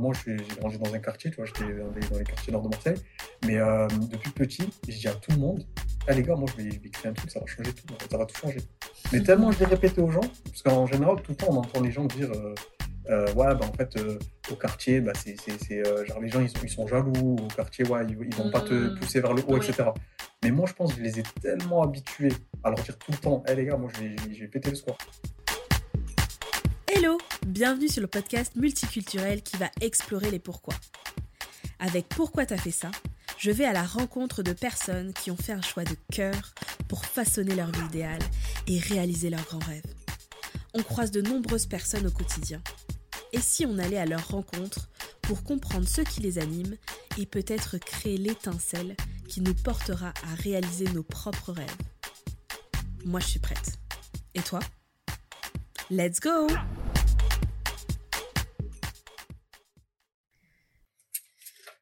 moi, j'ai grandi dans un quartier, tu vois, j'étais dans, les- dans les quartiers nord de Marseille. Mais euh, depuis petit, je dis à tout le monde, ah les gars, moi, je vais, je vais créer un truc, ça va changer tout, ça va tout changer. Mais tellement je l'ai répété aux gens, parce qu'en général, tout le temps, on entend les gens dire, euh, euh, ouais, bah en fait, au quartier, bah, c'est, c'est, c'est, genre les gens, ils sont, ils sont jaloux, au quartier, ouais, ils, ils vont pas te Mhm. pousser vers le haut, Oui. etc. Mais moi, je pense que je les ai tellement habitués à leur dire tout le temps, hé les gars, moi, je vais, je vais- je vais péter le score. Hello, bienvenue sur le podcast multiculturel qui va explorer les pourquoi. Avec Pourquoi t'as fait ça je vais à la rencontre de personnes qui ont fait un choix de cœur pour façonner leur vie idéale et réaliser leurs grands rêves. On croise de nombreuses personnes au quotidien. Et si on allait à leur rencontre pour comprendre ce qui les anime et peut-être créer l'étincelle qui nous portera à réaliser nos propres rêves? Moi je suis prête. Et toi? Let's go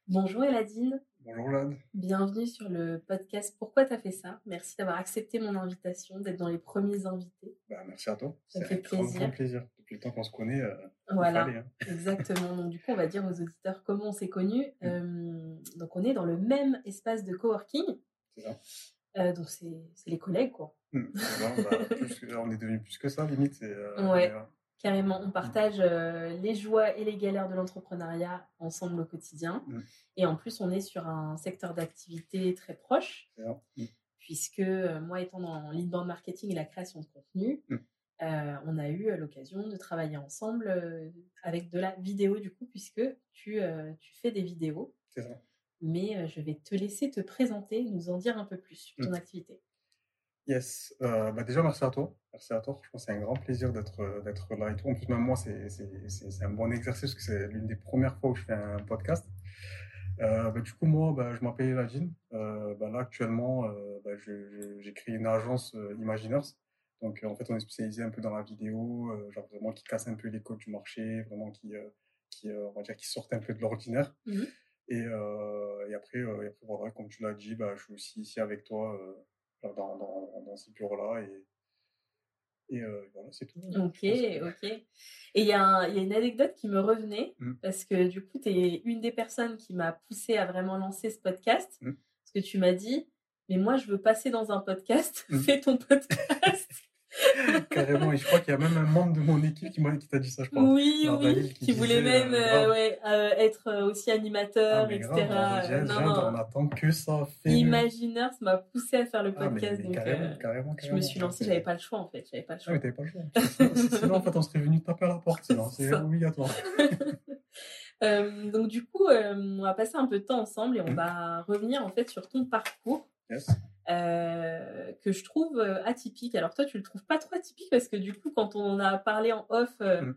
Bonjour Eladine, Bonjour, Lad. bienvenue sur le podcast Pourquoi t'as fait ça? Merci d'avoir accepté mon invitation, d'être dans les premiers invités. Bah, merci à toi. Ça fait un grand, plaisir. grand plaisir. Depuis le temps qu'on se connaît, euh, il Voilà, fallait, hein. exactement. Donc du coup, on va dire aux auditeurs comment on s'est connus. Euh, donc on est dans le même espace de coworking. C'est ça. Euh, donc c'est les collègues quoi. Voilà, bah, plus que- on est devenu plus que ça, limite. euh, Ouais. euh, Carrément, on partage euh, les joies et les galères de l'entrepreneuriat ensemble au quotidien. Mm. Et en plus, on est sur un secteur d'activité très proche, puisque moi, étant dans l'inbound marketing et la création de contenu, euh, on a eu l'occasion de travailler ensemble euh, avec de la vidéo, du coup, puisque tu, euh, tu fais des vidéos. C'est ça. Mais euh, je vais te laisser te présenter, nous en dire un peu plus sur ton Mm. activité. Yes. Euh, bah déjà, merci à toi. Merci à toi. Je pense que c'est un grand plaisir d'être euh, d'être là et tout. En plus, même moi, c'est un bon exercice parce que c'est l'une des premières fois où je fais un podcast. Euh, bah, du coup, moi, bah, je m'appelle Eladine. Euh, bah, là, actuellement, bah, j'ai créé une agence Imaginers. Donc, en fait, on est spécialisé un peu dans la vidéo, genre vraiment qui casse un peu les codes du marché, vraiment qui, qui on va dire, qui sortent un peu de l'ordinaire. Mhm. Et, euh, et après, euh, et après, voilà, comme tu l'as dit, bah, je suis aussi ici avec toi euh, dans, dans, dans ces bureaux-là. Et, et euh, voilà, c'est tout. hein, Ok, ok. Et il y, a y une anecdote qui me revenait, Mm. parce que du coup, tu es une des personnes qui m'a poussé à vraiment lancer ce podcast. Mm. Parce que tu m'as dit, mais moi, je veux passer dans un podcast, Mm. fais ton podcast. Carrément, et je crois qu'il y a même un membre de mon équipe qui m'a qui t'a dit ça, je crois. oui, oui, qui qui, voulait même euh, euh, ouais, euh, être aussi animateur, Ah, mais etc. grave, non, non. on attend que ça. Imagineurs m'a poussé à faire le Ah, mais, podcast. mais donc, carrément, euh, carrément, je me suis lancée, j'avais pas le choix en fait. J'avais pas le Ah, choix. mais t'avais pas le choix. Sinon, sinon, en fait, on serait venu taper à la porte. Sinon, c'est Ça. obligatoire. Donc du coup, on va passer un peu de temps ensemble et on Mhm. va revenir en fait sur ton parcours Yes. Euh, que je trouve euh, atypique. Alors toi, tu le trouves pas trop atypique parce que du coup, quand on en a parlé en off, euh,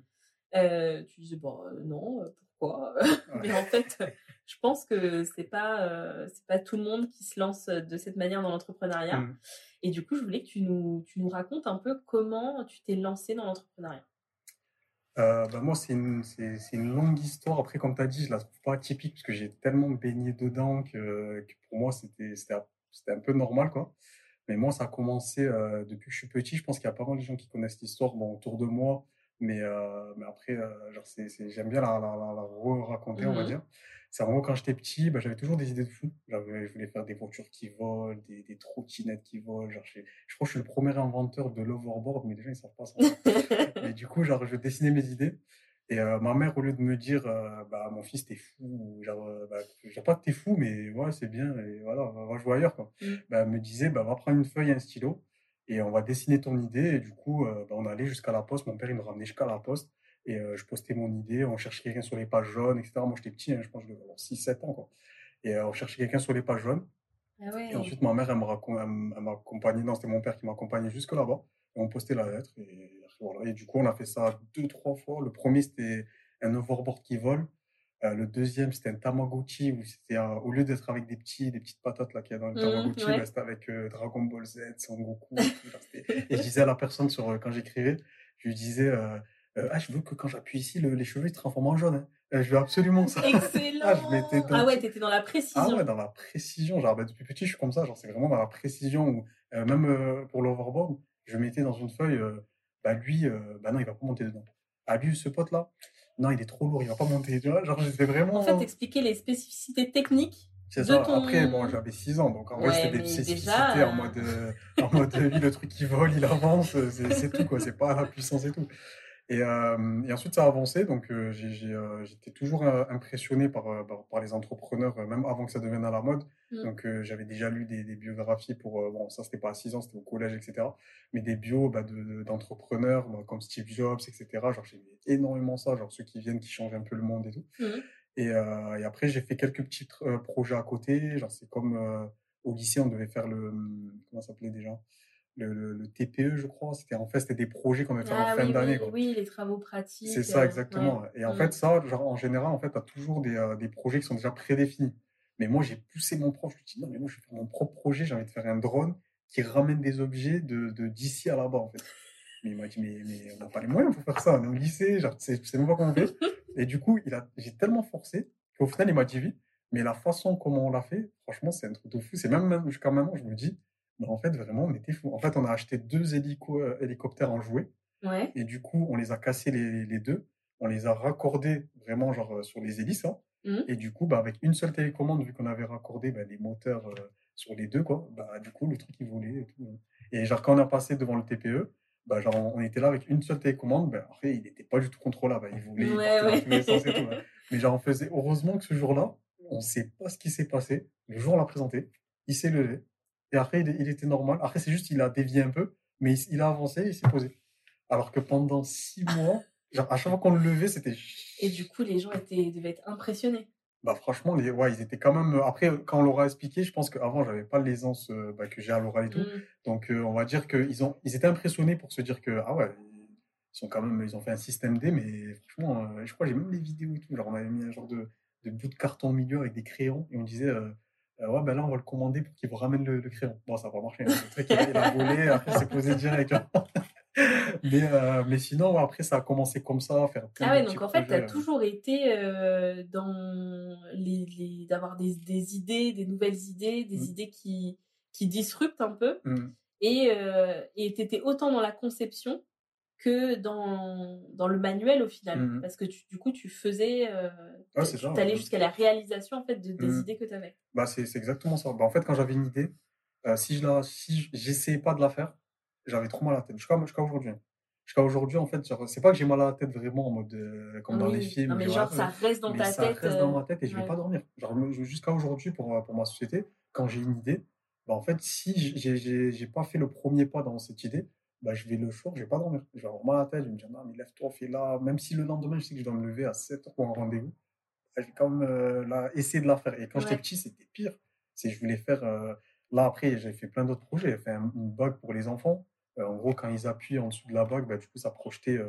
euh, tu disais bon non, pourquoi? Mais en fait, je pense que c'est pas c'est pas tout le monde qui se lance de cette manière dans l'entrepreneuriat. Mhm. Et du coup, je voulais que tu nous tu nous racontes un peu comment tu t'es lancé dans l'entrepreneuriat. Bah, moi, c'est une, une longue histoire. Après, comme tu as dit, je la trouve pas atypique parce que j'ai tellement baigné dedans que, que pour moi, c'était, c'était, un peu normal, quoi. Mais moi, ça a commencé euh, depuis que je suis petit. Je pense qu'il y a pas mal de gens qui connaissent l'histoire bon, autour de moi. Mais, euh, mais après, euh, genre, c'est, c'est, j'aime bien la, la, la, la re-raconter, on va Mhm. dire. C'est vraiment quand j'étais petit, bah, j'avais toujours des idées de fou. J'avais, je voulais faire des voitures qui volent, des, des trottinettes qui volent. Genre, je, je crois que je suis le premier inventeur de l'overboard, mais les gens, ils savent pas ça. Et du coup, genre, je dessinais mes idées. Et euh, ma mère, au lieu de me dire, euh, bah, mon fils, t'es fou, genre, euh, bah, pas que t'es fou, mais ouais, c'est bien, et voilà, va, va jouer ailleurs, quoi. Mm. Bah, elle me disait, bah, va prendre une feuille et un stylo, et on va dessiner ton idée. Et du coup, euh, bah, on allait jusqu'à la poste. Mon père, il me ramenait jusqu'à la poste, et je postais mon idée, on cherchait quelqu'un sur les pages jaunes, etc. Moi, j'étais petit, hein, je pense que avoir 6-7 ans, quoi. Et on cherchait quelqu'un sur les pages jaunes. Ah ouais. Et ensuite, ma mère, elle m'accompagnait, non, c'était mon père qui m'accompagnait jusque là-bas. Et on postait la lettre. Et, voilà. et du coup, on a fait ça deux, trois fois. Le premier, c'était un overboard qui vole. Euh, le deuxième, c'était un Tamagotchi où c'était, euh, au lieu d'être avec des petits, des petites patates là qu'il y a dans le Mhm, Tamagotchi, ouais. bah, c'était avec euh, Dragon Ball Z, Son Goku. et tout, je disais à la personne sur, euh, quand j'écrivais, je lui disais, ah, je veux que quand j'appuie ici, le- les cheveux ils se transforment en jaune. hein. Je veux absolument ça. Excellent. Ah, je dans- Ah ouais, t'étais dans la précision. Ah ouais, dans la précision. Genre, bah, depuis petit, je suis comme ça. Genre, c'est vraiment dans la précision. Où, même pour l'overboard, je mettais dans une feuille, euh, bah lui, euh, bah non, il va pas monter dedans. Ah lui, ce pote-là, non, il est trop lourd, il va pas monter. Tu vois, genre, j'étais vraiment. En fait, expliquer les spécificités techniques. C'est ça. Après, bon, j'avais 6 ans, donc en vrai, c'était des spécificités en mode, euh, en mode, oui, le truc qui vole, il avance, c'est tout, quoi. C'est pas la puissance et tout. Et, euh, et, ensuite, ça a avancé. Donc, euh, euh, j'étais toujours impressionné par, par, les entrepreneurs, même avant que ça devienne à la mode. Mmh. Donc, j'avais déjà lu des, biographies pour, bon, ça, c'était pas à 6 ans, c'était au collège, etc. Mais des bios bah, d'entrepreneurs bah, comme Steve Jobs, etc. Genre, j'aimais énormément ça, genre ceux qui viennent, qui changent un peu le monde et tout. Mmh. Et, et, après, j'ai fait quelques petits projets à côté. Genre, c'est comme au lycée, on devait faire le. Comment ça s'appelait déjà? Le, TPE, je crois. C'était en fait c'était des projets qu'on devait faire en ah fin d'année. Oui, oui, les travaux pratiques. C'est ça exactement. Et en mmh. fait ça, genre en général, en fait, tu as toujours des, euh, des, projets qui sont déjà prédéfinis. Mais moi, j'ai poussé mon prof. Je lui ai dit non, mais moi, je vais faire mon propre projet. J'ai envie de faire un drone qui ramène des objets de d'ici à là-bas, en fait. Mais il m'a dit mais, mais on n'a pas les moyens pour faire ça. On est au lycée, genre c'est même pas comment on fait. Et du coup, il a, j'ai tellement forcé qu'au final, il m'a dit oui. Mais la façon comment on l'a fait, franchement, c'est un truc de fou. C'est même, même jusqu'à maintenant, je me dis en fait, vraiment, on était fous. En fait, on a acheté deux hélico euh, hélicoptères en jouet. Et du coup, on les a cassés les, deux. On les a raccordés vraiment genre euh, sur les hélices. Hein. Mmh. Et du coup, bah, avec une seule télécommande, vu qu'on avait raccordé bah, les moteurs euh, sur les deux, quoi, bah, du coup, le truc, il volait. Et, tout. Hein. et genre, quand on a passé devant le TPE, bah, genre, on était là avec une seule télécommande. Bah, après, il n'était pas du tout contrôlable. Il voulait. Hein. Mais genre, on faisait. Heureusement que ce jour-là, on ne sait pas ce qui s'est passé. Le jour, on l'a présenté. Il s'est levé. Et après, il, était normal. Après, c'est juste qu'il a dévié un peu, mais il, a avancé et il s'est posé. Alors que pendant six mois, genre, à chaque fois qu'on le levait, c'était. Et du coup, les gens étaient, devaient être impressionnés. Bah, franchement, les, ouais, ils étaient quand même. Après, quand on leur a expliqué, je pense qu'avant, j'avais pas l'aisance euh, bah, que j'ai à l'oral et tout. Mmh. Donc, euh, on va dire qu'ils ont, ils étaient impressionnés pour se dire que, ah ouais, ils sont quand même, ils ont fait un système D, mais franchement, euh, je crois, j'ai même les vidéos et tout. Genre, on avait mis un genre de, de bout de carton au milieu avec des crayons et on disait, euh, ouais, ben là, on va le commander pour qu'il vous ramène le, crayon. Bon, ça va pas marcher. Hein. il a volé, après, c'est posé direct. Mais, euh, mais sinon, après, ça a commencé comme ça, faire Ah ouais, donc en fait, tu as euh. toujours été dans les, les d'avoir des, des, idées, des nouvelles idées, des mmh. idées qui, qui disruptent un peu. Mmh. Et tu étais autant dans la conception que dans, dans le manuel au final. Mmh Parce que du coup, tu faisais. Euh, tu allais jusqu'à la réalisation en fait, de, des mmh. idées que tu avais. Bah, c'est exactement ça. Bah, en fait, quand j'avais une idée, euh, si je la, si j'essayais pas de la faire, j'avais trop mal à la tête. Jusqu'à aujourd'hui. Jusqu'à aujourd'hui, en fait, c'est pas que j'ai mal à la tête vraiment en mode euh, comme dans les films. Non, mais genre, ça reste dans ta ça tête. Ça reste dans ma tête et je vais pas dormir. Jusqu'à aujourd'hui, pour, pour ma société, quand j'ai une idée, bah, en fait, si j'ai pas fait le premier pas dans cette idée, bah, je vais le soir, je vais pas dormir. Je vais avoir mal à la tête, je vais me dire, non, mais lève-toi, fais là. Même si le lendemain, je sais que je dois me lever à 7 h pour un rendez-vous, bah, je vais quand même euh, essayer de la faire. Et quand j'étais petit, c'était pire. C'est je voulais faire. Euh, là, après, j'ai fait plein d'autres projets. J'ai fait une bague pour les enfants. Euh, en gros, quand ils appuient en dessous de la bague, bah, du coup, ça projetait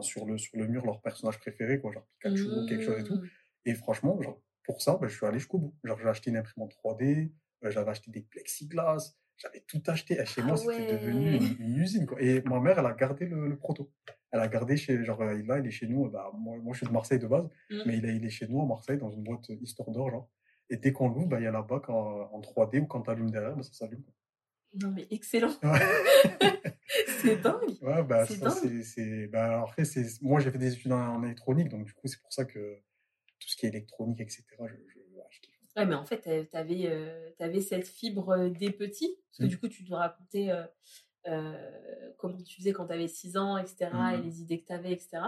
sur, le, sur le mur leur personnage préféré, quoi, genre Pikachu ou quelque chose et tout. Mmh. Et franchement, genre, pour ça, bah, je suis allé jusqu'au bout. Genre, j'ai acheté une imprimante 3D, j'avais acheté des plexiglas, j'avais tout acheté. chez moi, ah c'était devenu une, usine. Quoi. Et ma mère, elle a gardé le, proto. Elle a gardé chez, genre, là, il est chez nous. Bah, moi, moi, je suis de Marseille de base, mmh. mais il est, il est chez nous à Marseille, dans une boîte Histoire d'or, genre. Et dès qu'on l'ouvre, bah, il y a la bac en, 3D ou quand tu allumes derrière, bah, ça s'allume. Non, mais excellent. c'est dingue. Ouais, bah, c'est c'est, bah, après, c'est, moi, j'ai fait des études en, électronique, donc du coup, c'est pour ça que tout ce qui est électronique, etc., je Ouais, mais en fait, tu avais, euh, cette fibre euh, des petits. Parce que mmh. du coup, tu dois raconter euh, comment tu faisais quand tu avais 6 ans, etc. Et mmh. les idées que tu avais, etc.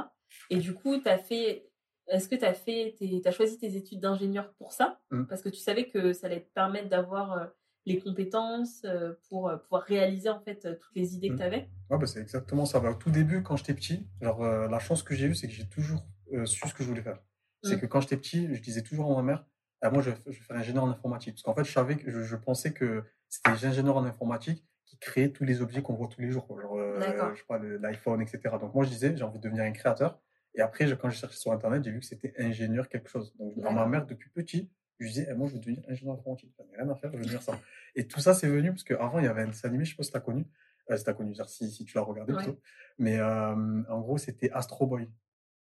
Et du coup, tu as fait. Est-ce que tu as fait. as choisi tes études d'ingénieur pour ça? Mmh. Parce que tu savais que ça allait te permettre d'avoir les compétences pour pouvoir réaliser en fait toutes les idées que tu avais Ouais, bah, c'est exactement ça. Bah, au tout début, quand j'étais petit, genre, la chance que j'ai eue, c'est que j'ai toujours su ce que je voulais faire. C'est que quand j'étais petit, je disais toujours à ma mère ah, moi, je, je, vais faire ingénieur en informatique. Parce qu'en fait, je savais que je, pensais que c'était les ingénieurs en informatique qui créaient tous les objets qu'on voit tous les jours. Genre, euh, je sais pas, l'iPhone, etc. Donc, moi, je disais, j'ai envie de devenir un créateur. Et après, quand j'ai cherché sur Internet, j'ai vu que c'était ingénieur quelque chose. Donc, dans ma mère, depuis petit, je disais, eh, moi, je veux devenir ingénieur informatique. J'en ai rien à faire, je veux devenir ça. Et tout ça, c'est venu parce qu'avant, il y avait un dessin animé, je sais pas si tu as connu. Euh, si tu as connu, si, si tu l'as regardé plutôt. Mais euh, en gros, c'était Astro Boy.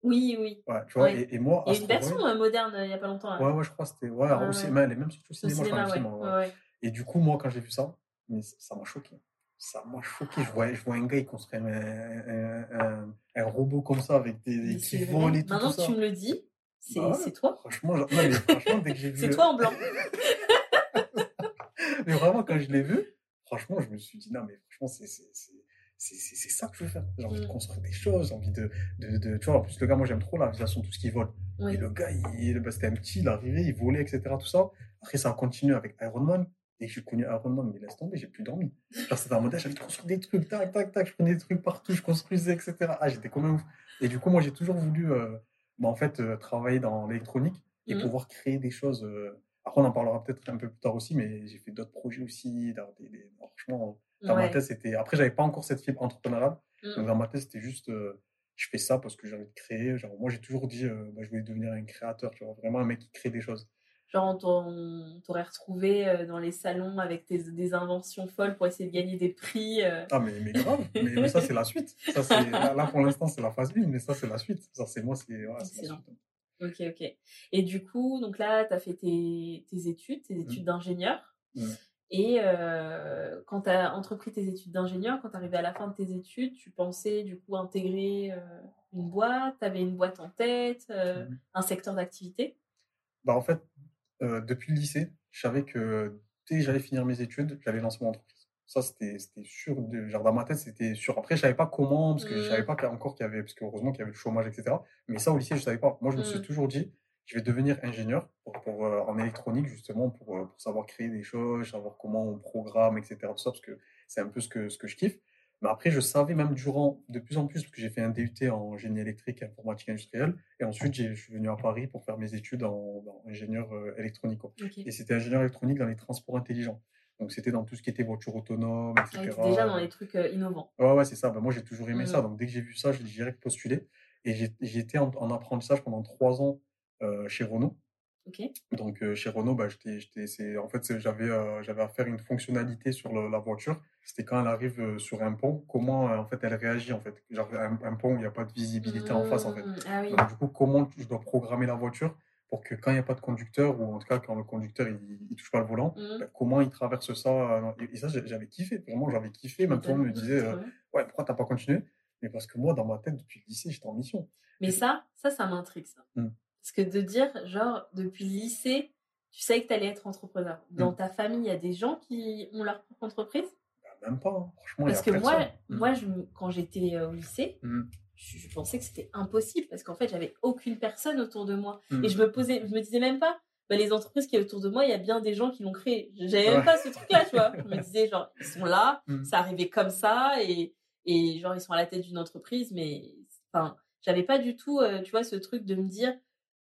Oui, oui. Ouais, tu vois, et, moi. Il y a une version euh, moderne euh, il n'y a pas longtemps. Ouais, ouais, je crois que c'était. Ouais, aussi, mais elle est même sur le cinéma, je crois, Et du coup, moi, quand j'ai vu ça, mais ça m'a choqué. ça m'a choqué. Je vois, je vois un gars, il construit un, un, un, robot comme ça avec des, des qui volent et tout. Maintenant que tu me le dis, c'est bah toi. Franchement, non, mais franchement, dès que j'ai vu. c'est toi en blanc. mais vraiment, quand je l'ai vu, franchement, je me suis dit, non, mais franchement, c'est c'est ça que je veux faire. J'ai envie de mm. construire des choses, j'ai envie de, de, de, Tu vois, en plus, le gars, moi, j'aime trop la l'aviation, tout ce qui vole. Et le gars, il, bah, c'était un petit, il arrivait, il volait, etc., tout ça. Après, ça a continué avec Iron Man. Et j'ai connu Iron Man, mais laisse tomber, j'ai plus dormi. C'était un modèle, j'avais construit des trucs, tac, tac, tac, je prenais des trucs partout, je construisais, etc. Ah, j'étais quand même ouf. Et du coup, moi, j'ai toujours voulu, euh, bah, en fait, euh, travailler dans l'électronique et mm. pouvoir créer des choses. Euh, après, on en parlera peut-être un peu plus tard aussi, mais j'ai fait d'autres projets aussi. Des, des, franchement, dans ma tête, c'était. Après, j'avais pas encore cette fibre entrepreneuriale. Donc, mmh. dans ma tête, c'était juste, euh, je fais ça parce que j'ai envie de créer. Genre, moi, j'ai toujours dit, euh, bah, je voulais devenir un créateur, tu vois, vraiment un mec qui crée des choses. Genre, on t'aurait retrouvé euh, dans les salons avec tes, des inventions folles pour essayer de gagner des prix. Ah, mais, mais grave. mais, ça, c'est la suite. Ça, là, là, pour l'instant, c'est la phase 1, mais ça, c'est la suite. Ça, c'est moi, c'est la suite. Ok, ok. Et du coup, donc là, tu as fait tes, tes études, tes mmh. études d'ingénieur. Mmh. Et euh, quand tu as entrepris tes études d'ingénieur, quand tu arrivé à la fin de tes études, tu pensais du coup intégrer euh, une boîte, tu avais une boîte en tête, euh, mmh un secteur d'activité? Bah En fait, depuis le lycée, je savais que dès que j'allais finir mes études, j'allais lancer mon entreprise. Ça, c'était sûr. Genre dans ma tête, c'était sûr. Après, je savais pas comment, parce que je savais mmh. pas encore qu'il y avait, parce qu'heureusement qu'il y avait le chômage, etc. Mais ça, au lycée, je savais pas. Moi, je me suis mmh. toujours dit, je vais devenir ingénieur pour, euh, en électronique, justement, pour, euh, pour, savoir créer des choses, savoir comment on programme, etc. Tout ça, parce que c'est un peu ce que, ce que je kiffe. Mais après, je savais même durant, de plus en plus, parce que j'ai fait un DUT en génie électrique et informatique industrielle. Et ensuite, je suis venu à Paris pour faire mes études en, ingénieur euh, électronique. Et c'était ingénieur électronique dans les transports intelligents. Donc, c'était dans tout ce qui était voiture autonome, etc. Ah, déjà dans les trucs innovants. Ouais, ouais, c'est ça. Ben, moi, j'ai toujours aimé ça. Mmh. Donc, dès que j'ai vu ça, j'ai direct postulé. Et j'ai été en, en, apprentissage pendant trois ans chez Renault. Donc euh, chez Renault, bah, j'étais, en fait, j'avais, euh, j'avais à faire une fonctionnalité sur la voiture. C'était quand elle arrive sur un pont, comment en fait elle réagit en fait. Genre un, pont où il n'y a pas de visibilité en face en fait. Mmh, ah Donc, du coup, comment je dois programmer la voiture pour que quand il n'y a pas de conducteur ou en tout cas quand le conducteur il, il touche pas le volant, mmh. bah, comment il traverse ça. Et, ça, j'avais kiffé. Vraiment, j'avais kiffé. Même tout le monde me disait, ouais, pourquoi t'as pas continué? Mais parce que moi, dans ma tête, depuis le lycée, j'étais en mission. Mais ça, ça, ça m'intrigue ça. Mmh. Parce que de dire, genre, depuis le lycée, tu savais que tu allais être entrepreneur. Dans mm. ta famille, il y a des gens qui ont leur propre entreprise? Bah, Même pas, hein. franchement. Parce que moi, mm. moi je, quand j'étais euh, au lycée, mm. je, pensais que c'était impossible parce qu'en fait, j'avais aucune personne autour de moi. Et je me posais, je me disais même pas, bah, les entreprises qui sont autour de moi, il y a bien des gens qui l'ont créé. J'avais même pas ce truc-là, tu vois. Je me disais, genre, ils sont là, ça arrivait comme ça, et, et genre, ils sont à la tête d'une entreprise, mais enfin, j'avais pas du tout, euh, tu vois, ce truc de me dire,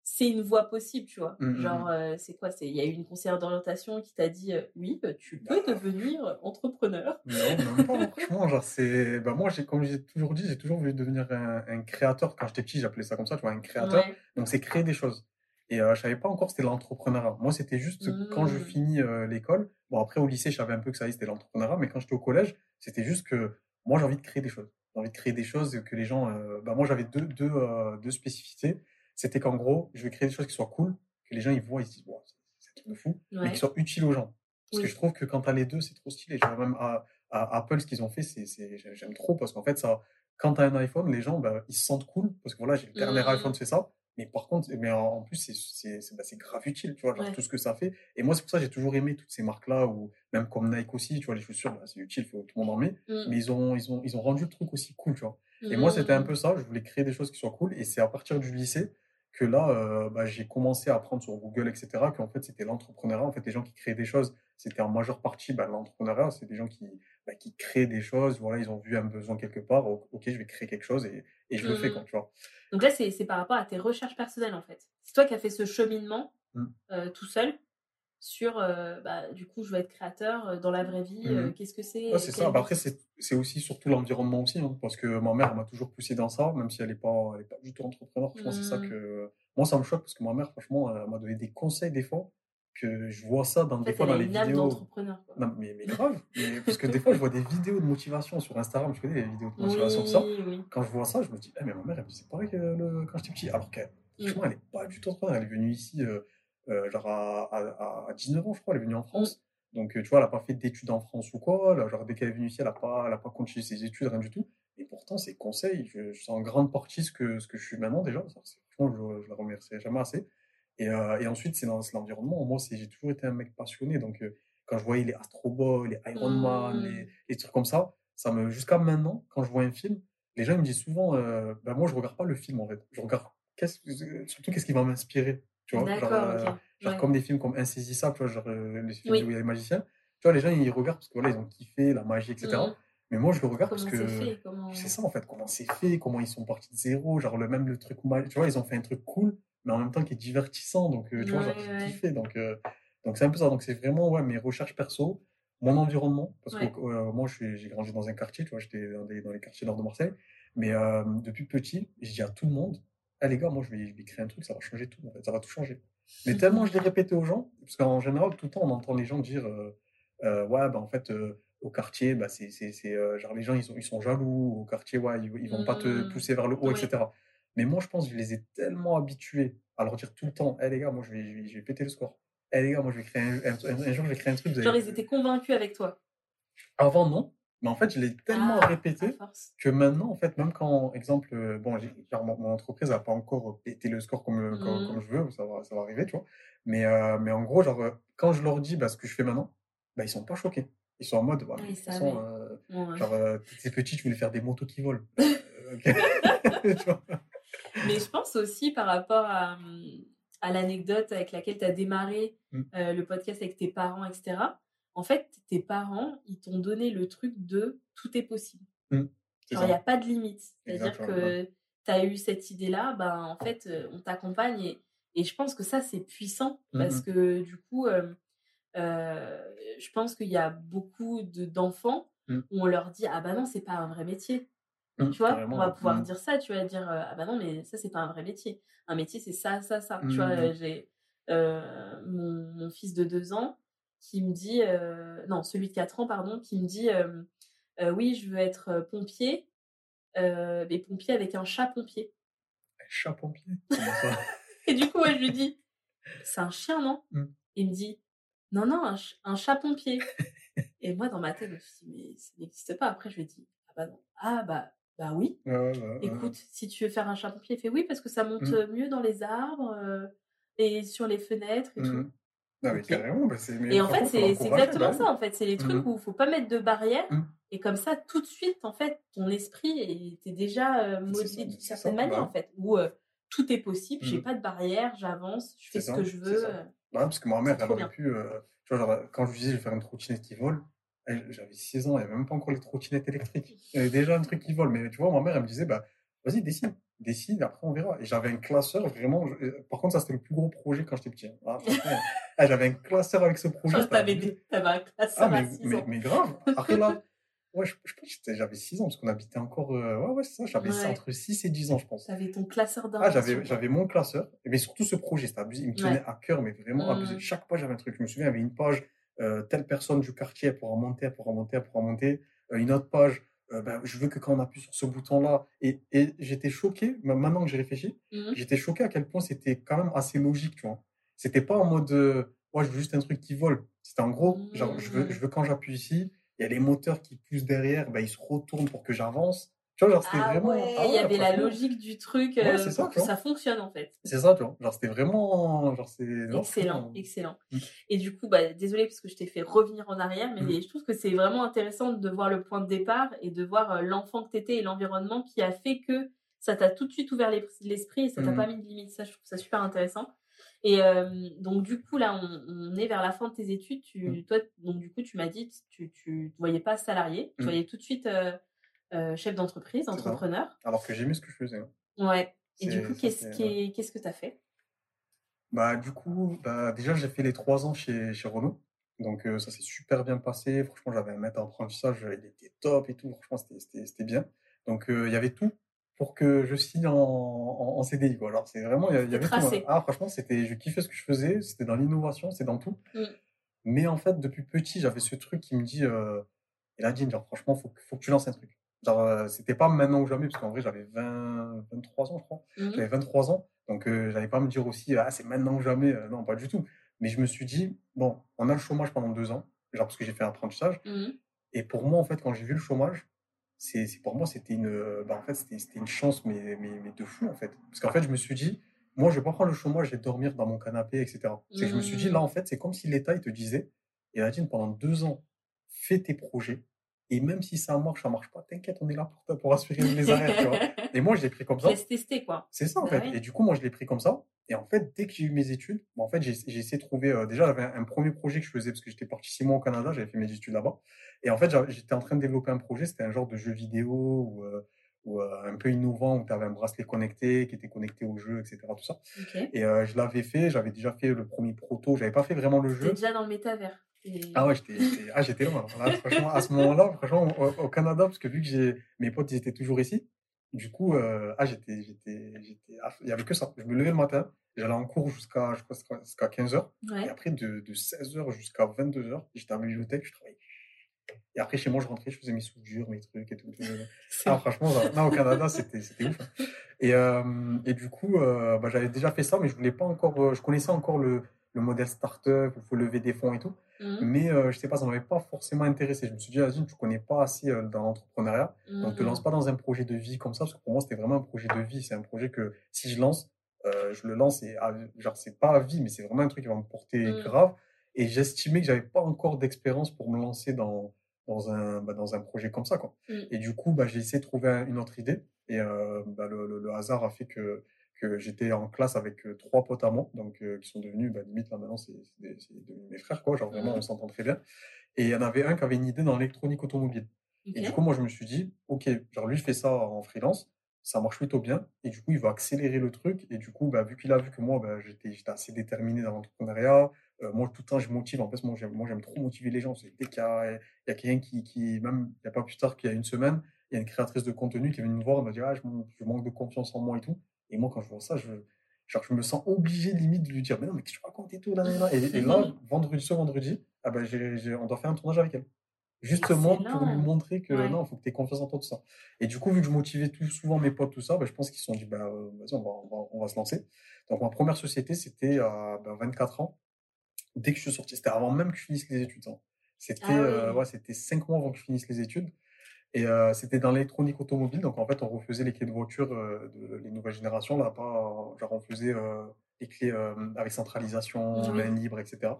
c'est une voie possible, tu vois. Mmh, mmh, Genre, mmh. Euh, c'est quoi Il y a eu une conseillère d'orientation qui t'a dit euh, oui, bah, tu peux bah. devenir entrepreneur. Non, non, franchement, genre, c'est. Bah, moi, comme j'ai toujours dit, j'ai toujours voulu devenir un, créateur. Quand j'étais petit, j'appelais ça comme ça, tu vois, un créateur. Donc, c'est créer des choses. Et euh, je savais pas encore c'était l'entrepreneuriat. Moi, c'était juste quand je finis l'école. Bon, après, au lycée, je savais un peu que ça y c'était l'entrepreneuriat. Mais quand j'étais au collège, c'était juste que moi, j'ai envie de créer des choses. J'ai envie de créer des choses que les gens. bah, moi, j'avais deux, deux, deux spécificités c'était qu'en gros, je vais créer des choses qui soient cool, que les gens ils voient, ils se disent, c'est un truc de fou, mais qui soient utiles aux gens. Parce que je trouve que quand tu as les deux, c'est trop stylé. Genre, même à, Apple, ce qu'ils ont fait, c'est, j'aime trop parce qu'en fait, ça, quand tu as un iPhone, les gens, bah, ils se sentent cool parce que voilà, j'ai le dernier mmh. iPhone, c'est ça. Mais par contre, mais en, plus, c'est, c'est, bah, grave utile, tu vois, genre, tout ce que ça fait. Et moi, c'est pour ça que j'ai toujours aimé toutes ces marques-là, ou même comme Nike aussi, tu vois, les chaussures, bah, c'est utile, faut, tout le monde en met. Mmh. Mais ils ont, ils, ont, ils ont rendu le truc aussi cool, tu vois. Et moi, c'était un mmh. peu ça, je voulais créer des choses qui soient cool. Et c'est à partir du lycée que là, euh, bah, j'ai commencé à apprendre sur Google, etc., qu'en fait, c'était l'entrepreneuriat. En fait, les gens qui créent des choses, c'était en majeure partie bah, l'entrepreneuriat. C'est des gens qui, bah, qui créent des choses. Voilà, ils ont vu un besoin quelque part. Ok, je vais créer quelque chose et, et je le fais, quand mmh. tu vois. Donc là, c'est par rapport à tes recherches personnelles, en fait. C'est toi qui as fait ce cheminement mmh. euh, tout seul sur euh, bah, du coup je veux être créateur euh, dans la vraie vie euh, mmh qu'est-ce que c'est c'est ça. Bah, après c'est aussi surtout l'environnement aussi hein, parce que ma mère m'a toujours poussé dans ça même si elle n'est pas, elle est pas du tout entrepreneur franchement c'est ça mmh. que moi ça me choque parce que ma mère franchement elle m'a donné des conseils des fois que je vois ça dans, des fois dans les vidéos. non mais, mais grave parce que des fois je vois des vidéos de motivation sur Instagram je connais les vidéos de motivation oui, ça quand je vois ça je me dis ah, mais ma mère elle me disait pareil que le... quand j'étais petit alors qu'elle mmh. franchement elle n'est pas du tout entrepreneur. Elle est venue ici euh, genre à, à, à, 19 ans, je crois, elle est venue en France. Donc, tu vois, elle n'a pas fait d'études en France ou quoi. Là, genre, dès qu'elle est venue ici, elle n'a pas, elle a pas continué ses études, rien du tout. Et pourtant, ses conseils, je, je sens en grande partie ce que, ce que je suis maintenant déjà. Franchement, je, je la remercie jamais assez. Et, euh, et ensuite, c'est dans l'environnement. Moi, j'ai toujours été un mec passionné. Donc, euh, quand je voyais les Astro Boy, les Iron Man, les, mmh. les, trucs comme ça, ça me jusqu'à maintenant, quand je vois un film, les gens me disent souvent, euh, bah, moi, je regarde pas le film en fait. Je regarde surtout qu'est-ce qui va m'inspirer? Tu vois, genre, euh, genre comme des films comme Insaisissable, tu vois, genre les films où il y a les magiciens. Tu vois, les gens ils regardent parce que voilà, ils ont kiffé la magie, etc. Mmh. Mais moi, je le regarde parce que c'est ça en fait, comment c'est fait, comment ils sont partis de zéro, genre le même le truc, tu vois, ils ont fait un truc cool mais en même temps qui est divertissant. Donc, euh, tu vois, j'ai kiffé. Donc, euh, donc c'est un peu ça. Donc, c'est vraiment ouais, mes recherches perso, mon environnement. Parce que euh, moi, j'ai grandi dans un quartier, tu vois, j'étais dans, dans, les quartiers nord de Marseille. Mais depuis petit, je dis à tout le monde, ah les gars, moi, je vais, je vais créer un truc, ça va changer tout. En fait, ça va tout changer. Mais tellement je l'ai répété aux gens, parce qu'en général, tout le temps, on entend les gens dire, ouais, bah, en fait, au quartier, bah, c'est, genre les gens, ils sont, ils sont jaloux. Au quartier, ouais, ils, ils vont pas te mmh. pousser vers le haut, etc. Mais moi, je pense que je les ai tellement habitués à leur dire tout le temps Hé les gars, moi, je vais, je vais, péter le score. Hé les gars, moi, je vais créer un, un, jour, je vais créer un truc. Genre, ils étaient convaincus avec toi Avant, non. Mais en fait, je l'ai tellement ah, répété que maintenant, en fait, même quand, exemple, euh, bon, mon, mon, entreprise n'a pas encore pété le score comme, mmh. comme, je veux, ça va, ça va arriver, tu vois. Mais, euh, mais en gros, genre, euh, quand je leur dis bah, ce que je fais maintenant, bah, ils sont pas choqués. Ils sont en mode, bah, oui, de façon, genre, c'est petit, tu voulais faire des motos qui volent. tu vois? Mais je pense aussi par rapport à, à l'anecdote avec laquelle tu as démarré mmh. le podcast avec tes parents, etc. En fait, tes parents, ils t'ont donné le truc de tout est possible. Mmh. il n'y a pas de limite. C'est-à-dire que tu as eu cette idée-là, ben, en fait, euh, on t'accompagne. Et, et, je pense que ça, c'est puissant mmh parce que du coup, euh, je pense qu'il y a beaucoup d'enfants où on leur dit Ah ben non, c'est pas un vrai métier. Mmh, tu vois, on va pouvoir mmh. dire ça, tu vas dire ah bah non mais ça c'est pas un vrai métier. Un métier c'est ça, ça, ça. Tu vois, mmh. j'ai euh, mon, mon, fils de deux ans qui me dit euh, non celui de quatre ans pardon qui me dit euh, oui je veux être pompier mais pompier avec un chat pompier. Un chat pompier. Et du coup je lui dis c'est un chien non? Il me dit non non un, un chat pompier. Et moi dans ma tête je me suis dit mais ça n'existe pas. Après je lui ai dit ah bah non ah bah bah oui. Écoute, si tu veux faire un chat pompier, il fait oui parce que ça monte mmh. mieux dans les arbres et sur les fenêtres et tout. Ah carrément, bah et en fait, c'est exactement ça. En fait, c'est les trucs mmh. où il faut pas mettre de barrières. Et comme ça, tout de suite, en fait, ton esprit était déjà modelé d'une certaine manière, en fait, où tout est possible. J'ai pas de barrière, j'avance, je fais ce que je veux. parce que ma mère, elle aurait pu. tu vois, genre, quand je lui disais, je vais faire une trottinette qui vole, j'avais 6 ans, il n'y avait même pas encore les trottinettes électriques. Il y avait déjà un truc qui vole. Mais tu vois, ma mère, elle me disait, bah, vas-y, dessine. Dessine, après on verra. Et j'avais un classeur, vraiment. Euh, par contre, ça, c'était le plus gros projet quand j'étais petit. Hein. Ah, j'avais un classeur avec ce projet. Tu avais un classeur ah, mais, mais, mais, grave. Après, là, ouais, je, j'avais 6 ans, parce qu'on habitait encore. Euh, ouais, ouais, c'est ça. J'avais entre 6 et 10 ans, je pense. Tu avais ton classeur Ah, j'avais, j'avais mon classeur. Mais surtout ce projet, c'était abusé. Il me tenait à cœur, mais vraiment abusé. Mmh. Chaque page, j'avais un truc. Je me souviens, il y avait une page euh, telle personne du quartier pour remonter, pour remonter, pour remonter. Euh, une autre page, euh, ben, je veux que quand on appuie sur ce bouton-là, et, et j'étais choqué, maintenant que j'ai réfléchi, mmh j'étais choqué à quel point c'était quand même assez logique, tu vois. C'était pas en mode, moi je veux juste un truc qui vole. C'était en gros, genre, je veux, mmh. je veux quand j'appuie ici, il y a les moteurs qui poussent derrière, ben, ils se retournent pour que j'avance. Tu vois, genre, c'était ah vraiment. Ah il y avait la logique du truc euh, ça, que ça fonctionne, en fait. C'est ça, tu vois. Genre, c'était vraiment. Genre, c'est. Excellent, excellent. Mmh. Et du coup, bah, désolé parce que je t'ai fait revenir en arrière, mais mmh. je trouve que c'est vraiment intéressant de voir le point de départ et de voir euh, l'enfant que t'étais et l'environnement qui a fait que ça t'a tout de suite ouvert l'esprit et ça t'a mmh. pas mis de limite. Ça, je trouve ça super intéressant. Et euh, donc, du coup, là, on, est vers la fin de tes études. Tu, Toi, donc, du coup, tu m'as dit, tu tu te voyais pas salarié. Tu voyais tout de suite. Euh, chef d'entreprise, entrepreneur. Alors que j'aimais ce que je faisais. Hein. Ouais. Et du coup, qu'est-ce que tu as fait? Bah, Du coup, bah, déjà, j'ai fait les trois ans chez, chez Renault. Donc, euh, ça s'est super bien passé. Franchement, j'avais un maître d'apprentissage, il était top et tout. Franchement, c'était bien. Donc, euh, il y avait tout pour que je signe en, en, CDI. Quoi. Alors, c'est vraiment, il y, avait tout. Hein. Ah, franchement, c'était, je kiffais ce que je faisais. C'était dans l'innovation, c'est dans tout. Mmh. Mais en fait, depuis petit, j'avais ce truc qui me dit, euh, et là, dit, genre, franchement, faut, faut que tu lances un truc. Genre, euh, c'était pas maintenant ou jamais, parce qu'en vrai, j'avais 20, 23 ans, je crois. Mmh j'avais 23 ans. Donc, euh, j'allais pas me dire aussi, ah, c'est maintenant ou jamais. Euh, non, pas du tout. Mais je me suis dit, bon, on a le chômage pendant deux ans. genre parce que j'ai fait un apprentissage. Mmh. Et pour moi, en fait, quand j'ai vu le chômage, c'est pour moi, c'était une, bah, en fait, c'était c'était une chance, mais, mais, mais de fou, en fait. Parce qu'en fait, je me suis dit, moi, je vais pas prendre le chômage et dormir dans mon canapé, etc. C'est que je me suis dit, là, Mmh. en fait, c'est comme si l'État, il te disait, et Nadine, pendant deux ans, fais tes projets. Et même si ça marche, ça marche pas, t'inquiète, on est là pour, toi, pour assurer les arrêts, tu vois. Et moi, je l'ai pris comme ça. Laisse tester, quoi. C'est ça, en Bah fait. Et du coup, moi, je l'ai pris comme ça. Et en fait, dès que j'ai eu mes études, en fait, j'ai essayé de trouver. euh, déjà, j'avais un, un premier projet que je faisais parce que j'étais parti six mois au Canada, j'avais fait mes études là-bas. Et en fait, j'étais en train de développer un projet. C'était un genre de jeu vidéo ou, euh, ou, euh, un peu innovant où tu avais un bracelet connecté qui était connecté au jeu, etc. Tout ça. Et je l'avais fait. J'avais déjà fait le premier proto. J'avais pas fait vraiment le jeu. déjà dans le métavers. Ah ouais, j'étais ah, loin. Là, franchement, à ce moment-là, franchement, au, au Canada, parce que vu que j'ai mes potes, ils étaient toujours ici, du coup, euh, ah, j'étais, j'étais, j'étais, il y avait que ça. Je me levais le matin, j'allais en cours jusqu'à, jusqu'à 15h, et Ouais. après, de, de 16h jusqu'à 22h, j'étais à la bibliothèque, je travaillais. Et après, chez moi, je rentrais, je faisais mes soudures, mes trucs et tout. Ah, franchement, là, là, au Canada, c'était ouf. hein. Et, euh, et du coup, euh, bah, j'avais déjà fait ça, mais je voulais pas encore, je connaissais encore le, le modèle startup, où il faut lever des fonds et tout. Mhm. Mais euh, je sais pas, ça m'avait pas forcément intéressé. Je me suis dit, Azine, tu connais pas assez euh, dans l'entrepreneuriat, donc te Mhm. lance pas dans un projet de vie comme ça, parce que pour moi, c'était vraiment un projet de vie. C'est un projet que si je lance, euh, je le lance et à- genre, c'est pas à vie, mais c'est vraiment un truc qui va me porter Mhm. grave. Et j'estimais que j'avais pas encore d'expérience pour me lancer dans, dans, un, bah, dans un projet comme ça, quoi. Et du coup, bah, j'ai essayé de trouver un- une autre idée. Et euh, bah, le, le- le hasard a fait que, que j'étais en classe avec euh, trois potes à moi, donc, euh, qui sont devenus, bah, limite, là, maintenant, c'est devenus mes frères, quoi. Genre, vraiment, Mhm. on s'entend très bien. Et il y en avait un qui avait une idée dans l'électronique automobile. Et du coup, moi, je me suis dit, OK, genre, lui, je fais ça en freelance, ça marche plutôt bien. Et du coup, il va accélérer le truc. Et du coup, bah, vu qu'il a vu que moi, bah, j'étais assez déterminé dans l'entrepreneuriat, euh, moi, tout le temps, je motive. En fait, moi, j'aime trop motiver les gens. C'est dès qu'il y a, il y a quelqu'un qui, qui, même, il n'y a pas plus tard qu'il y a une semaine, il y a une créatrice de contenu qui est venue me voir, elle m'a dit, ah, je manque de confiance en moi et tout. Et moi, quand je vois ça, je, genre, je me sens obligé limite de lui dire, mais non, mais qu'est-ce que tu racontes et tout, là, là, là. Et, et là, vendredi, ce vendredi, ah ben, j'ai- on doit faire un tournage avec elle. Justement pour lui montrer que Ouais. non, il faut que tu aies confiance en toi, tout ça. Et du coup, vu que je motivais tout souvent mes potes, tout ça, ben, je pense qu'ils se sont dit, bah, euh, vas-y, on va, on, va, on va se lancer. Donc, ma première société, c'était à ben, 24 ans. Dès que je suis sorti, c'était avant même que je finisse les études. hein. C'était Ah euh, ouais. ouais, c'était cinq mois avant que je finisse les études. Et euh, c'était dans l'électronique automobile. Donc, en fait, on refaisait les clés de voiture euh, de les nouvelles générations. Là, pas, genre, on faisait euh, les clés euh, avec centralisation, Oui. main libre, etc.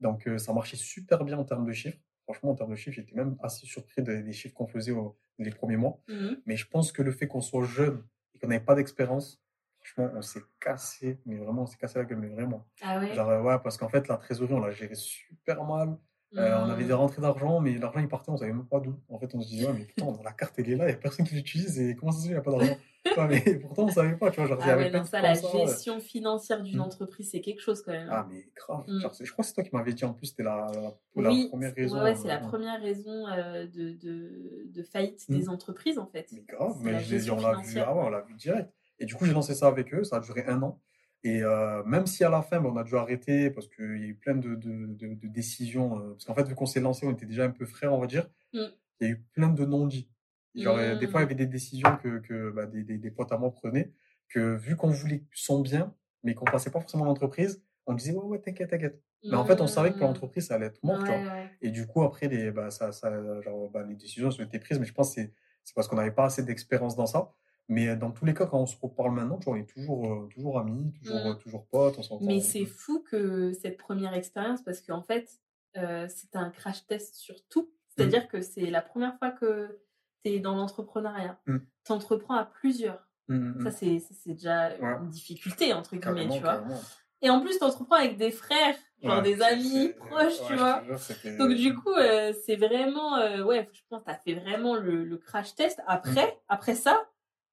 Donc, ça marchait super bien en termes de chiffres. Franchement, en termes de chiffres, j'étais même assez surpris des, des chiffres qu'on faisait au- les premiers mois. Mhm. Mais je pense que le fait qu'on soit jeune et qu'on n'avait pas d'expérience, franchement, on s'est cassé, mais vraiment, on s'est cassé la gueule, mais vraiment. Ah ouais. Genre, ouais, parce qu'en fait, la trésorerie, on l'a gérée super mal. Euh, on avait des Mhm. rentrées d'argent, mais l'argent, il partait, on savait même pas d'où. En fait, on se disait, ouais, mais putain, la carte, elle est là, il n'y a personne qui l'utilise, et comment ça se fait, il n'y a pas d'argent? Ouais, mais pourtant, on savait pas, tu vois. Genre, Ah ouais, non, ça, la ça, euh. gestion financière d'une Mm. entreprise, c'est quelque chose quand même. Ah, hein. mais grave. Mm. Genre, c'est- je crois que c'est toi qui m'avais dit en plus, c'était la, la, la Oui, première raison. ouais, ouais, c'est euh, la première raison euh, de, de, de faillite des entreprises, en fait. Mais grave, mais la je l'ai- gestion on l'a vu, ah ouais, on l'a vu direct. Et du coup, j'ai lancé ça avec eux, ça a duré un an. Et euh, même si à la fin, ben, on a dû arrêter parce qu'il y a eu plein de, de, de- de décisions. euh, parce qu'en fait, vu qu'on s'est lancé, on était déjà un peu frères, on va dire. Mm. Il y a eu plein de non-dits. Genre, euh, des fois, il y Mm. avait des décisions que, que bah, des, des, des potes à moi prenaient, que vu qu'on voulait son bien, mais qu'on passait pas forcément l'entreprise, on disait, ouais, ouais, t'inquiète, t'inquiète. Mais en fait, on savait que pour Mm. l'entreprise, ça allait être mort, tu vois. Ouais, ouais. Et du coup, après, les, bah, ça, ça, genre, bah, les décisions ont été prises, mais je pense que c'est c'est parce qu'on n'avait pas assez d'expérience dans ça. Mais euh, dans tous les cas, quand on se reparle maintenant, tu on est toujours, euh, toujours amis, toujours, Mm. euh, toujours potes, on. Mais c'est fou que cette première expérience, parce qu'en fait, euh, c'est un crash test sur tout. C'est-à-dire que c'est la première fois que tu es dans l'entrepreneuriat. Mm. Tu entreprends à plusieurs. Mm, mm, Ça, c'est déjà Ouais. une difficulté, entre guillemets, tu vois. carrément. Et en plus, tu entreprends avec des frères, genre Ouais, des amis proches, ouais, tu vois. jure, Donc du coup, euh, c'est vraiment, euh, ouais, je pense que t'as fait vraiment le, le crash test. Après, après ça,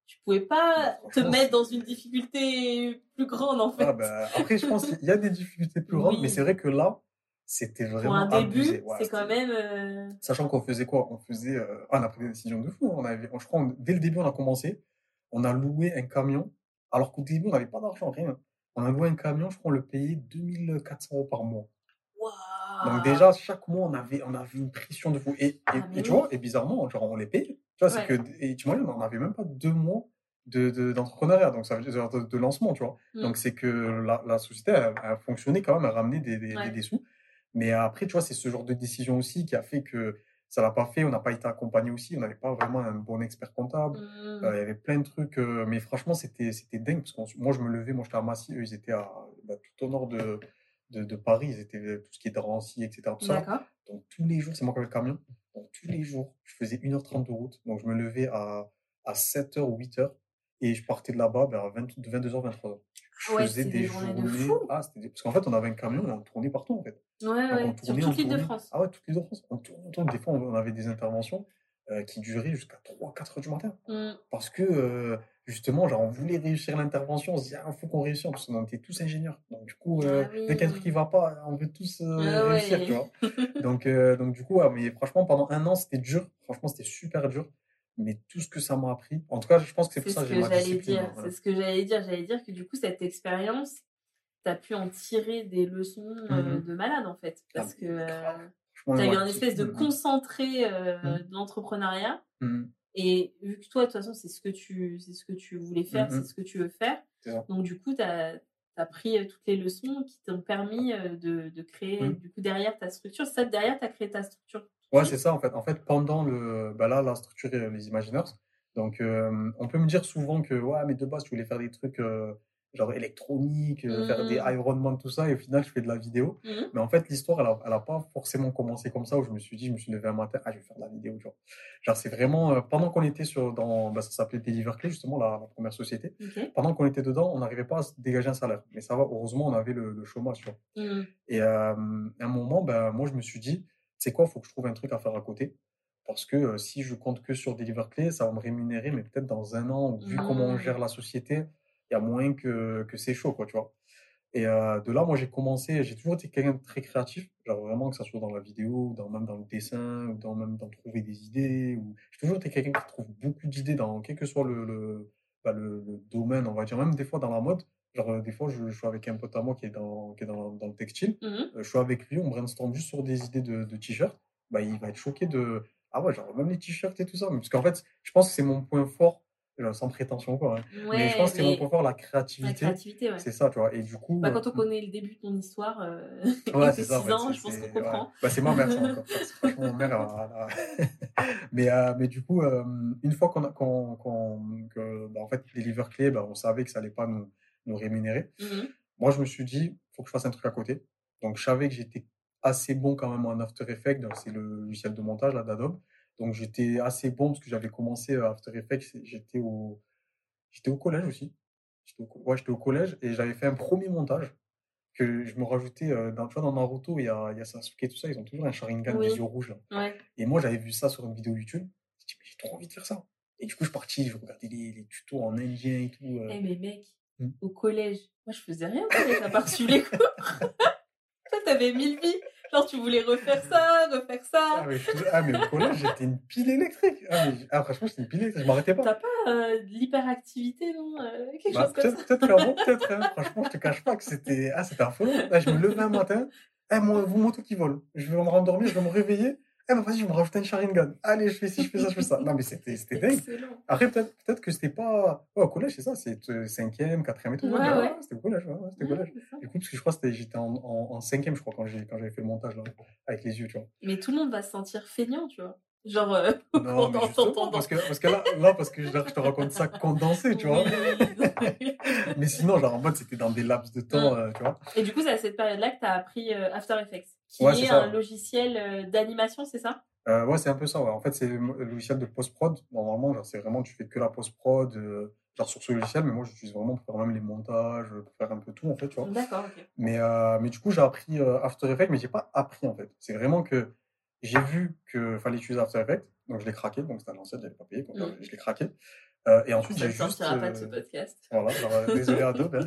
tu pouvais pas Bah, te mettre dans une difficulté plus grande en fait. Ah, bah, après, je pense qu'il y a des difficultés plus grandes, Oui. mais c'est vrai que là, c'était Pour vraiment un début. Ouais, c'est quand même. euh, Sachant qu'on faisait quoi? On faisait. euh, ah, on a pris des décisions de fou. On avait, je crois, on- dès le début, on a commencé. On a loué un camion, alors qu'au début, on n'avait pas d'argent, rien. On a loué un camion, je crois, on le payait 2400 euros par mois. Donc, déjà, chaque mois, on avait, on avait une pression de fou. Et, et, Ah, et tu vois, et bizarrement, genre, on les paye. Tu vois, c'est Ouais. que. Et tu vois, on n'avait même pas deux mois de, de- d'entrepreneuriat, donc ça veut dire de, de lancement, tu vois. Mm. Donc, c'est que la, la société, elle fonctionnait quand même, elle ramenait des, des, Ouais. des- des sous. Mais après, tu vois, c'est ce genre de décision aussi qui a fait que ça l'a pas fait. On n'a pas été accompagné aussi. On n'avait pas vraiment un bon expert comptable. Mmh. Euh, il y avait plein de trucs. euh, mais franchement, c'était dingue. Parce que moi, je me levais, moi, j'étais à Massy. Eux, ils étaient à, bah, tout au nord de, de, de Paris. Ils étaient euh, tout ce qui est Drancy, etc. Tout ça. D'accord. Donc, tous les jours, c'est moi qui avais le camion. Tous les jours, je faisais 1h30 de route. Donc, je me levais à, à 7h ou 8h. Et je partais de là-bas vers 20 de 22h, 23h. Je Ouais, faisais des des journées de journées. fou. Ah, des- Parce qu'en fait, on avait un camion et on tournait partout, en fait. Ouais, Donc, ouais. on Sur tournait, on toute l'île de tournait. France. Ah ouais, toute l'île de France. On tournait, on tournait. Des fois, on avait des interventions euh, qui duraient jusqu'à 3-4 heures du matin. Mmh. Parce que, euh, justement, genre, on voulait réussir l'intervention. On se disait, ah, il faut qu'on réussisse. Parce qu'on était tous ingénieurs. Donc, du coup, euh, Ah dès qu'il y a un truc qui va pas, on veut tous euh, Ah réussir, tu vois. Donc, euh, donc, du coup, ouais, mais franchement, pendant un an, c'était dur. Franchement, c'était super dur. Mais tout ce que ça m'a appris, en tout cas, je pense que c'est pour ça ce que j'allais dire. hein, voilà. C'est ce que j'allais dire. J'allais dire que du coup, cette expérience, tu as pu en tirer des leçons euh, Mhm. de malade, en fait. Ah, Parce que tu as eu un espèce de Mhm. concentré euh, Mhm. de l'entrepreneuriat. Mhm. Et vu que toi, de toute façon, c'est ce que tu, c'est ce que tu voulais faire, Mhm. c'est ce que tu veux faire. C'est. Donc, du coup, tu as, pris euh, toutes les leçons qui t'ont permis euh, de, de créer, Mhm. du coup, derrière ta structure. Ça, derrière, tu as créé ta structure? Ouais, c'est ça en fait. En fait, pendant le, bah là, la structure euh, les Imagineurs. Donc, euh, on peut me dire souvent que ouais, mais de base, tu voulais faire des trucs euh, genre électroniques, euh, faire des Mhm. Ironman, tout ça, et au final, je fais de la vidéo. Mhm. Mais en fait, l'histoire, elle a, elle a pas forcément commencé comme ça, où je me suis dit, je me suis levé un matin, ah, je vais faire de la vidéo, vois. Genre, c'est vraiment, euh, pendant qu'on était sur, dans, bah, ça s'appelait Deliverclay, justement, la, la première société. Pendant qu'on était dedans, on n'arrivait pas à se dégager un salaire. Mais ça va, heureusement, on avait le, le chômage, tu vois. Mhm. Et euh, à un moment, ben, moi, je me suis dit, c'est quoi, il faut que je trouve un truc à faire à côté. Parce que euh, si je compte que sur Deliverclay, ça va me rémunérer, mais peut-être dans un an, vu comment on Mhm. gère la société, il y a moins que, que c'est chaud, quoi, tu vois. Et euh, de là, moi, j'ai commencé, j'ai toujours été quelqu'un de très créatif, genre vraiment que ça soit dans la vidéo, ou dans, même dans le dessin, ou dans, même dans trouver des idées. Ou... J'ai toujours été quelqu'un qui trouve beaucoup d'idées dans quel que soit le, le, bah, le, le domaine, on va dire, même des fois dans la mode. Genre, euh, des fois, je, je suis avec un pote à moi qui est dans, qui est dans, dans le textile. Mhm. Euh, je suis avec lui, on brainstorm juste sur des idées de, de t-shirts. Bah, il va être choqué de. Ah ouais, genre, même les t-shirts et tout ça. Parce qu'en fait, je pense que c'est mon point fort, genre, sans prétention, quoi. hein. mais je pense que c'est mon point fort, la la créativité. ouais. C'est ça, tu vois. Et du coup. Bah, euh, quand on connaît le début de ton histoire, euh, Ouais, c'est tes ça. en 6 fait, ans, je pense qu'on comprend. Bah, c'est ma mère, ça, encore. C'est Franchement, ma mère, mais, euh, mais du coup, euh, une fois qu'on a, qu'on, qu'on- que, bah, en fait, les livres clés, bah, on savait que ça allait pas nous, nous rémunérer. Mhm. Moi, je me suis dit, faut que je fasse un truc à côté. Donc, je savais que j'étais assez bon quand même en After Effects. donc C'est le logiciel de montage là d'Adobe. Donc, j'étais assez bon parce que j'avais commencé euh, After Effects. J'étais au, j'étais au collège aussi. J'étais au, ouais, j'étais au collège et j'avais fait un premier montage que je me rajoutais euh, dans, tu vois, dans Naruto, il y a, il y a Sasuke et tout ça, ils ont toujours un Sharingan Oui. des yeux rouges. Là. Ouais. Et moi, j'avais vu ça sur une vidéo YouTube. Je dit, mais j'ai trop envie de faire ça. Et du coup, je suis parti, je regardais les, les tutos en indien et tout. euh. Eh, mais mec, Hmm. au collège, moi je faisais rien au collège à part suivre les cours. Toi, t'avais mille vies. Genre, tu voulais refaire ça, refaire Ah, ça. mais, je ah, mais au collège, j'étais une pile électrique. Ah, mais, ah, franchement, j'étais une pile électrique. Je m'arrêtais pas. T'as pas euh, de l'hyperactivité, non Euh, Quelque Bah, chose comme ça? peut-être qu'avant, peut-être. hein. Franchement, je te cache pas que c'était ah, c'était. Là, je me levais un matin. Eh, mon, vous moto qui vole. Je vais me rendormir, je vais me réveiller. Eh, ben, vas-y, je me rajouter une Sharingan. Allez, je fais ci, je fais ça, je fais ça. Non, mais c'était c'était dingue. Après, peut-être peut que c'était pas. Ouais, au collège, c'est ça, c'est euh, cinquième, quatrième et tout. Ouais. C'était au collège, ouais, c'était au collège. Du coup, parce que je crois que j'étais en, en, en cinquième, je crois, quand j'ai quand j'avais fait le montage, là, avec les yeux, tu vois. Mais tout le monde va se sentir feignant, tu vois. Genre, euh, Non, mais en justement, parce que, parce que là, là, parce que je, je te raconte ça condensé, tu vois. Mais sinon, genre, en mode, c'était dans des laps de temps, euh, tu vois. Et du coup, c'est à cette période-là que tu as appris euh, After Effects, qui Ouais, est un logiciel euh, d'animation, c'est ça? Ouais, c'est un peu ça, ouais. En fait, c'est le logiciel de post-prod. Normalement, genre, c'est vraiment, tu fais que la post-prod, genre, sur ce logiciel, mais moi, j'utilise vraiment pour faire même les montages, pour faire un peu tout, en fait, tu vois. D'accord, ok. Mais, mais du coup, j'ai appris After Effects, mais j'ai pas appris, en fait. C'est vraiment que j'ai vu qu'il fallait utiliser After Effects, donc je l'ai craqué, donc c'était à l'ancienne, j'avais pas payé, donc, Mm. euh, je l'ai craqué. Euh, et ensuite, Ça j'ai ne juste. sortira pas de ce euh, podcast. Voilà, euh, désolé Adobe. hein.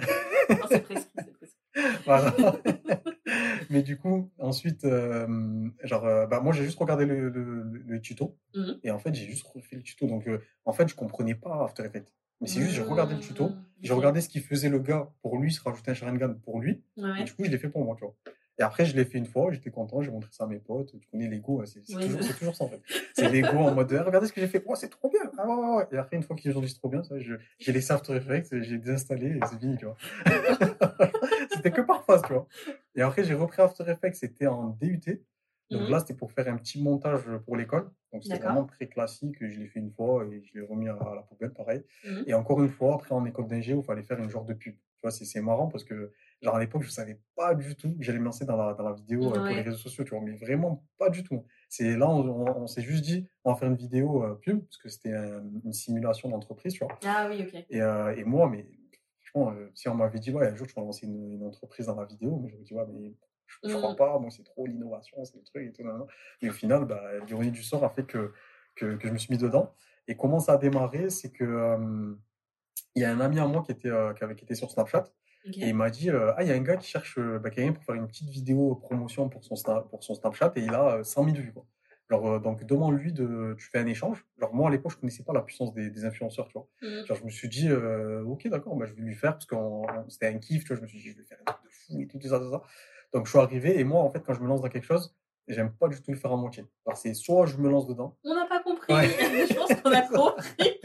Non, c'est prescrit, c'est prescrit. Voilà. Mais du coup, ensuite, euh, genre, euh, bah, moi, j'ai juste regardé le, le, le tuto. Mhm. Et en fait, j'ai juste refait le tuto. Donc, euh, en fait, je comprenais pas After Effects. Mais c'est juste, j'ai regardé le tuto. Mmh, J'ai regardé ce qu'il faisait le gars pour lui, se rajouter un Sharingan pour lui. Ouais, Et du coup, je l'ai fait pour moi, tu vois. Et après, je l'ai fait une fois, j'étais content, j'ai montré ça à mes potes. Tu connais Lego, c'est Oui. toujours, c'est toujours ça, en fait. C'est Lego en mode, regardez ce que j'ai fait. Oh, c'est trop bien. Ah, ouais, ouais, ouais. Et après, une fois qu'ils ont dit c'est trop bien, j'ai laissé After Effects, j'ai désinstallé et c'est fini, tu vois. C'était que par phase, tu vois. Et après, j'ai repris After Effects, c'était en DUT. Donc Mhm. là, c'était pour faire un petit montage pour l'école. Donc c'était vraiment très classique. Je l'ai fait une fois et je l'ai remis à la poubelle, pareil. Mhm. Et encore une fois, après en école d'ingé, il fallait faire une genre de pub. Tu vois, c'est c'est marrant parce que, genre à l'époque, je savais pas du tout que j'allais me lancer dans la, dans la vidéo euh, pour les réseaux sociaux, tu vois, mais vraiment pas du tout. C'est là, on, on- on s'est juste dit, on va faire une vidéo euh, pub parce que c'était un- une simulation d'entreprise, tu vois. Ah oui, ok. Et, euh, et moi, mais franchement, euh, si on m'avait dit, ouais, un jour tu vas lancer une, une entreprise dans la vidéo, mais j'aurais dit, ouais, mais je, je crois Mhm. pas, moi c'est trop l'innovation, c'est le truc et tout. Mais au final, bah, l'ironie du sort a fait que, que, que je me suis mis dedans. Et comment ça a démarré, c'est que il y a un ami à moi qui était, qui avait qui était sur Snapchat Et il m'a dit, euh, ah, il y a un gars qui cherche euh, bah, quelqu'un pour faire une petite vidéo promotion pour son, Sna- pour son Snapchat et il a euh, 100 000 vues. Quoi. Genre, euh, donc demande-lui de, tu fais un échange. Genre moi à l'époque je connaissais pas la puissance des, des influenceurs, tu vois. Mhm. Genre, je me suis dit, euh, ok, d'accord, bah, je vais lui faire parce que c'était un kiff, tu vois. Je me suis dit, je vais faire un truc de fou et tout, tout ça, tout ça. Donc, je suis arrivé et moi, en fait, quand je me lance dans quelque chose, j'aime pas du tout le faire à moitié. Alors, c'est soit je me lance dedans. On n'a pas compris. Ouais. je pense qu'on a compris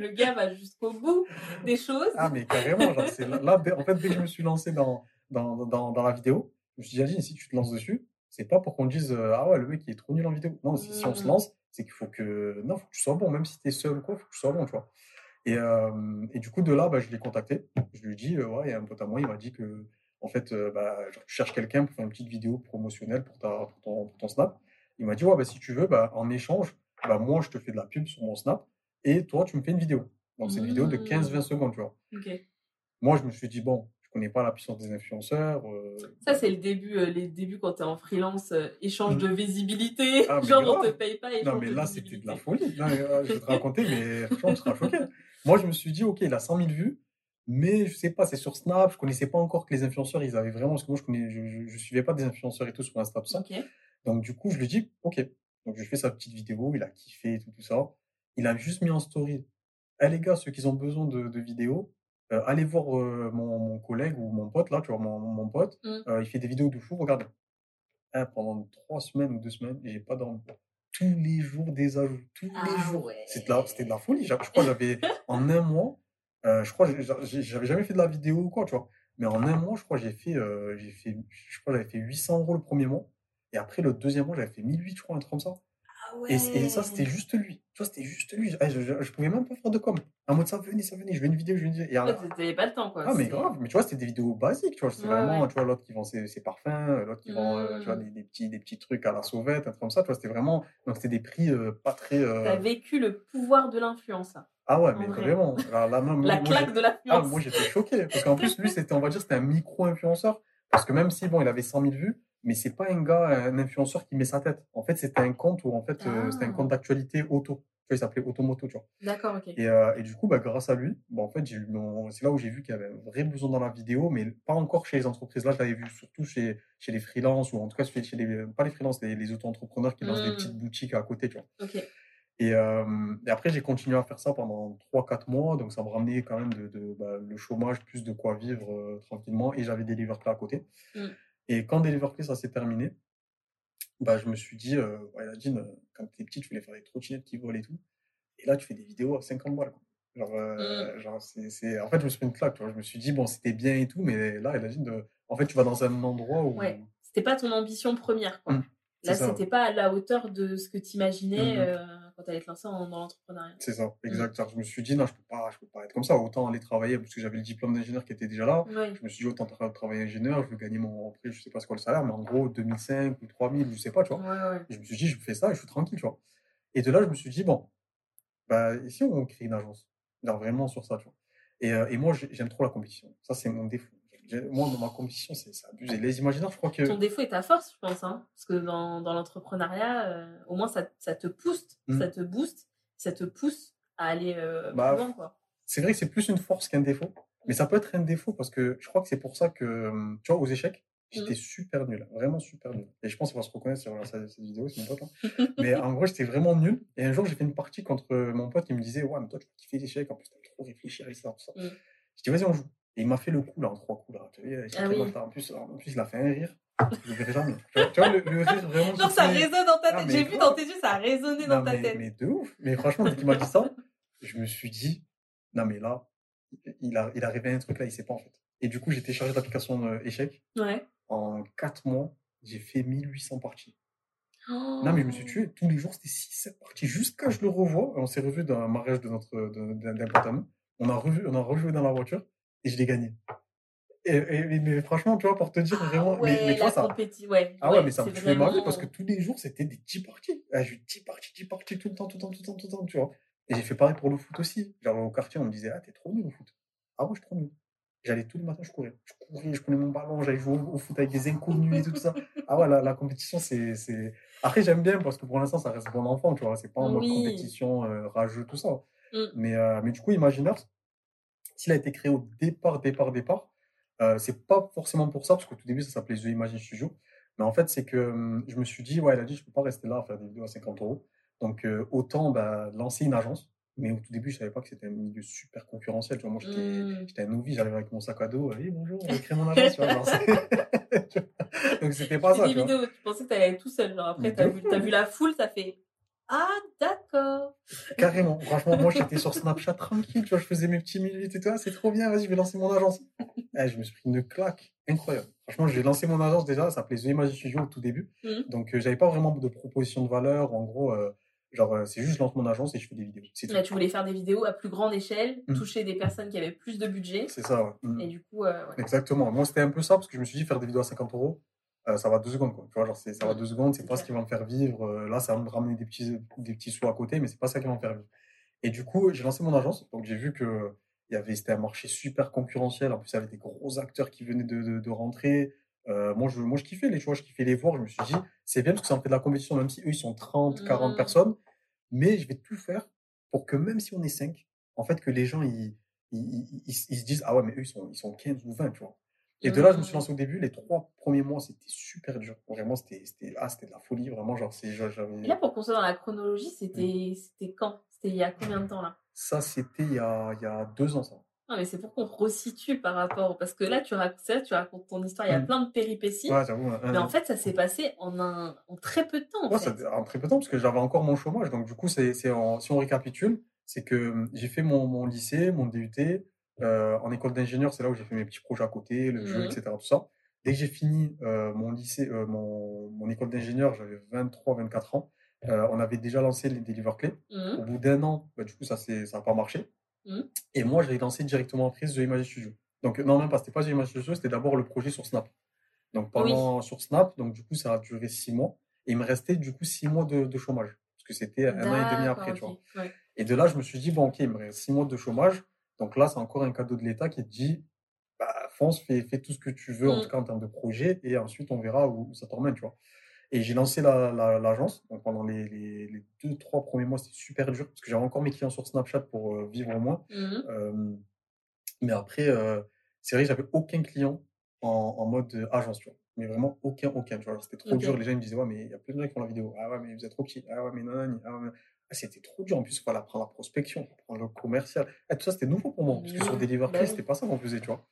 le gars va jusqu'au bout des choses. Ah, mais carrément, genre, c'est là, en fait, dès que je me suis lancé dans, dans, dans, dans la vidéo, je me suis dit, si tu te lances dessus, c'est pas pour qu'on dise, euh, ah ouais, le mec, il est trop nul en vidéo. Non, si, si on se Mhm. lance, c'est qu'il faut que, non, faut que tu sois bon, même si tu es seul ou quoi, faut que tu sois bon, tu vois. Et, euh, et du coup, de là, bah, je l'ai contacté. Je lui ai dit, euh, ouais, il y a un pote à moi, il m'a dit que, en fait, euh, bah, genre, tu cherches quelqu'un pour faire une petite vidéo promotionnelle pour, ta, pour, ton, pour ton Snap. Il m'a dit, ouais, bah, si tu veux, bah, en échange, bah, moi, je te fais de la pub sur mon Snap et toi, tu me fais une vidéo. Donc, c'est une vidéo de 15-20 secondes, tu vois. Moi, je me suis dit, bon, je connais pas la puissance des influenceurs. euh, Ça, c'est le début, euh, les débuts quand tu es en freelance, euh, échange Mhm. de visibilité. Ah, Genre, on te paye pas, Non, mais là, c'était de la folie. Euh, je vais te raconter, mais franchement, tu seras choqué. Moi, je me suis dit, OK, il a 100 000 vues, mais je sais pas, c'est sur Snap. Je connaissais pas encore que les influenceurs, ils avaient vraiment. Parce que moi, je, connais, je, je, je suivais pas des influenceurs et tout sur Insta, tout ça. Ok. Donc, du coup, je lui dis, OK. Donc, je fais sa petite vidéo, il a kiffé et tout, tout ça. Il a juste mis en story. Eh, les gars, ceux qui ont besoin de, de vidéos, euh, allez voir euh, mon, mon collègue ou mon pote, là, tu vois, mon, mon pote. Mm. Euh, il fait des vidéos de fou, regardez. Eh, pendant trois semaines ou deux semaines, j'ai pas dormi. Tous les jours des ajouts, tous les Ah jours. ouais. C'était de, la- c'était de la folie. Je crois que j'avais, en un mois, euh, je crois j'avais jamais fait de la vidéo ou quoi, tu vois. Mais en un mois, je crois j'ai fait, j'ai fait, je crois que j'avais fait 800 euros le premier mois. Et après, le deuxième mois, j'avais fait 1008, je crois, un truc comme ça. Ah Et, et ça, c'était juste lui. Tu vois, c'était juste lui. Je, je, je pouvais même pas faire de com. En mode, ça venait, ça venait, je veux une vidéo, je veux une vidéo. Et Ouais, la- T'avais pas le temps, quoi. ah, mais grave, mais tu vois, c'était des vidéos basiques, tu vois, c'est Ouais, vraiment, ouais. tu vois, l'autre qui vend ses, ses parfums, euh, l'autre qui vend, euh, tu vois, Mm. des, des petits, des petits trucs à la sauvette, un truc comme ça, tu vois, c'était vraiment, donc c'était des prix euh, pas très, euh, T'as vécu le pouvoir de l'influence. ah ouais, mais vrai. vraiment, là, là, même, La moi, claque de ah, l'influence. moi, j'étais choqué, parce qu'en plus, lui, c'était, on va dire, c'était un micro-influenceur, parce que même si, bon, il avait 100 000 vues, mais c'est pas un gars, un influenceur qui met sa tête. En fait, c'était un compte où, en fait, euh, c'était un Ah. compte d'actualité auto. Tu vois, il s'appelait Automoto, tu vois. D'accord, ok. Et, euh, et du coup, bah, grâce à lui, bah, en fait, j'ai c'est là où j'ai vu qu'il y avait un vrai besoin dans la vidéo, mais pas encore chez les entreprises. Là, je l'avais vu surtout chez, chez les freelances, ou en tout cas chez, les, pas les freelances, les, les auto-entrepreneurs qui lancent des Mm. petites boutiques à côté, tu vois. Ok. Et, euh, et après, j'ai continué à faire ça pendant 3-4 mois, donc ça me ramenait quand même de, de, bah, le chômage, plus de quoi vivre euh, tranquillement, et j'avais Deliverclay à côté. Mm. Et quand Deliverclay, ça s'est terminé, bah, je me suis dit, euh, ouais, quand t'es petit, tu voulais faire des trottinettes qui volent et tout. Et là, tu fais des vidéos à 50 balles. quoi. Genre, euh, genre c'est, c'est- En fait, je me suis fait une claque. Tu vois. Je me suis dit, bon, c'était bien et tout, mais là, imagine, de... en fait, tu vas dans un endroit où. Ouais. C'était pas ton ambition première, quoi. Mm. Là, ça. c'était pas à la hauteur de ce que tu imaginais Mhm. Quand tu allais te lancer en- dans l'entrepreneuriat. C'est ça, exact. Alors, je me suis dit, non, je peux pas, je peux pas être comme ça. Autant aller travailler, parce que j'avais le diplôme d'ingénieur qui était déjà là. Je me suis dit, autant tra- travailler ingénieur, je veux gagner mon. Après, je sais pas ce qu'est le salaire, mais en gros, 2005 ou 3000, je sais pas, tu vois. Ouais, ouais. Et je me suis dit, je fais ça et je suis tranquille, tu vois. Et de là, je me suis dit, bon, bah, et si on crée une agence? Genre vraiment sur ça, tu vois. Et, euh, et moi, j'ai- j'aime trop la compétition. Ça, c'est mon défaut. Moi, dans ma compétition, c'est abusé. Les imaginaires, je crois que. Ton défaut est ta force, je pense. Hein. Parce que dans, dans l'entrepreneuriat, euh, au moins, ça, ça te pousse, Mm. ça te booste, ça te pousse à aller euh, Bah, plus loin, quoi. C'est vrai que c'est plus une force qu'un défaut. Mais ça peut être un défaut parce que je crois que c'est pour ça que, tu vois, aux échecs, j'étais super nul. Vraiment super nul. Et je pense qu'il va se reconnaître sur cette, vidéo, c'est mon pote. hein. mais en gros, j'étais vraiment nul. Et un jour, j'ai fait une partie contre mon pote. Il me disait, ouais, mais toi, tu kiffes les échecs. En plus, t'as trop réfléchir et ça, tout ça. Mm. Je dis, vas-y, on joue. Et il m'a fait le coup, là, en trois coups, là. Tu vois, Ah oui. en, plus, en plus, il a fait un rire. Je le verrai jamais. Tu vois, tu vois, le, le rire vraiment. Genre, ça résonne dans ta Ah, tête. J'ai vu dans tes yeux, ça a résonné dans ta mais, tête. mais de ouf. Mais franchement, dès qu'il m'a dit ça, je me suis dit, non, mais là, il a, il a rêvé un truc là, il sait pas en fait. Et du coup, j'ai téléchargé l'application euh, échec. Ouais. en 4 mois, j'ai fait 1800 parties. Non, mais je me suis tué. Tous les jours, c'était 6-7 parties. Jusqu'à je le revois. On s'est revu dans un mariage de notre, d'un pote à nous. On a, revu, on a rejoué dans la voiture et je l'ai gagné. Et, mais franchement, tu vois, pour te dire ah vraiment. mais, mais ça. Ouais, ah ouais, mais ça me fait ma vie parce que tous les jours, c'était des 10 parties. Ah, j'ai eu 10 parties, 10 parties tout le temps, tout le temps, tout le temps, tout le temps, tu vois. Et j'ai fait pareil pour le foot aussi. Genre, au quartier, on me disait, ah, t'es trop nul au foot. Ah ouais, je suis trop nul. J'allais tous les matins, je courais. Je courais, je prenais mon ballon, j'allais jouer au, foot avec des inconnus et tout ça. Ah ouais, la, la compétition, c'est. Après, j'aime bien parce que pour l'instant, ça reste bon enfant, tu vois. C'est pas en mode compétition, euh, rageux, tout ça. Mmh. Mais, euh, mais du coup, Imagineurs, s'il a été créé au départ, départ, départ, euh, c'est pas forcément pour ça, parce qu'au tout début, ça s'appelait The Imagine Studio. Mais en fait, c'est que hum, je me suis dit, ouais, elle a dit, je peux pas rester là à faire des vidéos à 50 euros. Donc, euh, autant bah, lancer une agence. Mais au tout début, je savais pas que c'était un milieu super concurrentiel. Tu vois, moi, j'étais mmh. un novice, j'arrivais avec mon sac à dos. Oui, bonjour, j'ai créé mon agence. tu vois, Donc, c'était pas ça. Des vidéos, tu pensais que tu allais tout seul. Genre, après, tu as, vu, as vu la foule, ça fait ah, d'accord. Carrément. Franchement, moi, j'étais sur Snapchat tranquille, tu vois, je faisais mes petits minutes et tout. C'est trop bien, vas-y, je vais lancer mon agence. Eh, je me suis pris une claque incroyable. Franchement, j'ai lancé mon agence déjà, ça s'appelait The Image Studio au tout début. Mmh. Donc, euh, j'avais pas vraiment de proposition de valeur. En gros, euh, genre, euh, c'est juste je lance mon agence et je fais des vidéos. Là, tu voulais faire des vidéos à plus grande échelle, mmh. toucher des personnes qui avaient plus de budget. C'est ça, ouais. Mmh. Et du coup, Exactement. Moi, c'était un peu ça parce que je me suis dit, faire des vidéos à 50 euros, euh, ça va deux secondes. Quoi. Tu vois, genre, ça va deux secondes, c'est pas ce qui va me faire vivre. Euh, là, ça va me ramener des petits, des petits sous à côté, mais c'est pas ça qui va me faire vivre. Et du coup, j'ai lancé mon agence. Donc, j'ai vu que il y avait, c'était un marché super concurrentiel. En plus, il y avait des gros acteurs qui venaient de, de, rentrer. Euh, moi, je, moi, je kiffais les, vois, je kiffais les voir. Je me suis dit, c'est bien parce que ça me fait de la compétition, même si eux, ils sont 30, 40 mmh. personnes. Mais je vais tout faire pour que même si on est 5, en fait, que les gens, ils, ils, ils, se disent, ah ouais, mais eux, ils sont, ils sont 15 ou 20, tu vois. Et de là, je me suis lancé au début. Les trois premiers mois, c'était super dur. Vraiment, c'était ah, de la folie. Vraiment, genre, c'est. Là, pour qu'on soit dans la chronologie, c'était c'était quand? C'était il y a combien de temps là? Ça, c'était il, y a, il y a deux ans, ça. Non, mais c'est pour qu'on resitue par rapport. Parce que là, tu racontes, tu racontes ton histoire, il y a mmh. plein de péripéties. Ouais, j'avoue. mais en fait, ça s'est passé en, un, en très peu de temps. En, ouais, fait. en très peu de temps, parce que j'avais encore mon chômage. Donc, du coup, c'est si on récapitule, c'est que j'ai fait mon, mon lycée, mon DUT. Euh, en école d'ingénieur, c'est là où j'ai fait mes petits projets à côté, le jeu, etc. Tout ça. Dès que j'ai fini euh, mon lycée, euh, mon, mon, école d'ingénieur, j'avais 23, 24 ans. on avait déjà lancé les Deliver Clés. Mmh. Au bout d'un an, bah, du coup, ça n'a pas marché. Mmh. Et moi, j'ai lancé directement en prise The Image Studio. Donc, non, même pas, c'était pas The Image Studio, c'était d'abord le projet sur Snap. Donc, pendant sur Snap, donc du coup, ça a duré six mois. Et il me restait du coup six mois de, chômage. Parce que c'était un an et demi après, tu vois. Et de là, je me suis dit, bon, ok, il me reste six mois de chômage. Donc là, c'est encore un cadeau de l'État qui te dit, bah, fonce, fais, fais, tout ce que tu veux, en mmh. tout cas en termes de projet, et ensuite on verra où, ça t'emmène, tu vois. Et j'ai lancé l'agence. La, donc pendant les, les, deux, trois premiers mois, c'était super dur parce que j'avais encore mes clients sur Snapchat pour euh, vivre au moins. Mmh. mais après, euh, c'est vrai j'avais aucun client en, en, mode agence, tu vois. Mais vraiment aucun, aucun, tu vois. C'était trop dur. Les gens ils me disaient, ouais, mais il y a plein de gens qui font la vidéo. Ah ouais, mais vous êtes trop petit. Ah ouais, mais non, non, ah ouais, ah, c'était trop dur. En plus, il fallait apprendre la prospection, apprendre le commercial. Et ah, tout ça, c'était nouveau pour moi. Parce que sur Deliveroo, bah c'était pas ça qu'on faisait, tu vois.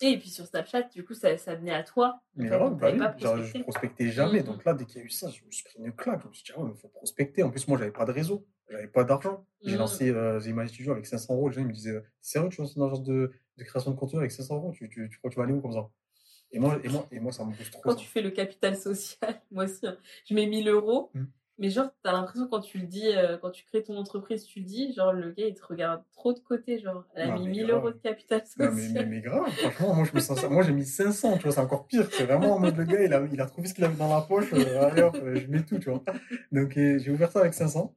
Et puis sur Snapchat, du coup, ça, ça venait à toi. Mais vraiment, bah oui, je prospectais jamais. Mmh. Donc là, dès qu'il y a eu ça, je me suis pris une claque. Je me suis dit, ah ouais, il faut prospecter. En plus, moi, j'avais pas de réseau. J'avais pas d'argent. J'ai mmh. lancé euh, The Studio avec 500 euros. Les gens ils me disaient, sérieux, tu lances une agence de, de, création de contenu avec 500 euros? Tu, tu, tu crois que tu vas aller où comme ça? Et moi, et, moi, et moi, ça me booste trop. Quand tu fais le capital social, moi aussi, hein, je mets 1000 euros. Mmh. Mais genre, t'as l'impression quand tu le dis, euh, quand tu crées ton entreprise, tu le dis, genre, le gars, il te regarde trop de côté, genre, elle a mis 1000 euros de capital social. mais, mais, grave, franchement, moi, je me sens. Moi, j'ai mis 500, tu vois, c'est encore pire. C'est vraiment en mode, le gars, il a, il a trouvé ce qu'il avait dans la poche, euh, allez hop, euh, je mets tout, tu vois. Donc, j'ai ouvert ça avec 500.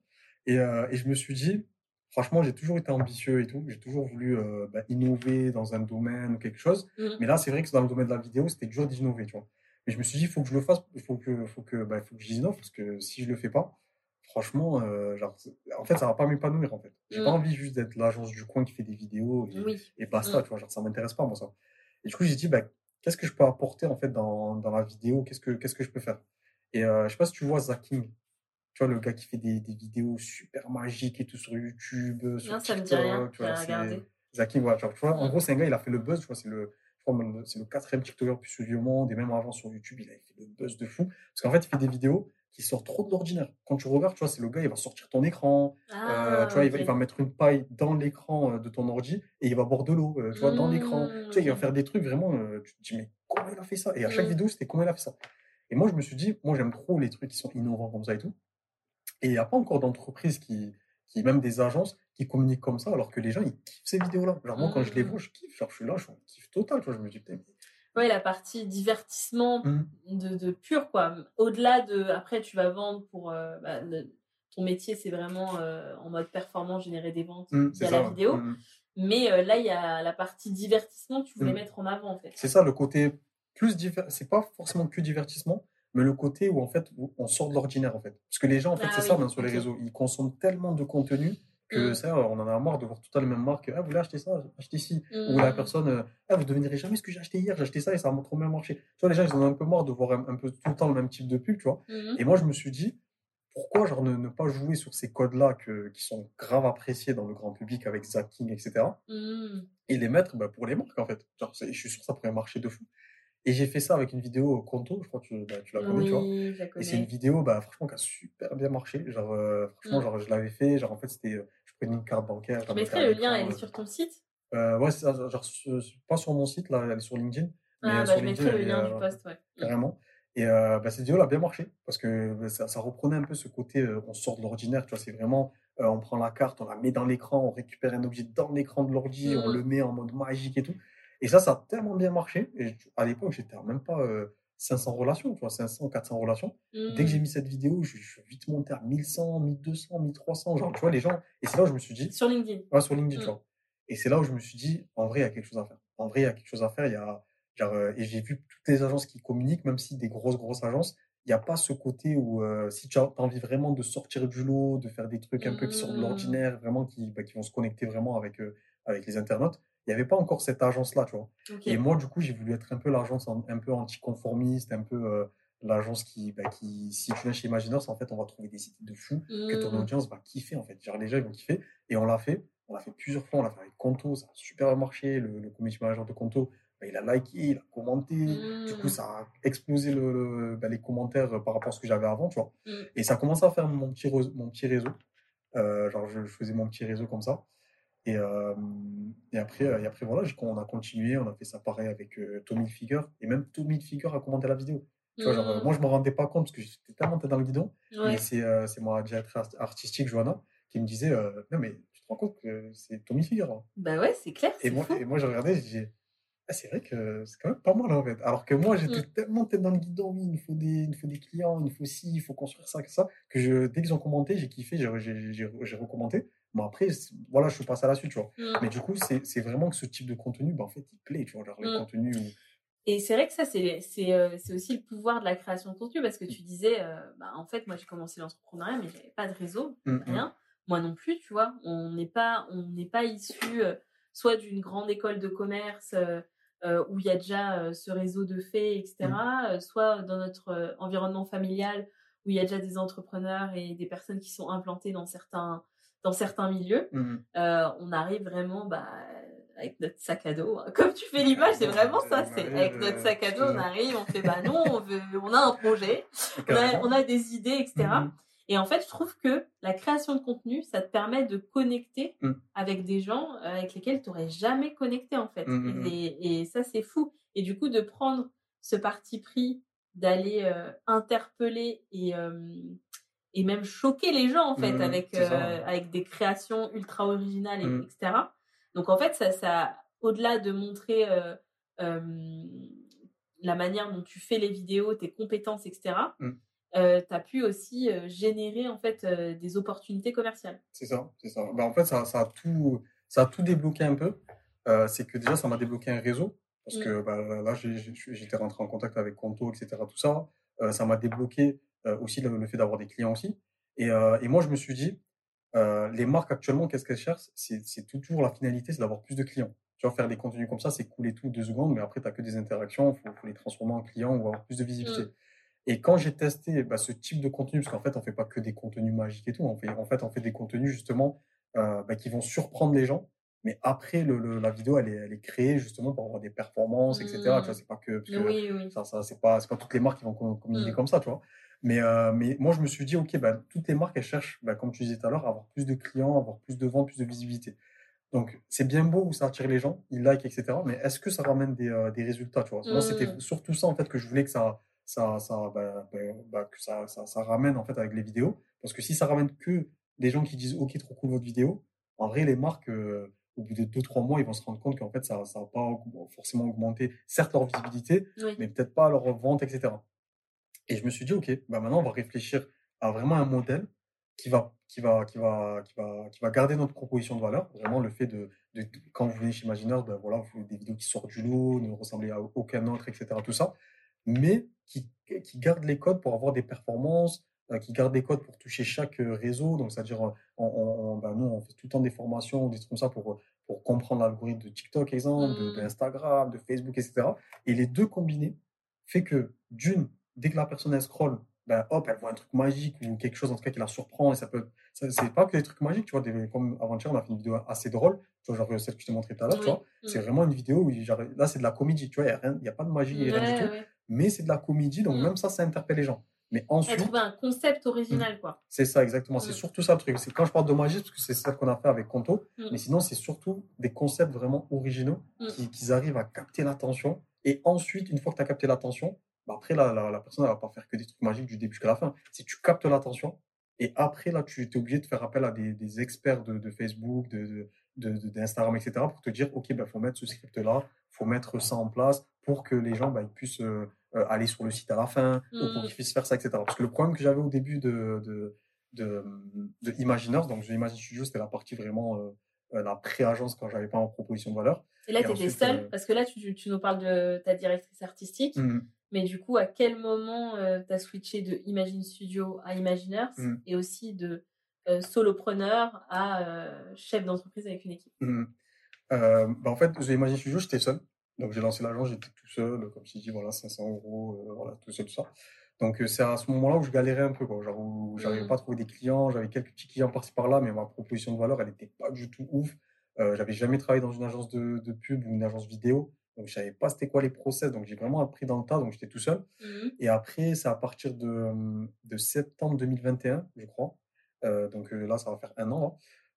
Et, et je me suis dit, franchement, j'ai toujours été ambitieux et tout. J'ai toujours voulu bah, innover dans un domaine ou quelque chose. Mmh. Mais là, c'est vrai que dans le domaine de la vidéo, c'était dur d'innover, tu vois. Mais je me suis dit, il faut que je le fasse, il faut que, faut que, bah, faut que j'innove, parce que si je le fais pas, franchement, euh, genre, en fait, ça va pas m'épanouir, en fait. J'ai pas mmh. envie juste d'être l'agence du coin qui fait des vidéos et, et basta, mmh. tu vois, genre, ça m'intéresse pas, moi, ça. Et du coup, j'ai dit, bah, qu'est-ce que je peux apporter, en fait, dans, dans la vidéo? Qu'est-ce que, qu'est-ce que je peux faire? Et euh, je sais pas si tu vois Zaking. Tu vois, le gars qui fait des, des vidéos super magiques et tout sur YouTube, sur non, ça me dit rien. tu vois, Zaking, voilà, tu vois, en mmh. gros, c'est un gars, il a fait le buzz, tu vois, c'est le, c'est le quatrième TikToker plus suivi au monde, et même avant sur YouTube, il a fait le buzz de fou. Parce qu'en fait, il fait des vidéos qui sortent trop de l'ordinaire. Quand tu regardes, tu vois, c'est le gars, il va sortir ton écran, euh, ah, tu vois, il, va, mettre une paille dans l'écran euh, de ton ordi, et il va boire de l'eau, euh, tu vois, dans l'écran. Tu sais, il va mmh, faire des trucs vraiment, tu te dis, mais comment il a fait ça? Et à chaque mmh. vidéo, c'était comment il a fait ça? Et moi, je me suis dit, moi, j'aime trop les trucs qui sont innovants comme ça et tout. Et il n'y a pas encore d'entreprise qui, qui, même des agences, qui communiquent comme ça, alors que les gens, ils kiffent ces vidéos-là. Genre, moi, quand je les mmh. vois, je kiffe. Genre, je suis là, je suis en kiff total. Tu vois, je me dis, putain, Ouais, la partie divertissement mmh. de, de, pur, quoi. Au-delà de. Après, tu vas vendre pour. Euh, bah, ton métier, c'est vraiment euh, en mode performance, générer des ventes mmh, via la vidéo. Mmh, Mais euh, là, il y a la partie divertissement que tu voulais mettre en avant, en fait. C'est ça, le côté plus. C'est pas forcément que divertissement, mais le côté où, en fait, on sort de l'ordinaire, en fait. Parce que les gens, en fait, ah c'est ça, même sur les réseaux. Ils consomment tellement de contenu que ça, on en a marre de voir tout à les mêmes marques. Ah, vous voulez acheter ça, achetez ci. Ou la personne, euh, ah, vous ne devinerez jamais ce que j'ai acheté hier, j'ai acheté ça et ça a trop bien marché. Tu vois, les gens, ils en ont un peu marre de voir un, peu tout le temps le même type de pub, tu vois. Mmh et moi, je me suis dit, pourquoi genre, ne, pas jouer sur ces codes-là qui sont grave appréciés dans le grand public avec Zacking, etc. Mmh. Et les mettre bah, pour les marques, en fait. Genre, je suis sûr que ça pourrait marcher de fou. Et j'ai fait ça avec une vidéo Conto, je crois que tu, bah, tu la connais, tu vois. Et c'est une vidéo, bah, franchement, qui a super bien marché. Genre, euh, franchement, genre, je l'avais fait. Genre, en fait, c'était, euh, une carte bancaire. Je mettrai le lien, elle est sur ton site? Euh, Ouais, c'est genre, pas sur mon site, là, elle est sur LinkedIn. Ah, bah, je mettrai le lien du post, ouais. Mm. Carrément. Et euh, bah, cette vidéo elle a bien marché parce que bah, ça, ça reprenait un peu ce côté, euh, on sort de l'ordinaire, tu vois, c'est vraiment, euh, on prend la carte, on la met dans l'écran, on récupère un objet dans l'écran de l'ordi, on mm. le met en mode magique et tout. Et ça, ça a tellement bien marché. Et à l'époque, j'étais même pas 500 relations, tu vois, 500, 400 relations. Dès que j'ai mmh. mis cette vidéo, je, suis vite monté à 1100, 1200, 1300, genre, tu vois, les gens. Et c'est là où je me suis dit. Sur LinkedIn. Ouais, sur LinkedIn, tu mmh. vois. Et c'est là où je me suis dit, en vrai, il y a quelque chose à faire. En vrai, il y a quelque chose à faire. Il y a, genre, euh, et j'ai vu toutes les agences qui communiquent, même si des grosses, grosses agences, il n'y a pas ce côté où, euh, si tu as envie vraiment de sortir du lot, de faire des trucs un peu qui sortent de mmh. l'ordinaire, vraiment qui, bah, qui vont se connecter vraiment avec, euh, avec les internautes, il n'y avait pas encore cette agence-là, tu vois. Et moi, du coup, j'ai voulu être un peu l'agence un peu anticonformiste, un peu euh, l'agence qui, bah, qui, si tu viens chez Imaginers, en fait, on va trouver des sites de fou que ton mmh. audience va kiffer, en fait. Genre, les gens, ils vont kiffer. Et on l'a fait. On l'a fait plusieurs fois. On l'a fait avec Conto. Ça a super marché. Le, le community manager de Conto, bah, il a liké, il a commenté. Du coup, mmh. ça a explosé le, bah, les commentaires par rapport à ce que j'avais avant, tu vois. Mmh. Et ça a commencé à faire mon petit, mon petit réseau. Euh, genre, je faisais mon petit réseau comme ça. Et, euh, et, après, et après, voilà, on a continué, on a fait ça pareil avec euh, Tommy Figure. Et même Tommy Figure a commenté la vidéo. Tu vois, genre, moi, je ne me rendais pas compte parce que j'étais tellement dans le guidon. Mais c'est euh, ma directrice artistique, Johanna, qui me disait Non, mais tu te rends compte que c'est Tommy Figure. Hein. Bah ouais, c'est clair. Et moi, et moi, je regardais, je disais ah, c'est vrai que c'est quand même pas mal en fait. Alors que moi, j'étais mmh. tellement tête dans le guidon, oui, il faut, des, il faut des clients, il faut ci, il faut construire ça, que ça, que je, dès qu'ils ont commenté, j'ai kiffé, j'ai recommenté. Bon, après, voilà, je passé à la suite, tu vois. Mmh. Mais du coup, c'est vraiment que ce type de contenu, bah, en fait, il plaît, tu vois, genre les mmh. contenus Et c'est vrai que ça, c'est euh, aussi le pouvoir de la création de contenu, parce que tu disais, euh, bah, en fait, moi, j'ai commencé l'entrepreneuriat, mais j'avais pas de réseau, mmh, rien. Moi non plus, tu vois. On n'est pas, on n'est pas issu euh, soit d'une grande école de commerce où il y a déjà ce réseau de faits, etc., soit dans notre environnement familial où il y a déjà des entrepreneurs et des personnes qui sont implantées dans certains dans certains milieux, mmh euh, on arrive vraiment bah, avec notre sac à dos. Hein. Comme tu fais l'image, c'est vraiment ça. C'est avec notre sac à dos, on arrive, on fait bah non, on, veut, on a un projet, on a, des idées, etc. Mmh et en fait, je trouve que la création de contenu, ça te permet de connecter mmh. avec des gens euh, avec lesquels tu n'aurais jamais connecté, en fait. Et, et, ça, c'est fou. Et du coup, de prendre ce parti pris d'aller euh, interpeller et, et même choquer les gens en fait mmh, avec euh, avec des créations ultra originales mmh. etc donc en fait ça ça au-delà de montrer euh, la manière dont tu fais les vidéos tes compétences etc mmh. euh, tu as pu aussi générer en fait des opportunités commerciales. C'est ça c'est ça. Bah, en fait ça, ça, a tout ça a tout débloqué un peu. C'est que déjà ça m'a débloqué un réseau parce que bah, là j'étais rentré en contact avec Conto etc tout ça. Ça m'a débloqué euh, aussi le, fait d'avoir des clients aussi. Et, euh, et, moi, je me suis dit, euh, les marques actuellement, qu'est-ce qu'elles cherchent? C'est toujours la finalité, c'est d'avoir plus de clients. Tu vois, faire des contenus comme ça, c'est couler tout deux secondes, mais après, tu n'as que des interactions, il faut, les transformer en clients ou avoir plus de visibilité. Mmh. Et quand j'ai testé bah, ce type de contenu, parce qu'en fait, on fait pas que des contenus magiques et tout, on fait, en fait, on fait des contenus justement euh, bah, qui vont surprendre les gens. Mais après, le, la vidéo, elle est, elle est, créée justement pour avoir des performances, etc. Tu vois, mmh. c'est pas que, oui, oui. ça, ça c'est pas, pas toutes les marques qui vont communiquer mmh. comme ça, tu vois. Mais, euh, mais moi, je me suis dit, OK, bah, toutes les marques, elles cherchent, bah, comme tu disais tout à l'heure, à avoir plus de clients, avoir plus de ventes, plus de visibilité. Donc, c'est bien beau où ça attire les gens, ils like, etc. Mais est-ce que ça ramène des, euh, des résultats, tu vois? Moi, c'était Mmh. surtout ça, en fait, que je voulais que ça, ça, ça, bah, bah, que ça, ça, ça ramène, en fait, avec les vidéos. Parce que si ça ramène que des gens qui disent, OK, trop cool votre vidéo, en vrai, les marques, euh, au bout de 2-3 mois, ils vont se rendre compte qu'en fait, ça n'a pas aug- forcément augmenté, certes, leur visibilité, Oui. mais peut-être pas leur vente, etc. Et je me suis dit, OK, bah maintenant, on va réfléchir à vraiment un modèle qui va, qui va, qui va, qui va, qui va garder notre proposition de valeur. Vraiment, le fait de, de- de- quand vous venez chez Imagineur, ben voilà, vous faites des vidéos qui sortent du lot, ne ressemblent à aucun autre, etc. Tout ça, mais qui, qui garde les codes pour avoir des performances, euh, qui garde les codes pour toucher chaque euh, réseau. Donc, c'est-à-dire, on, on- ben, nous, on fait tout le temps des formations, des trucs comme ça pour, pour comprendre l'algorithme de TikTok, exemple, de- Mm. d'Instagram, de Facebook, etc. Et les deux combinés fait que, d'une, dès que la personne elle scrolle, ben hop, elle voit un truc magique ou quelque chose en tout cas qui la surprend et ça peut. C'est pas que des trucs magiques, tu vois. Des, comme avant-hier, on a fait une vidéo assez drôle, tu vois, genre celle que je t'ai montrée tout à l'heure, tu vois. C'est Mm. vraiment une vidéo où, genre, là, c'est de la comédie, tu vois. Il n'y a, rien- il y a pas de magie, a rien du Ouais, tout, ouais. mais c'est de la comédie, donc Mm. même ça, ça interpelle les gens. Mais ensuite, trouvé un concept original, quoi. c'est ça, exactement. C'est Mm. surtout ça le truc. C'est quand je parle de magie, parce que c'est ça qu'on a fait avec Conto, Mm. mais sinon, c'est surtout des concepts vraiment originaux Mm. qui, qui arrivent à capter l'attention. Et ensuite, une fois que tu as capté l'attention, bah après, la, la, la personne, elle va pas faire que des trucs magiques du début jusqu'à la fin. Si tu captes l'attention, et après, là, tu es obligé de faire appel à des, des experts de, de Facebook, de, de, de- d'Instagram, etc., pour te dire, OK, il faut mettre ce script-là, faut mettre ça en place pour que les gens bah, ils puissent euh, euh, aller sur le site à la fin, ou pour Mm. qu'ils puissent faire ça, etc. Parce que le problème que j'avais au début de, de, de, Imaginers, donc The Imagine Studio, c'était la partie vraiment, euh, la pré-agence quand j'avais pas en proposition de valeur. Et là, tu étais seule, euh, parce que là, tu, tu nous parles de ta directrice artistique, Mm. Mais du coup, à quel moment tu as switché de Imagine Studio à Imaginers Mm. et aussi de euh, solopreneur à euh, chef d'entreprise avec une équipe? Mhm. Euh, bah en fait, The Imagine Studio, j'étais seul. Donc, j'ai lancé l'agence, j'étais tout seul, comme je dit, voilà, 500 euros, euh, voilà, tout ça, tout ça. Donc, euh, c'est à ce moment-là où je galérais un peu, quoi. Genre, où j'arrivais Mhm. pas à trouver des clients, j'avais quelques petits clients par-ci par-là, mais ma proposition de valeur, elle était pas du tout ouf. Euh, j'avais jamais travaillé dans une agence de, de pub ou une agence vidéo. Donc, je savais pas c'était quoi les process. Donc, j'ai vraiment appris dans le tas. Donc, j'étais tout seul. Mhm. Et après, c'est à partir de, de septembre 2021, je crois. Euh, donc euh, là, ça va faire un an, là,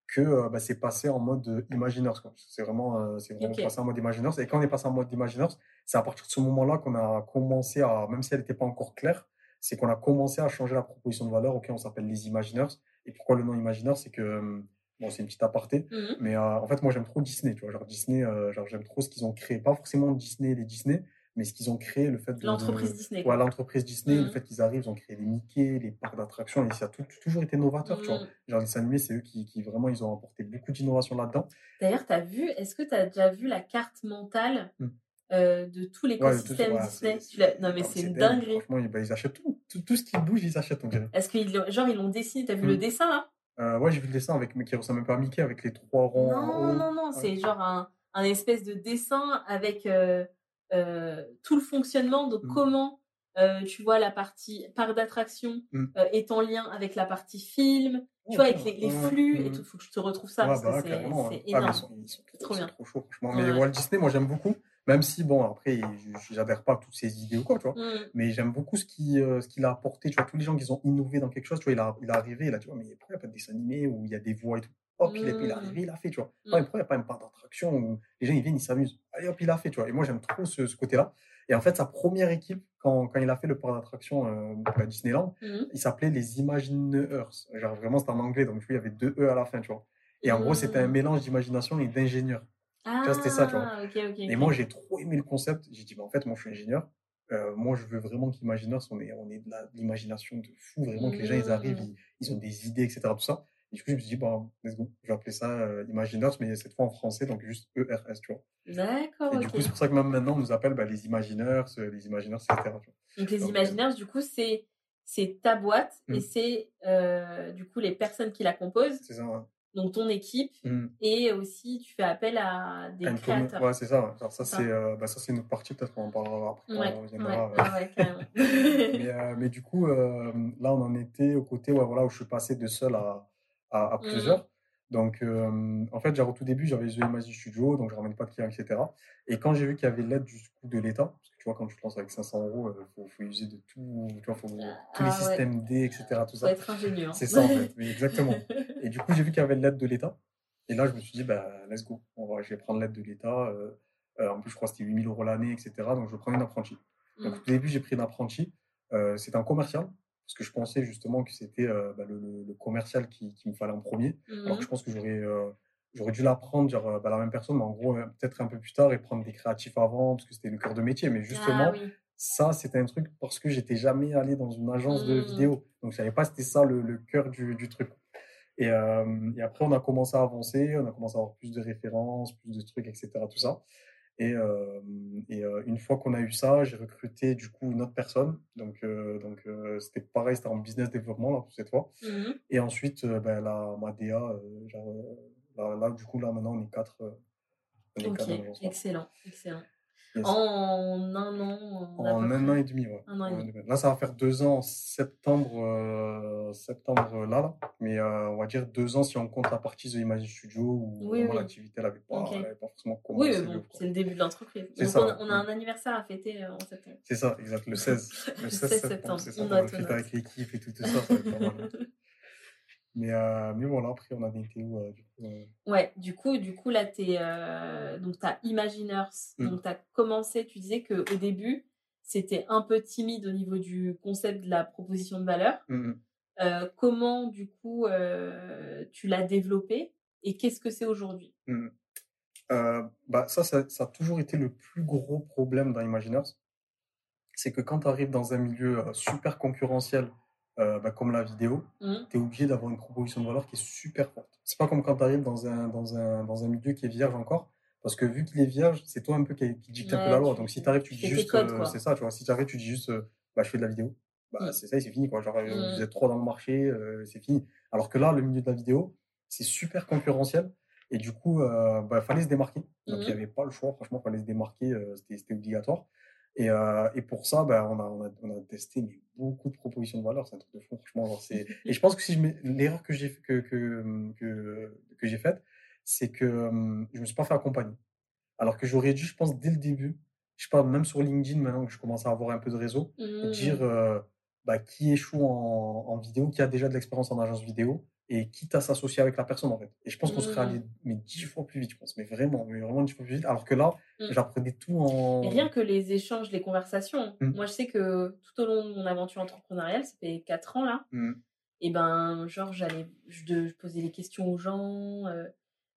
que euh, bah, c'est passé en mode Imaginers. C'est vraiment, euh, c'est vraiment passé en mode Imaginers. Et quand on est passé en mode Imaginers, c'est à partir de ce moment-là qu'on a commencé à, même si elle n'était pas encore claire, c'est qu'on a commencé à changer la proposition de valeur. Ok, on s'appelle les Imaginers. Et pourquoi le nom Imaginers C'est que, euh, bon, c'est une petite aparté, Mhm. mais euh, en fait, moi, j'aime trop Disney. Tu vois, genre Disney, euh, genre, j'aime trop ce qu'ils ont créé. Pas forcément Disney, les Disney, mais ce qu'ils ont créé, le fait de. L'entreprise de- Disney. Ouais, l'entreprise Disney, le Mhm. fait qu'ils arrivent, ils ont créé les Mickey, les parcs d'attractions, et ça a tout- toujours été novateur, tu vois. Genre, les animés, c'est eux qui, qui vraiment, ils ont apporté beaucoup d'innovation là-dedans. D'ailleurs, t'as vu, est-ce que tu as déjà vu la carte mentale Mm. euh, de tout l'écosystème ouais, Disney? Non, mais c'est une dingue. dinguerie. Franchement, ils, bah, ils achètent tout. tout. tout ce qui bouge, ils achètent, on dirait. Est-ce qu'ils genre ils l'ont dessiné T'as vu le dessin là? Euh, ouais, j'ai vu le dessin avec, mais qui ressemble même pas à Mickey, avec les trois ronds. Non, non, non, Ouais. c'est genre un, un espèce de dessin avec euh, euh, tout le fonctionnement de Mm. comment euh, tu vois la partie parc d'attraction Mm. euh, est en lien avec la partie film, tu vois, avec les, flux et tout. Faut que je te retrouve ça Ouais, parce bah, que ouais, c'est c'est ouais. Ah, énorme. ils sont trop, c'est bien. trop chaud, franchement. Mais. Walt Disney, moi, j'aime beaucoup. Même si, bon, après, je n'adhère pas à toutes ses idées ou quoi, tu vois. Mm. Mais j'aime beaucoup ce qu'il euh, ce qu'il a apporté. Tu vois, tous les gens qui ont innové dans quelque chose, tu vois, il, a, il est arrivé, il a dit, Ouais, mais pourquoi il n'y a pas de dessin animé où il y a des voix et tout? Hop, il, est, il est Mm. arrivé, il a fait, tu vois. Mm. Pourquoi il n'y a pas même pas d'attraction où les gens, ils viennent, ils s'amusent? Allez, hop, il a fait, tu vois. Et moi, j'aime trop ce, ce côté-là. Et en fait, sa première équipe, quand, quand il a fait le parc d'attraction euh, à Disneyland, il s'appelait les Imagineers. Genre, vraiment, c'était en anglais, donc il y avait deux E à la fin, tu vois. Et en gros, c'était un mélange d'imagination et d'ingénieur. Ah, c'était ça, tu vois. ok. Et moi, j'ai trop aimé le concept. J'ai dit, bah, en fait, moi, je suis ingénieur. Euh, moi, je veux vraiment qu'Imaginers, on est, on est de l'imagination de fou, vraiment, que les gens, ils arrivent, Mm. ils, ils ont des idées, etc. Tout ça. Et du coup, je me suis dit, bah, let's go. Je vais appeler ça euh, Imaginers, mais cette fois en français, donc juste ERS, tu vois. D'accord, Et du coup, c'est pour ça que même maintenant, on nous appelle bah, les Imagineurs, euh, les Imagineurs, etc. tu vois. Donc les Donc, euh, du coup, c'est c'est ta boîte et Mm. c'est euh, du coup les personnes qui la composent, C'est ça. hein. Donc ton équipe, Mm. et aussi tu fais appel à des Un créateurs. Ouais, c'est ça. Alors, ça, C'est euh, bah, ça, c'est une autre partie, peut-être qu'on en parlera après. quand Ouais, on reviendra, ouais, euh, ouais, carrément. mais, euh, mais du coup, euh, là, on en était au côté ouais, voilà, où je suis passé de seul à, à, à Mhm. plusieurs. Donc, euh, en fait, genre, au tout début, j'avais The Imagine Studio, donc je ramène pas de clients, etc. Et quand j'ai vu qu'il y avait l'aide du coup de l'État, parce que tu vois, quand tu te lances avec 500 euros, il faut, faut user de tout, tu vois, faut, tous Ah les ouais. systèmes D, etc. Tout ça. être ingénieux. C'est ça, en fait, mais exactement. Et du coup, j'ai vu qu'il y avait l'aide de l'État. Et là, je me suis dit, bah, let's go. On va, je vais prendre l'aide de l'État. en plus, je crois que c'était 8000 euros l'année, etc. Donc, je prends une apprenti. Donc, mmh. au début, j'ai pris un apprenti. c'était un commercial parce que je pensais justement que c'était bah, le, commercial qui, me fallait en premier. Alors que je mmh. pense que j'aurais j'aurais dû l'apprendre, genre bah, la même personne, mais en gros, peut-être un peu plus tard et prendre des créatifs avant, parce que c'était le cœur de métier. Mais justement, ah ça, c'était un truc parce que j'étais jamais allé dans une agence de mmh. vidéo. Donc, je savais pas c'était ça le, cœur du, du truc. Et, et, après, on a commencé à avancer, on a commencé à avoir plus de références, plus de trucs, etc. Tout ça. Et, euh, et une fois qu'on a eu ça, j'ai recruté du coup une autre personne. Donc, donc c'était pareil, c'était en business développement là, cette fois. Mmh et ensuite, ben, la, ma DA, genre, là, du coup, là maintenant, on est quatre. On est ok, excellent, excellent. En un an En un an et demi, ouais. Là, ça va faire deux ans en septembre, euh, septembre là, là. Mais euh, on va dire deux ans si on compte la partie de Imagine Studio où l'activité n'avait pas, pas, forcément commencé. Oui, bon, c'est le début de l'entreprise. Donc, on, a, on, a un anniversaire à fêter euh, en septembre. C'est ça, exact, le 16. le 16, septembre. C'est ça, on, va le fêter avec l'équipe et tout, tout ça. ça va être pas mal. Mais, euh, mais voilà, après, on avait été où euh, du coup, euh? Ouais, du coup, du coup là, tu donc as Imaginers. Mmh. Donc, tu as commencé, tu disais qu'au début, c'était un peu timide au niveau du concept de la proposition de valeur. Mmh comment, du coup, tu l'as développé et qu'est-ce que c'est aujourd'hui? Mmh bah, ça, ça, ça, a toujours été le plus gros problème dans Imaginers. C'est que quand tu arrives dans un milieu super concurrentiel, euh, bah, comme la vidéo, mmh. tu es obligé d'avoir une proposition de valeur qui est super forte. C'est pas comme quand tu arrives dans un, dans, un, dans un milieu qui est vierge encore, parce que vu qu'il est vierge, c'est toi un peu qui, qui dicte un peu la loi. Donc si tu arrives, tu dis juste, euh, c'est ça, tu vois, si tu arrives, tu dis juste, euh, bah, je fais de la vidéo, bah, mmh. c'est ça c'est fini, quoi. Genre, mmh. vous êtes trois dans le marché, c'est fini. Alors que là, le milieu de la vidéo, c'est super concurrentiel. Et du coup, il bah, fallait se démarquer. Donc, il n'y avait pas le choix. Franchement, il fallait se démarquer. C'était obligatoire. Et, euh, et pour ça, ben, on, a, on, a, on a testé mais beaucoup de propositions de valeur. C'est un truc de fond, franchement. c'est... Et je pense que si je mets... l'erreur que j'ai, que, que, que, que j'ai faite, c'est que euh, je me suis pas fait accompagner. Alors que j'aurais dû, je pense, dès le début, je parle même sur LinkedIn, maintenant que je commence à avoir un peu de réseau, dire mmh. euh, bah, qui échoue en, en vidéo, qui a déjà de l'expérience en agence vidéo, et quitte à s'associer avec la personne en fait. Et je pense qu'on serait allé mmh. mais dix fois plus vite, je pense, mais vraiment, mais vraiment dix fois plus vite. Alors que là, mmh. j'apprenais tout en. Et rien que les échanges, les conversations. Mmh. Moi, je sais que tout au long de mon aventure entrepreneuriale, ça fait quatre ans là. Et ben, genre, j'allais, je, posais les questions aux gens, euh,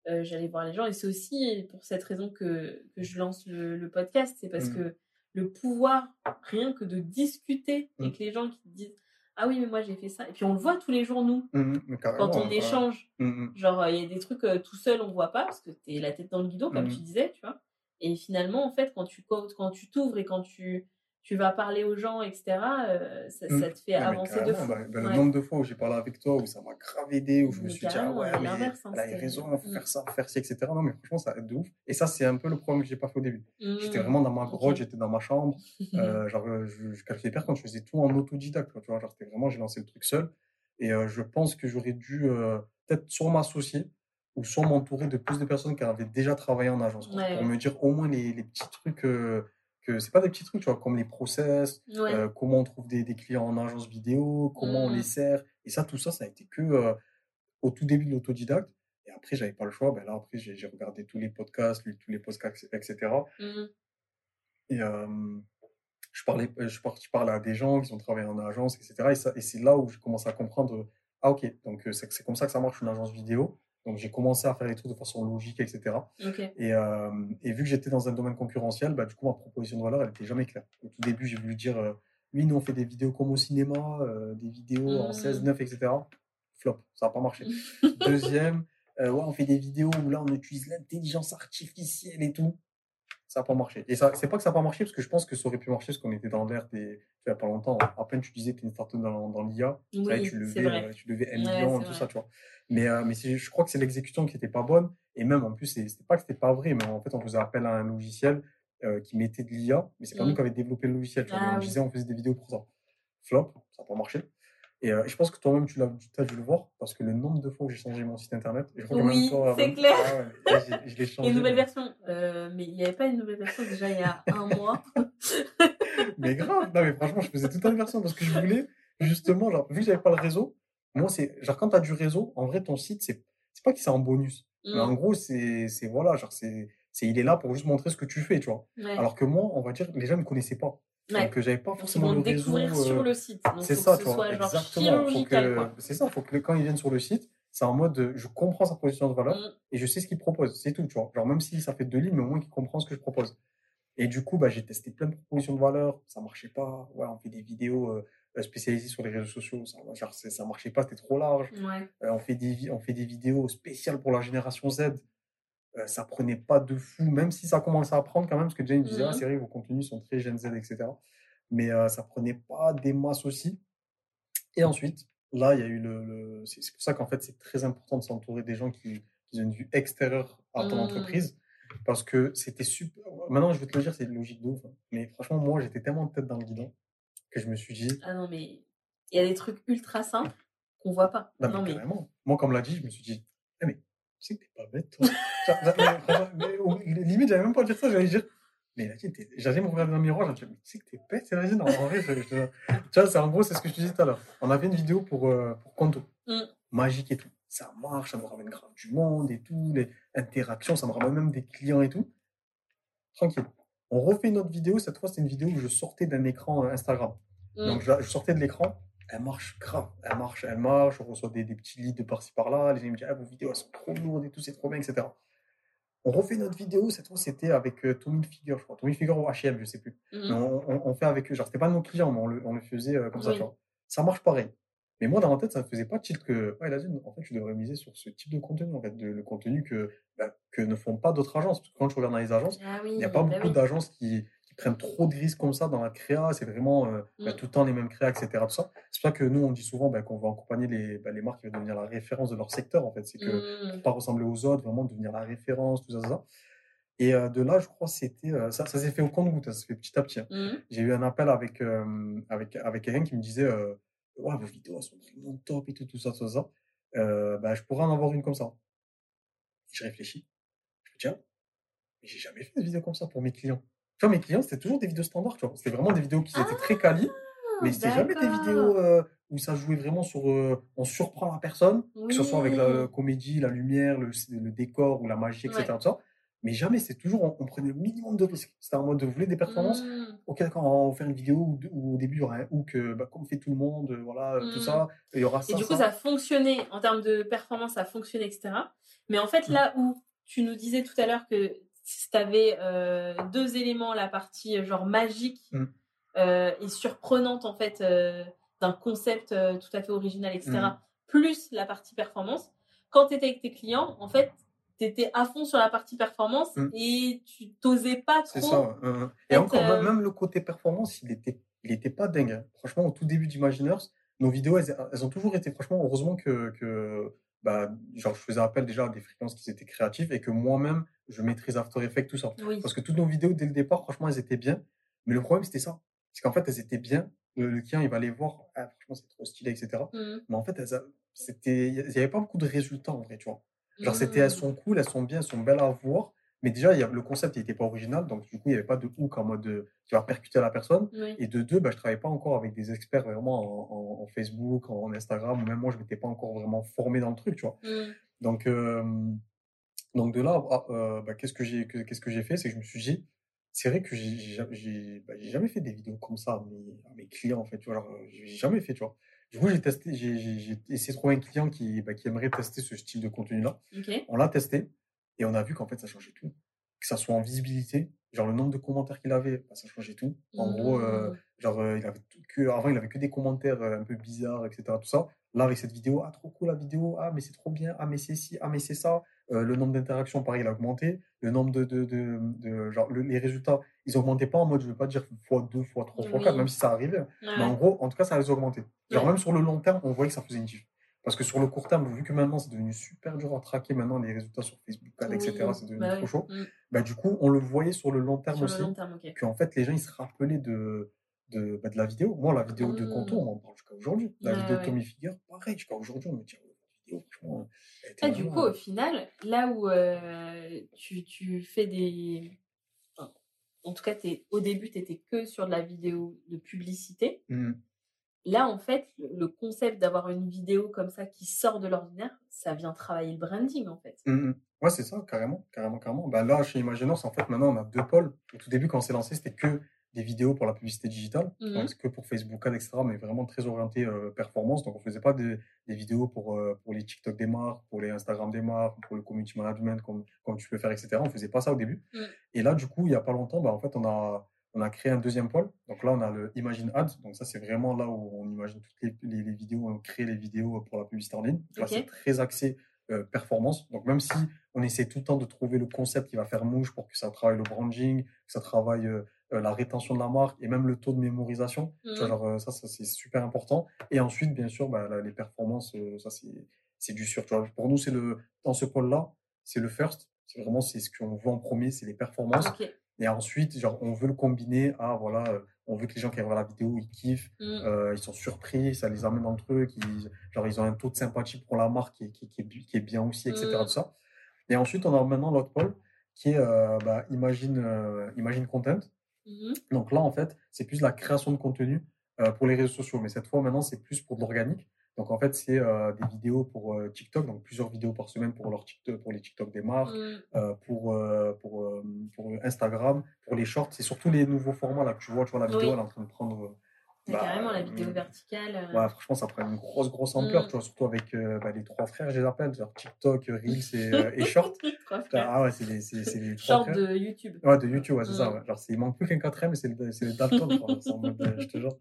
euh, j'allais voir les gens, et c'est aussi pour cette raison que, que je lance le, le podcast, c'est parce que le pouvoir, rien que de discuter avec les gens qui te disent ah oui mais moi j'ai fait ça. Et puis on le voit tous les jours nous. Mmh, quand on échange. Mmh, genre il y a des trucs euh, tout seul on voit pas parce que tu es la tête dans le guidon comme mmh. tu disais tu vois. Et finalement en fait quand tu quand tu t'ouvres et quand tu tu vas parler aux gens, etc., euh, ça, mmh. ça, te fait avancer de fou. Bah, bah, le nombre de fois où j'ai parlé avec toi, où ça m'a grave aidé, où je me suis dit, ah ouais, mais hein, elle a raison, faut mmh. faire ça, faire ci, etc. Non, mais franchement, ça aide de ouf. Et ça, c'est un peu le problème que j'ai pas fait au début. J'étais vraiment dans ma mmh. grotte, j'étais dans ma chambre. euh, genre, je, je calculais pas quand je faisais tout en autodidacte. Tu vois, genre, c'était vraiment, j'ai lancé le truc seul. Et euh, je pense que j'aurais dû euh, peut-être soit m'associer ou soit m'entourer de plus de personnes qui avaient déjà travaillé en agence. Pour me dire au moins les, les petits trucs euh, c'est pas des petits trucs, tu vois, comme les process, euh, comment on trouve des, des, clients en agence vidéo, comment on les mmh. sert. Et ça, tout ça, ça a été que euh, au tout début de l'autodidacte. Et après, j'avais pas le choix. Ben là, après, j'ai regardé tous les podcasts, tous les podcasts, etc. Mmh. Et je parlais, je, je parlais à des gens qui ont travaillé en agence, etc. Et, et c'est là où je commence à comprendre, ah ok, donc c'est comme ça que ça marche une agence vidéo. Donc j'ai commencé à faire les trucs de façon logique, etc. Et, euh, et, vu que j'étais dans un domaine concurrentiel, bah, du coup ma proposition de valeur, elle n'était jamais claire. Au tout début, j'ai voulu dire, euh, oui, nous on fait des vidéos comme au cinéma, euh, des vidéos en 16, mmh. 9, etc. Flop, ça n'a pas marché. Deuxième, ouais, on fait des vidéos où là on utilise l'intelligence artificielle et tout ça n'a pas marché. Et ça, c'est pas que ça n'a pas marché, parce que je pense que ça aurait pu marcher, parce qu'on était dans l'ère des. Il n'y a pas longtemps, à peine tu disais que tu es une startup dans, dans l'IA, tu, levais, euh, tu levais un million, tout ça, tu vois. Mais, euh, mais je crois que c'est l'exécution qui n'était pas bonne. Et même, en plus, c'était pas que c'était pas vrai, mais en fait, on faisait appel à un logiciel euh, qui mettait de l'IA, mais c'est pas nous mmh. qui avions développé le logiciel. Ah on disait, on faisait des vidéos pour ça. Flop, ça n'a pas marché. Et euh, je pense que toi-même, tu as dû le voir, parce que le nombre de fois où j'ai changé mon site internet, je crois oui, c'est clair. Ah je, l'ai changé. une nouvelle version, euh, mais il n'y avait pas une nouvelle version déjà il y a un mois. mais grave, non mais franchement, je faisais toute une version parce que je voulais justement, genre, vu que j'avais pas le réseau, moi c'est, genre quand tu as du réseau, en vrai ton site, c'est, c'est pas que c'est en bonus. Mais en mmh. gros, c'est, voilà, genre, c'est, c'est, il est là pour juste montrer ce que tu fais, tu vois. Alors que moi, on va dire, les gens ne me connaissaient pas. Donc, j'avais pas forcément le réseau. découvrir sur le site. C'est ça, tu vois. Exactement. C'est ça, il faut que quand ils viennent sur le site, c'est en mode, je comprends sa position de valeur mmh. et je sais ce qu'il propose. C'est tout, tu vois. Genre, même si ça fait deux lignes, mais au moins qu'il comprend ce que je propose. Et du coup, bah, j'ai testé plein de propositions de valeur. Ça marchait pas. Ouais, on fait des vidéos euh, spécialisées sur les réseaux sociaux. Ça, genre, ça marchait pas, c'était trop large. Euh, on, fait des, on fait des vidéos spéciales pour la génération Z. Euh, ça prenait pas de fou, même si ça commençait à prendre quand même, parce que Jane disait, ah, mmh. c'est vrai, vos contenus sont très Gen Z, etc. Mais ça prenait pas des masses aussi. Et ensuite, là, il y a eu le. C'est pour ça qu'en fait, c'est très important de s'entourer des gens qui, qui ont une vue extérieure à ton mmh. entreprise parce que c'était super. Maintenant, je vais te le dire, c'est logique de ouf. Hein. Mais franchement, moi, j'étais tellement tête dans le guidon que je me suis dit. Ah non, mais il y a des trucs ultra simples qu'on voit pas. Non, mais, Carrément. Moi, comme l'a dit, je me suis dit, eh, mais sais que t'es pas bête, toi. mais, limite, j'avais même pas dire ça, j'allais dire. Mais j'allais me regarder dans le miroir, je me dit, tu sais que t'es bête, c'est non, en vrai, tu vois, c'est en gros, c'est ce que je te disais tout à l'heure. On avait une vidéo pour, euh, pour Conto, mmh. magique et tout ça marche, ça nous ramène grave du monde et tout, les interactions, ça me ramène même des clients et tout. Tranquille. On refait une autre vidéo, cette fois c'est une vidéo où je sortais d'un écran euh, Instagram. Mmh. Donc je, sortais de l'écran, elle marche grave, elle marche, elle marche, on reçoit des, petits leads de par-ci par-là, les gens me disent ah vos vidéos elles sont trop lourdes et tout, c'est trop bien, etc. On refait notre vidéo, cette fois c'était avec euh, Tommy Figure, je crois, Tommy Figure ou H&M, je sais plus. Mmh. on, fait avec eux, genre c'était pas nos clients, mais on le, faisait euh, comme ça. Ça marche pareil. Mais moi, dans ma tête, ça ne faisait pas tilt que, ouais, Lazune, en fait, tu devrais miser sur ce type de contenu, en fait, de, le contenu que, bah, que ne font pas d'autres agences. Parce que quand je regarde dans les agences, ah il n'y a pas bah beaucoup d'agences qui, prennent trop de risques comme ça dans la créa. C'est vraiment euh, bah, mmh. tout le temps les mêmes créas, etc. Tout ça. C'est pour ça que nous, on dit souvent qu'on va accompagner les, les marques qui vont devenir la référence de leur secteur, en fait. C'est que, pour mmh. pas ressembler aux autres, vraiment devenir la référence, tout ça, tout ça. Et euh, de là, je crois, c'était euh, ça, ça s'est fait au compte-goutte, ça s'est fait petit à petit. Hein. Mmh. J'ai eu un appel avec, avec, avec quelqu'un qui me disait ouais, vos vidéos sont vraiment top et tout, tout ça, tout ça. Bah, je pourrais en avoir une comme ça. je réfléchis. Je me dis, tiens, mais j'ai jamais fait de vidéo comme ça pour mes clients. Tu vois, mes clients, c'était toujours des vidéos standards, tu vois. C'était vraiment des vidéos qui étaient très quali, ah, mais c'était jamais des vidéos euh, où ça jouait vraiment sur. Euh, on surprend la personne, que ce soit avec la comédie, la lumière, le, le décor ou la magie, etc. Ça. Mais jamais, c'est toujours, on, prenait le minimum de risques. C'était en mode, vous voulez des performances? Mmh. Ok, d'accord, on va faire une vidéo où, au début, il y aura un hook, bah, comme fait tout le monde, euh, voilà, euh, tout mmh. ça. Il y aura ça. Et du coup, ça. a fonctionné en termes de performance, ça a fonctionné, etc. Mais en fait, mmh. là où tu nous disais tout à l'heure que tu avais euh, deux éléments, la partie genre magique et surprenante, en fait, d'un concept tout à fait original, etc., plus la partie performance, quand tu étais avec tes clients, en fait, tu étais à fond sur la partie performance mmh. et tu t'osais pas trop. C'est ça. Et encore, euh, même le côté performance, il était, il était pas dingue. Hein. Franchement, au tout début d'Imaginers, nos vidéos, elles, ont toujours été, franchement, heureusement que, que bah, genre, je faisais appel déjà à des fréquences qui étaient créatives et que moi-même, je maîtrise After Effects, tout ça. Parce que toutes nos vidéos, dès le départ, franchement, elles étaient bien. Mais le problème, c'était ça. C'est qu'en fait, elles étaient bien. Le, client, il va les voir. Ah, franchement, c'est trop stylé, etc. Mmh. Mais en fait, c'était, il n'y avait pas beaucoup de résultats, en vrai, tu vois. Genre, c'était, elles mmh. sont cool, elles sont bien, elles sont belles à voir. Mais déjà, il y a, le concept n'était pas original, donc du coup, il n'y avait pas de hook en mode euh, qui va percuter la personne. Et de deux, bah, je ne travaillais pas encore avec des experts vraiment en, Facebook, en Instagram, ou même moi, je ne m'étais pas encore vraiment formé dans le truc, tu vois. Donc, donc de là, ah, euh, bah, qu'est-ce que j'ai qu'est-ce que j'ai fait? C'est que je me suis dit, c'est vrai que j'ai bah, jamais fait des vidéos comme ça à mes, à mes clients, en fait, tu vois. J'ai jamais fait, tu vois. Du coup, j'ai testé, j'ai essayé de trouver un client qui, bah, qui aimerait tester ce style de contenu-là. On l'a testé et on a vu qu'en fait, ça changeait tout. Que ça soit en visibilité, genre le nombre de commentaires qu'il avait, bah, ça changeait tout. En gros, euh, mmh. genre, euh, il avait que, avant, il avait que des commentaires euh, un peu bizarres, etc. Tout ça. Là, avec cette vidéo, ah, trop cool la vidéo, ah, mais c'est trop bien, ah, mais c'est ci, ah, mais c'est ça. Euh, le nombre d'interactions, pareil, il a augmenté. Le nombre de. de, de, genre, les résultats, ils n'augmentaient pas en mode, je ne veux pas dire x2, x3, x4, même si ça arrivait. Mais en gros, en tout cas, ça les a augmentés. Genre, même sur le long terme, on voyait que ça faisait une diff. Parce que sur le court terme, vu que maintenant, c'est devenu super dur à traquer maintenant les résultats sur Facebook, etc., c'est devenu bah trop chaud. Mm. Bah, du coup, on le voyait sur le long terme aussi. Qu'en fait, les gens, ils se rappelaient de. De, bah, de la vidéo. Moi, la vidéo de Contour, on en parle jusqu'à aujourd'hui. La vidéo de Tommy Figure, pareil, jusqu'à aujourd'hui, on me dit, ah, du coup, au final, là où euh, tu, tu, fais des. en tout cas, es, au début, tu étais que sur de la vidéo de publicité. Mmh. Là, en fait, le concept d'avoir une vidéo comme ça qui sort de l'ordinaire, ça vient travailler le branding, en fait. Mmh ouais, c'est ça, carrément, carrément, carrément. Bah, là, chez Imaginors, en fait, maintenant, on a deux pôles. Au tout début, quand on s'est lancé, c'était que des vidéos pour la publicité digitale, Mmh que pour Facebook Ads, etc., mais vraiment très orienté euh, performance. Donc, on faisait pas des, des vidéos pour, euh, pour les TikTok des marques, pour les Instagram des marques, pour le community management, comme, comme tu peux faire, etc. On faisait pas ça au début. Mmh. Et là, du coup, il y a pas longtemps, bah, en fait, on a, on a créé un deuxième pôle. Donc là, on a le Imagine Ads. Donc ça, c'est vraiment là où on imagine toutes les, les, les vidéos, on crée les vidéos pour la publicité en ligne. Là, c'est très axé euh, performance. Donc même si on essaie tout le temps de trouver le concept qui va faire mouche pour que ça travaille le branding, que ça travaille euh, euh, la rétention de la marque et même le taux de mémorisation. Tu vois, genre, euh, ça, ça c'est super important. Et ensuite, bien sûr, bah, les performances, ça c'est du sûr. Tu vois. Pour nous, c'est le dans ce pôle-là, c'est le first. C'est vraiment c'est ce qu'on veut en premier, c'est les performances. Et ensuite, genre, on veut le combiner à, voilà, on veut que les gens qui regardent la vidéo, ils kiffent, Mm. euh, ils sont surpris, ça les amène dans le truc, ils, genre, ils ont un taux de sympathie pour la marque qui est, qui, qui est, bi- qui est bien aussi, etc. Mm. tout ça. Et ensuite, on a maintenant l'autre pôle qui est euh, bah, Imagine, euh, Imagine Content. Mhm. Donc là, en fait, c'est plus la création de contenu pour les réseaux sociaux. Mais cette fois, maintenant, c'est plus pour de l'organique. Donc en fait, c'est euh, des vidéos pour euh, TikTok, donc plusieurs vidéos par semaine pour, leur TikTok, pour les TikTok des marques, Mm. euh, pour, pour, pour Instagram, pour les shorts. C'est surtout les nouveaux formats là que tu vois. Tu vois, la vidéo, Oui. elle est en train de prendre. Mais bah, carrément, la vidéo verticale. Ouais, franchement, ça prend une grosse, grosse ampleur, Mm. tu vois, surtout avec bah, les trois frères, je les appelle, genre TikTok, Reels et, et Short. Trois frères. Ah ouais, c'est les, c'est, les trois Short frères. de YouTube. Ouais, de YouTube, ouais, c'est ça. Mm. Ouais. Genre, il manque plus qu'un quatrième, c'est le, c'est Dalton, c'est euh, je te jure.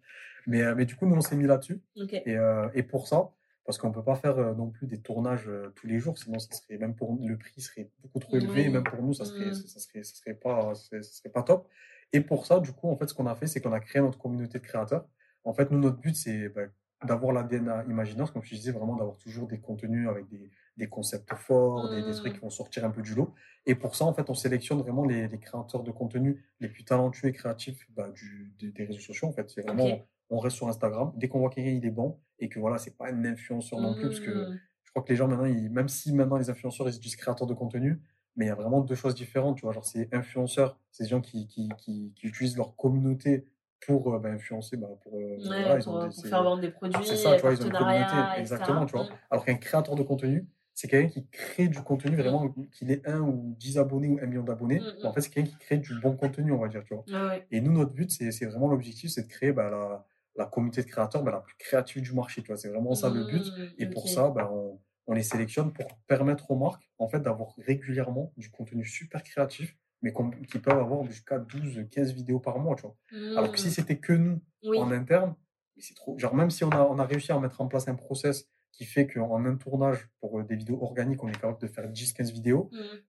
Mais, euh, mais du coup, nous, on s'est mis là-dessus. Et, euh, et pour ça, parce qu'on peut pas faire euh, non plus des tournages tous les jours, sinon ça serait même pour le prix serait beaucoup trop élevé, et même pour nous, ça serait, Mm. ça serait, ça serait pas, ça serait pas top. Et pour ça, du coup, en fait, ce qu'on a fait, c'est qu'on a créé notre communauté de créateurs. En fait, nous, notre but, c'est bah, d'avoir l'ADN Imagineurs, comme je disais, vraiment d'avoir toujours des contenus avec des, des concepts forts, des, des trucs Mm. qui vont sortir un peu du lot. Et pour ça, en fait, on sélectionne vraiment les, les créateurs de contenu les plus talentueux et créatifs bah, du, des, des réseaux sociaux. En fait, c'est vraiment. On reste sur Instagram. Dès qu'on voit quelqu'un, il est bon, et que voilà, c'est pas un influenceur non plus, parce que Mm. je crois que les gens maintenant, ils- même si maintenant les influenceurs, ils disent créateurs de contenu, mais il y a vraiment deux choses différentes, tu vois. Genre, c'est influenceurs, c'est des gens qui, qui, qui, qui utilisent leur communauté pour euh, bah, influencer, bah, pour, euh, Ouais, voilà, ils ont des- pour faire vendre des produits, c'est ça, tu vois, ils ont une communauté, etc. exactement, tu vois. Mm. Alors qu'un créateur de contenu, c'est quelqu'un qui crée du contenu, vraiment, qu'il ait un ou 10 abonnés ou un million d'abonnés. En fait, c'est quelqu'un qui crée du bon contenu, on va dire, tu vois. Ouais. Et nous, notre but, c'est c'est vraiment l'objectif, c'est de créer bah, la, la communauté de créateurs bah, la plus créative du marché, tu vois. C'est vraiment ça le but. Mm, Et pour ça, bah, on, on les sélectionne pour permettre aux marques en fait, d'avoir régulièrement du contenu super créatif, mais qui peuvent avoir jusqu'à 12, 15 vidéos par mois. Tu vois. Alors que si Mm. c'était que nous Oui. en interne, c'est trop. Genre, même si on a, on a réussi à mettre en place un process qui fait qu'en un tournage, pour euh, des vidéos organiques, on est capable de faire 10-15 vidéos,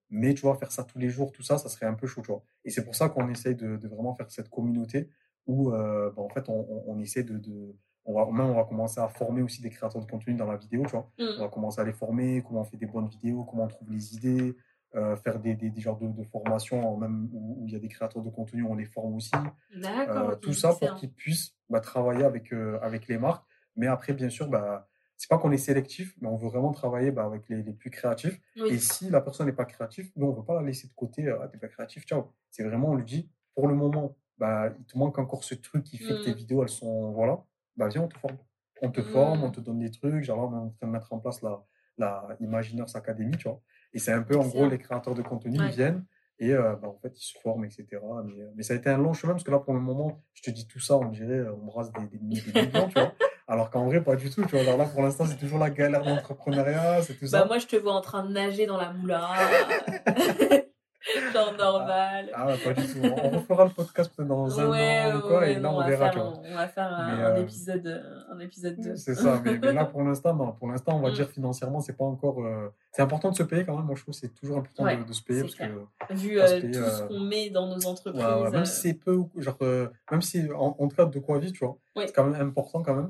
mais tu vois, faire ça tous les jours, tout ça, ça serait un peu chaud, tu vois. Et c'est pour ça qu'on essaye de, de vraiment faire cette communauté où, euh, bah, en fait, on, on, on essaie de, de on va, même on va commencer à former aussi des créateurs de contenu dans la vidéo, tu vois. On Mm. va commencer à les former, comment on fait des bonnes vidéos, comment on trouve les idées, euh, faire des, des, des genres de, de formations, même où, il y a des créateurs de contenu, on les forme aussi. Euh, tout ça pour qu'ils puissent bah, travailler avec, euh, avec les marques. Mais après, bien sûr, bah, c'est pas qu'on est sélectif, mais on veut vraiment travailler bah, avec les, les plus créatifs. Oui. Et si la personne n'est pas créative, nous, on ne veut pas la laisser de côté. Ah, t'es pas créatif, ciao. C'est vraiment, on lui dit, pour le moment, bah, il te manque encore ce truc qui fait que tes Mm. vidéos, elles sont. Voilà, bah, viens, on te forme. On te forme, on Mm. te donne des trucs. Genre là, on est en train de mettre en place la, la Imagineurs Academy, tu vois. Et c'est un peu, en gros, les créateurs de contenu, Ouais. ils viennent et euh, bah, en fait, ils se forment, etc. Mais, euh, mais ça a été un long chemin parce que là, pour le moment, je te dis tout ça, on dirait, euh, on brasse des, des, mi- des millions, tu vois. Alors qu'en vrai, pas du tout, tu vois. Alors là, pour l'instant, c'est toujours la galère d'entrepreneuriat, c'est tout ça. Bah, moi, je te vois en train de nager dans la moula. Genre normal. Ah ouais, pas du tout. On refera le podcast dans un ouais, an ou quoi, ouais, et là, on, on, verra, faire, on va faire un, Mais, un euh, épisode, euh, un épisode 2. C'est ça, mais, mais là, pour l'instant, non. Pour l'instant, on va Mm. dire financièrement, c'est pas encore. euh, C'est important de se payer quand même. Moi, je trouve que c'est toujours important de, de se payer c'est parce clair. que. Vu euh, tout ce qu'on met dans nos entreprises. même si c'est peu, genre, même si en, en tout cas de quoi vivre, tu vois, Oui. c'est quand même important quand même.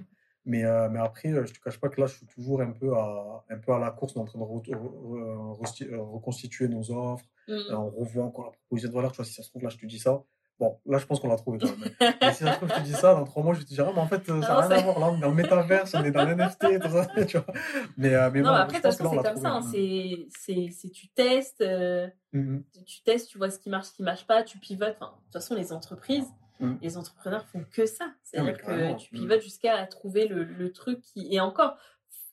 Mais, euh, mais après, je te cache pas que là, je suis toujours un peu à, un peu à la course, en train de re- re- re- resti- reconstituer nos offres. Euh, on revoit encore la proposition de valeur. Tu vois, si ça se trouve, là, je te dis ça. Bon, là, je pense qu'on l'a trouvé quand même. Mais si ça se trouve, je te dis ça, dans trois mois, je te dirai, ah, mais en fait, euh, ça n'a rien à voir. Là, on est dans le métaverse, on est dans l'NFT, tout ça, tu vois. Mais, euh, mais non, bon, après, de toute façon, on c'est comme ça. hein, c'est, c'est, c'est tu testes, euh, Mhm. tu testes, tu vois ce qui marche, ce qui marche pas, tu pivotes. Enfin, de toute façon, les entreprises, Mmh. Les entrepreneurs font que ça. C'est-à-dire que tu mmh. pivotes jusqu'à trouver le, le, truc qui. Et encore,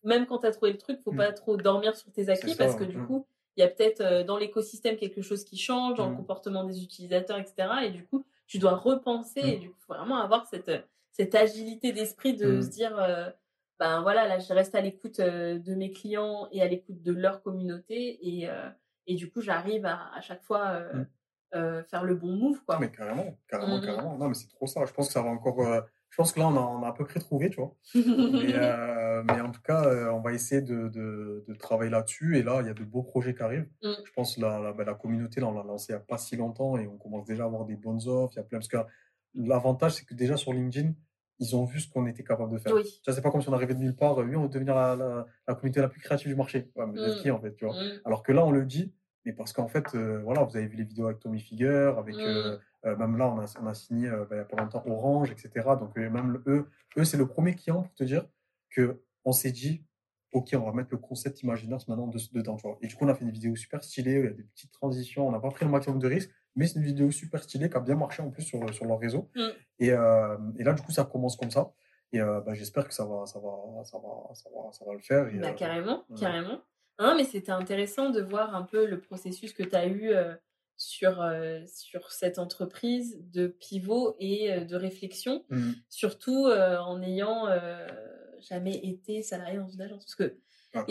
même quand tu as trouvé le truc, faut mmh. pas trop dormir sur tes acquis parce que du coup, il y a peut-être euh, dans l'écosystème quelque chose qui change, dans le comportement des utilisateurs, etc. Et du coup, tu dois repenser et du coup, faut vraiment avoir cette, cette agilité d'esprit de se dire. Euh, ben voilà, là, je reste à l'écoute euh, de mes clients et à l'écoute de leur communauté. Et, et du coup, j'arrive à, à chaque fois euh, faire le bon move, quoi. mais carrément, carrément, mmh carrément. Non, mais c'est trop ça. Je pense que ça va encore. Euh, je pense que là, on a, on a, à peu près trouvé, tu vois. mais, euh, mais, en tout cas, on va essayer de, de, de travailler là-dessus. Et là, il y a de beaux projets qui arrivent. Mmh. Je pense que la, la, ben, la, communauté, là, on l'a lancé il n'y a pas si longtemps et on commence déjà à avoir des bonnes offres. Il y a plein. Parce que l'avantage, c'est que déjà sur LinkedIn, ils ont vu ce qu'on était capable de faire. Oui. Ça, c'est pas comme si on arrivait de nulle part, oui, on veut devenir la, la, communauté la plus créative du marché. Ouais, mais mmh. qui, en fait, tu vois. Alors que là, on le dit, mais parce qu'en fait, euh, voilà, vous avez vu les vidéos avec Tommy Figure, avec euh, euh, même là, on a, on a signé bah, il n'y a pas longtemps Orange, etc. Donc même eux, eux c'est le premier client pour te dire que on s'est dit, ok, on va mettre le concept imaginaire maintenant dedans, tu vois. Et du coup, on a fait une vidéo super stylée, il y a des petites transitions, on n'a pas pris le maximum de risques, mais c'est une vidéo super stylée qui a bien marché en plus sur, sur leur réseau. Mmh. Et, et, là, du coup, ça commence comme ça. Et bah, j'espère que ça va, ça va, ça va, ça va, ça va le faire. bah, carrément, carrément. Non, mais c'était intéressant de voir un peu le processus que tu as eu sur, sur cette entreprise de pivot et de réflexion, mmh. surtout en ayant jamais été salarié dans une agence. Parce que, ah.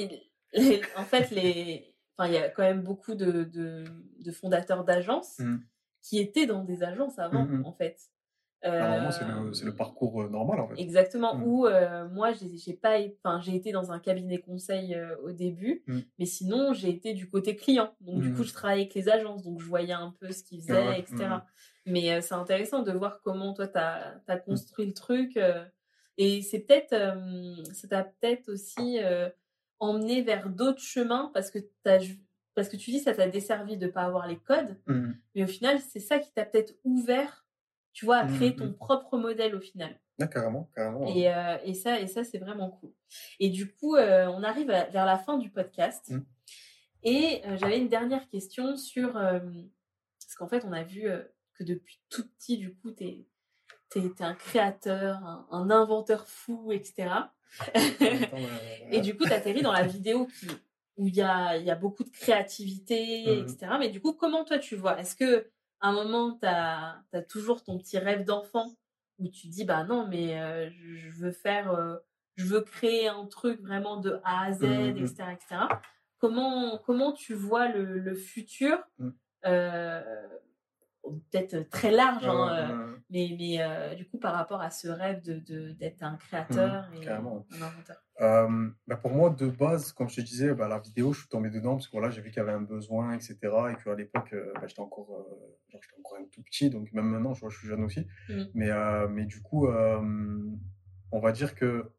en fait, les, il y a quand même beaucoup de, de, fondateurs d'agences mmh. qui étaient dans des agences avant, mmh, en fait. Normalement, c'est le, le, parcours euh, normal, en fait. Exactement. Mmh. Où euh, moi, j'ai pas, enfin, j'ai été dans un cabinet conseil euh, au début, mmh. mais sinon, j'ai été du côté client. Donc, du coup, mmh. je travaillais avec les agences, donc je voyais un peu ce qu'ils faisaient, etc. Mais c'est intéressant de voir comment toi, tu as, as, construit le truc. et c'est peut-être, ça t'a peut-être aussi emmené vers d'autres chemins parce que as, parce que tu dis ça t'a desservi de pas avoir les codes, mais au final, c'est ça qui t'a peut-être ouvert tu vois, à créer mmh, ton mmh. propre modèle au final. carrément, carrément. Et, euh, et ça, et ça c'est vraiment cool. Et du coup, euh, on arrive vers la fin du podcast. Mmh. Et euh, j'avais une dernière question sur... parce qu'en fait, on a vu que depuis tout petit, du coup, tu es, un créateur, un, inventeur fou, etc. et du coup, tu atterris dans la vidéo qui, où il y a, y a beaucoup de créativité, etc. Mais du coup, comment toi tu vois? Est-ce que un moment, tu as, toujours ton petit rêve d'enfant où tu dis, bah non, mais euh, je veux faire, euh, je veux créer un truc vraiment de A à Z, etc., mmh, mmh. etc. Comment, comment tu vois le, futur mmh. euh, peut-être très large, hein, mais, mais du coup par rapport à ce rêve de d'être un créateur et un inventeur. Bah, pour moi, de base, comme je te disais, bah, la vidéo, je suis tombé dedans parce que voilà, j'ai vu qu'il y avait un besoin, etc. Et qu'à l'époque, bah, j'étais encore, encore un tout petit, donc même maintenant, je, vois, je suis jeune aussi. Mmh. Mais, mais du coup, on va dire que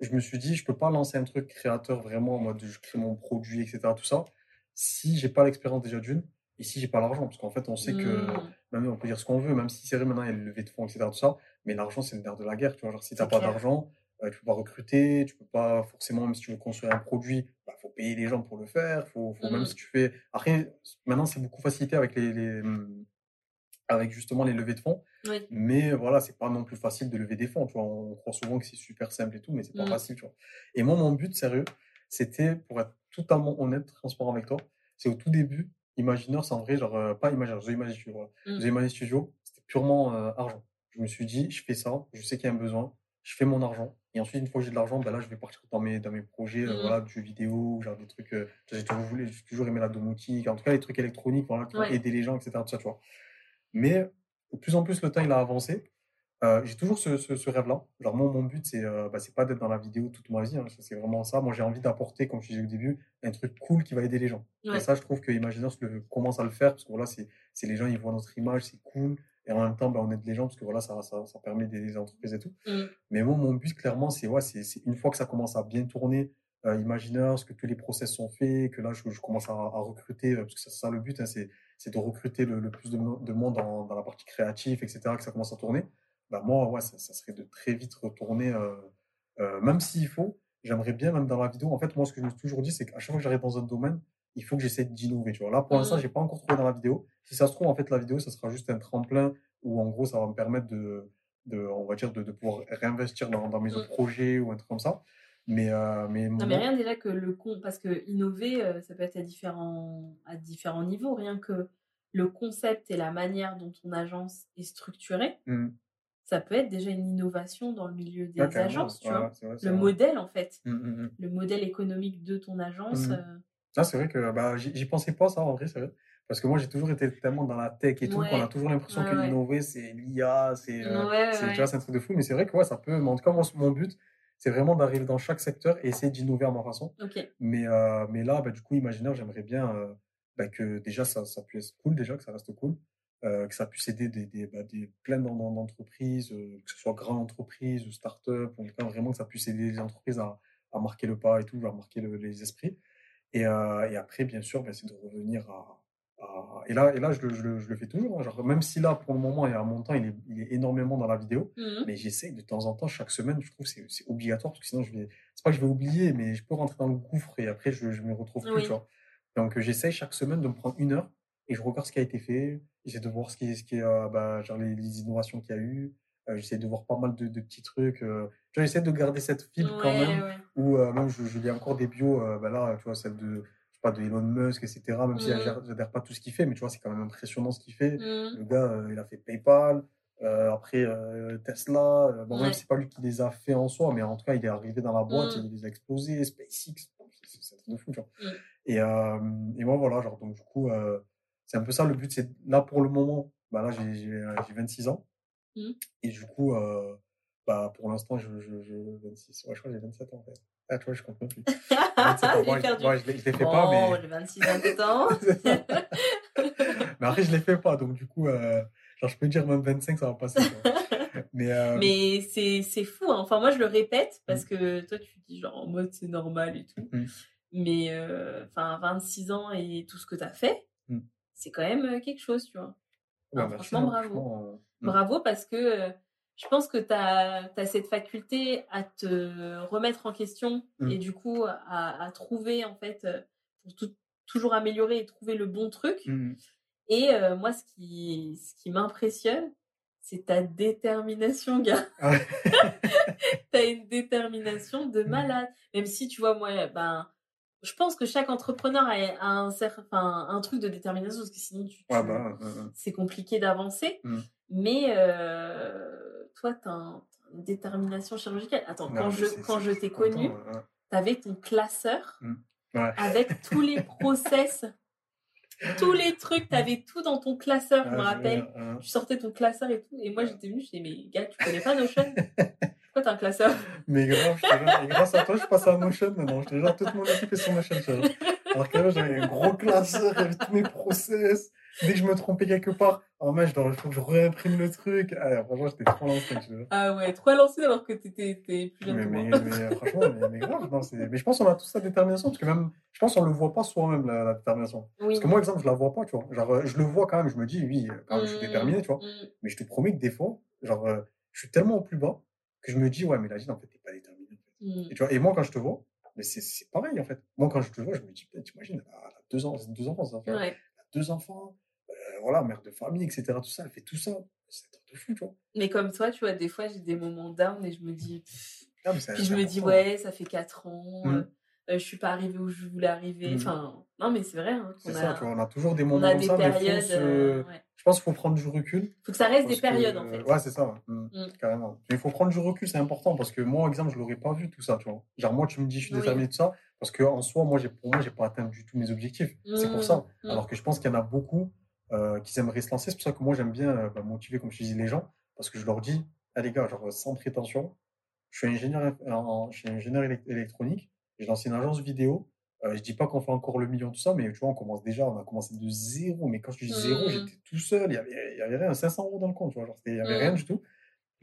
je me suis dit, je peux pas lancer un truc créateur vraiment en mode je crée mon produit, etc. Tout ça, si j'ai pas l'expérience déjà d'une si j'ai pas l'argent. Parce qu'en fait, on sait que, mmh. même on peut dire ce qu'on veut, même si c'est vrai maintenant, il y a le levée de fonds, etc. Tout ça, mais l'argent, c'est le nerf de la guerre. Tu vois, genre, si tu n'as pas d'argent, tu tu peux pas recruter, tu peux pas forcément, même si tu veux construire un produit, il bah, faut payer les gens pour le faire. Faut, faut Même mmh. si tu fais. Après, maintenant, c'est beaucoup facilité avec les, les, mmh, avec justement les levées de fonds. Mais voilà, c'est pas non plus facile de lever des fonds. Tu vois, on croit souvent que c'est super simple et tout, mais c'est pas mmh. facile. Tu vois. Et moi, mon but, sérieux, c'était pour être totalement honnête, transparent avec toi. C'est au tout début, Imagineur, c'est en vrai, genre, euh, pas Imagineur, The Imagine Studio. Voilà. Studio, c'était purement euh, argent. Je me suis dit, je fais ça, je sais qu'il y a un besoin, je fais mon argent. Et ensuite, une fois que j'ai de l'argent, ben là, je vais partir dans mes, dans mes projets, euh, mmh. voilà, du jeu vidéo, genre des trucs. Euh, j'ai toujours voulu, j'ai toujours aimé la domotique, en tout cas, les trucs électroniques, voilà, qui aider les gens, etc. Tout ça, tu vois. Mais, de plus en plus, le temps, il a avancé. Euh, j'ai toujours ce, ce, rêve-là. Genre, moi, mon but, c'est bah, c'est pas d'être dans la vidéo toute ma vie. Hein, c'est vraiment ça. Moi, j'ai envie d'apporter, comme je disais au début, un truc cool qui va aider les gens. Et ça, je trouve que Imaginers commence à le faire parce que voilà, c'est les gens, ils voient notre image, c'est cool et en même temps, bah, on aide les gens parce que voilà, ça, ça, ça permet les entreprises et tout. Mmh. Mais moi, mon but, clairement, c'est ouais, une fois que ça commence à bien tourner, euh, Imagineurs, que tous les process sont faits, que là, je, je commence à, à, recruter, euh, parce que c'est ça le but, hein, c'est de recruter le, plus de, de monde dans, dans, la partie créative, etc., que ça commence à tourner. Bah, moi, ouais, ça, ça serait de très vite retourner, euh, euh, même s'il faut, j'aimerais bien, même dans la vidéo, en fait, moi, ce que je me suis toujours dit, c'est qu'à chaque fois que j'arrive dans un domaine, il faut que j'essaie d'innover. Tu vois. Là, pour l'instant, mmh. j'ai pas encore trouvé dans la vidéo. Si ça se trouve, en fait, la vidéo, ça sera juste un tremplin où en gros, ça va me permettre de, de on va dire, de, de pouvoir réinvestir dans, dans mes autres mmh. projets ou un truc comme ça. Mais, euh, mais non, mais rien déjà que le con, parce que innover, euh, ça peut être à différents, à différents niveaux. Rien que le concept et la manière dont ton agence est structurée, mmh. Ça peut être déjà une innovation dans le milieu des agences, tu vois. le modèle, en fait. Mmh, le modèle économique de ton agence. Euh. Ah, c'est vrai que bah, j'y pensais pas, ça, en vrai, c'est vrai. Parce que moi, j'ai toujours été tellement dans la tech et tout, qu'on a toujours l'impression que l'innover, c'est l'IA, c'est un truc de fou. Mais c'est vrai que ouais, ça peut. en tout cas, mon but, c'est vraiment d'arriver dans chaque secteur et essayer d'innover à ma façon. Mais, euh, mais là, bah, du coup, imaginaire, j'aimerais bien euh, bah, que déjà ça, ça puisse être cool, déjà, que ça reste cool. Euh, que ça puisse aider des, des, bah, des plein d'entreprises, que ce soit grandes entreprises ou start-up, en tout cas, vraiment que ça puisse aider les entreprises à, à marquer le pas et tout, à marquer les esprits. Et, et après, bien sûr, c'est de revenir à, et là, et là je, le, je, le, je le fais toujours. Hein. Genre, même si là, pour le moment, y a un montant, il est, il est énormément dans la vidéo. Mmh mais j'essaie de temps en temps, chaque semaine, je trouve que c'est obligatoire parce que sinon, je vais. C'est pas que je vais oublier, mais je peux rentrer dans le gouffre et après, je, je me retrouve plus. Tu vois. Donc, j'essaie chaque semaine de me prendre une heure et je regarde ce qui a été fait. J'essaie de voir ce qui est, ce qui est euh, bah, genre les, les innovations qu'il y a eu. Euh, j'essaie de voir pas mal de, de petits trucs. Euh. J'essaie de garder cette fibre quand même. Ou même, je, je lis encore des bios. bah là, tu vois, celle de pas de Elon Musk, etc. Même si mmh. j'adhère pas tout ce qu'il fait, mais tu vois, c'est quand même impressionnant ce qu'il fait. Mmh. Le gars, il a fait PayPal, après Tesla. bon, même c'est pas lui qui les a fait en soi, mais en tout cas, il est arrivé dans la boîte, mmh. il les a explosés, SpaceX, c'est un de fou. Et, et moi, voilà, genre, donc du coup, c'est un peu ça le but. C'est là pour le moment, bah là, j'ai 26 ans. Et du coup, bah, pour l'instant, je, je, je, 26, ouais, je crois que j'ai 27 ans en fait. Ah, tu vois, je compte même plus. 27 ans, moi, je, moi, je, les fais pas, mais. le 26, 27 ans. mais après, je les fais pas, donc du coup, euh, genre, je peux dire même 25, ça va passer. mais euh... mais c'est, c'est fou, hein. enfin, moi, je le répète parce mmh. que toi, tu dis genre en mode c'est normal et tout. Mmh. Mais, euh, enfin, 26 ans et tout ce que tu as fait, mmh. C'est quand même quelque chose, tu vois? Ouais, franchement, bravo. Bravo parce que je pense que tu as, cette faculté à te remettre en question mmh. et du coup à, trouver en fait pour toujours améliorer et trouver le bon truc. Mmh. Et euh, moi, ce qui, ce qui m'impressionne, c'est ta détermination, gars. Ah tu as une détermination de mmh. malade. Même si, tu vois, moi, ben, je pense que chaque entrepreneur a un, truc de détermination, parce que sinon, tu, bah, c'est compliqué d'avancer. Mais euh, toi, tu as, une détermination chirurgicale. Attends, quand je, quand je t'ai connu, tu avais ton classeur mmh. avec tous les process, tous les trucs, tu avais tout dans ton classeur, je me rappelle. Tu sortais ton classeur et tout. Et moi, j'étais venue, je disais, mais gars, tu connais pas Notion? Pourquoi un classeur? Mais grave, je grâce à toi, je passe à Notion maintenant. Je te jure, toute mon équipe est sur Notion. Alors que là, j'avais un gros classeur, avait tous mes process dès que je me trompais quelque part, oh mais je dois, il faut que je réimprime le truc. Ah, franchement, j'étais trop lancé, tu vois. Ah ouais, trop lancé alors que t'étais, plus jeune mais, mais, mais, franchement, mais, mais grave, non, c'est, mais je pense qu'on a tous la détermination, parce que même, je pense qu'on le voit pas soi-même, la, la détermination. Parce que moi, exemple, je la vois pas, tu vois. Genre, euh, je le vois quand même, je me dis, oui, quand même, je suis mmh, déterminé, tu vois. Mmh. Mais je te promets que des fois, genre, euh, je suis tellement au plus bas que je me dis, ouais, mais la vie, en fait, t'es pas déterminé. En fait. Mmh. Et, tu vois, et moi, quand je te vois, mais c'est, pareil, en fait. Moi, quand je te vois, je me dis, t'imagines, elle a deux ans, deux enfants, ça. Ouais. Elle a deux enfants, voilà, mère de famille, etc. Tout ça, elle fait tout ça. C'est de fou, tu vois. Mais comme toi, tu vois, des fois, j'ai des moments down et je me dis. Puis je me dis, ouais, ça fait 4 ans, mmh. Euh, euh, je suis pas arrivée où je voulais arriver. Mmh. Enfin, non, mais c'est vrai. Hein, c'est ça, tu vois, on a toujours des moments on a des ça, périodes, euh, Je pense qu'il faut prendre du recul. faut que ça reste des périodes, en fait. Ouais, c'est ça, mmh, carrément. Mais il faut prendre du recul, c'est important parce que moi, exemple, je l'aurais pas vu tout ça, tu vois. Genre, moi, tu me dis, je suis déterminé de ça parce qu'en soi, moi, pour moi, j'ai pas atteint du tout mes objectifs. C'est pour ça. Alors que je pense qu'il y en a beaucoup euh, qui aimeraient se lancer. C'est pour ça que moi, j'aime bien euh, bah, motiver, comme je dis, les gens, parce que je leur dis, ah les gars, genre, sans prétention, je suis ingénieur, en, je suis ingénieur électronique, j'ai lancé une agence vidéo. Euh, je dis pas qu'on fait encore le million, tout ça, mais tu vois, on commence déjà, on a commencé de zéro. Mais quand je dis zéro, mmh. j'étais tout seul, il y avait, il y avait rien, 500 euros dans le compte, tu vois, genre, il y avait rien mmh. du tout.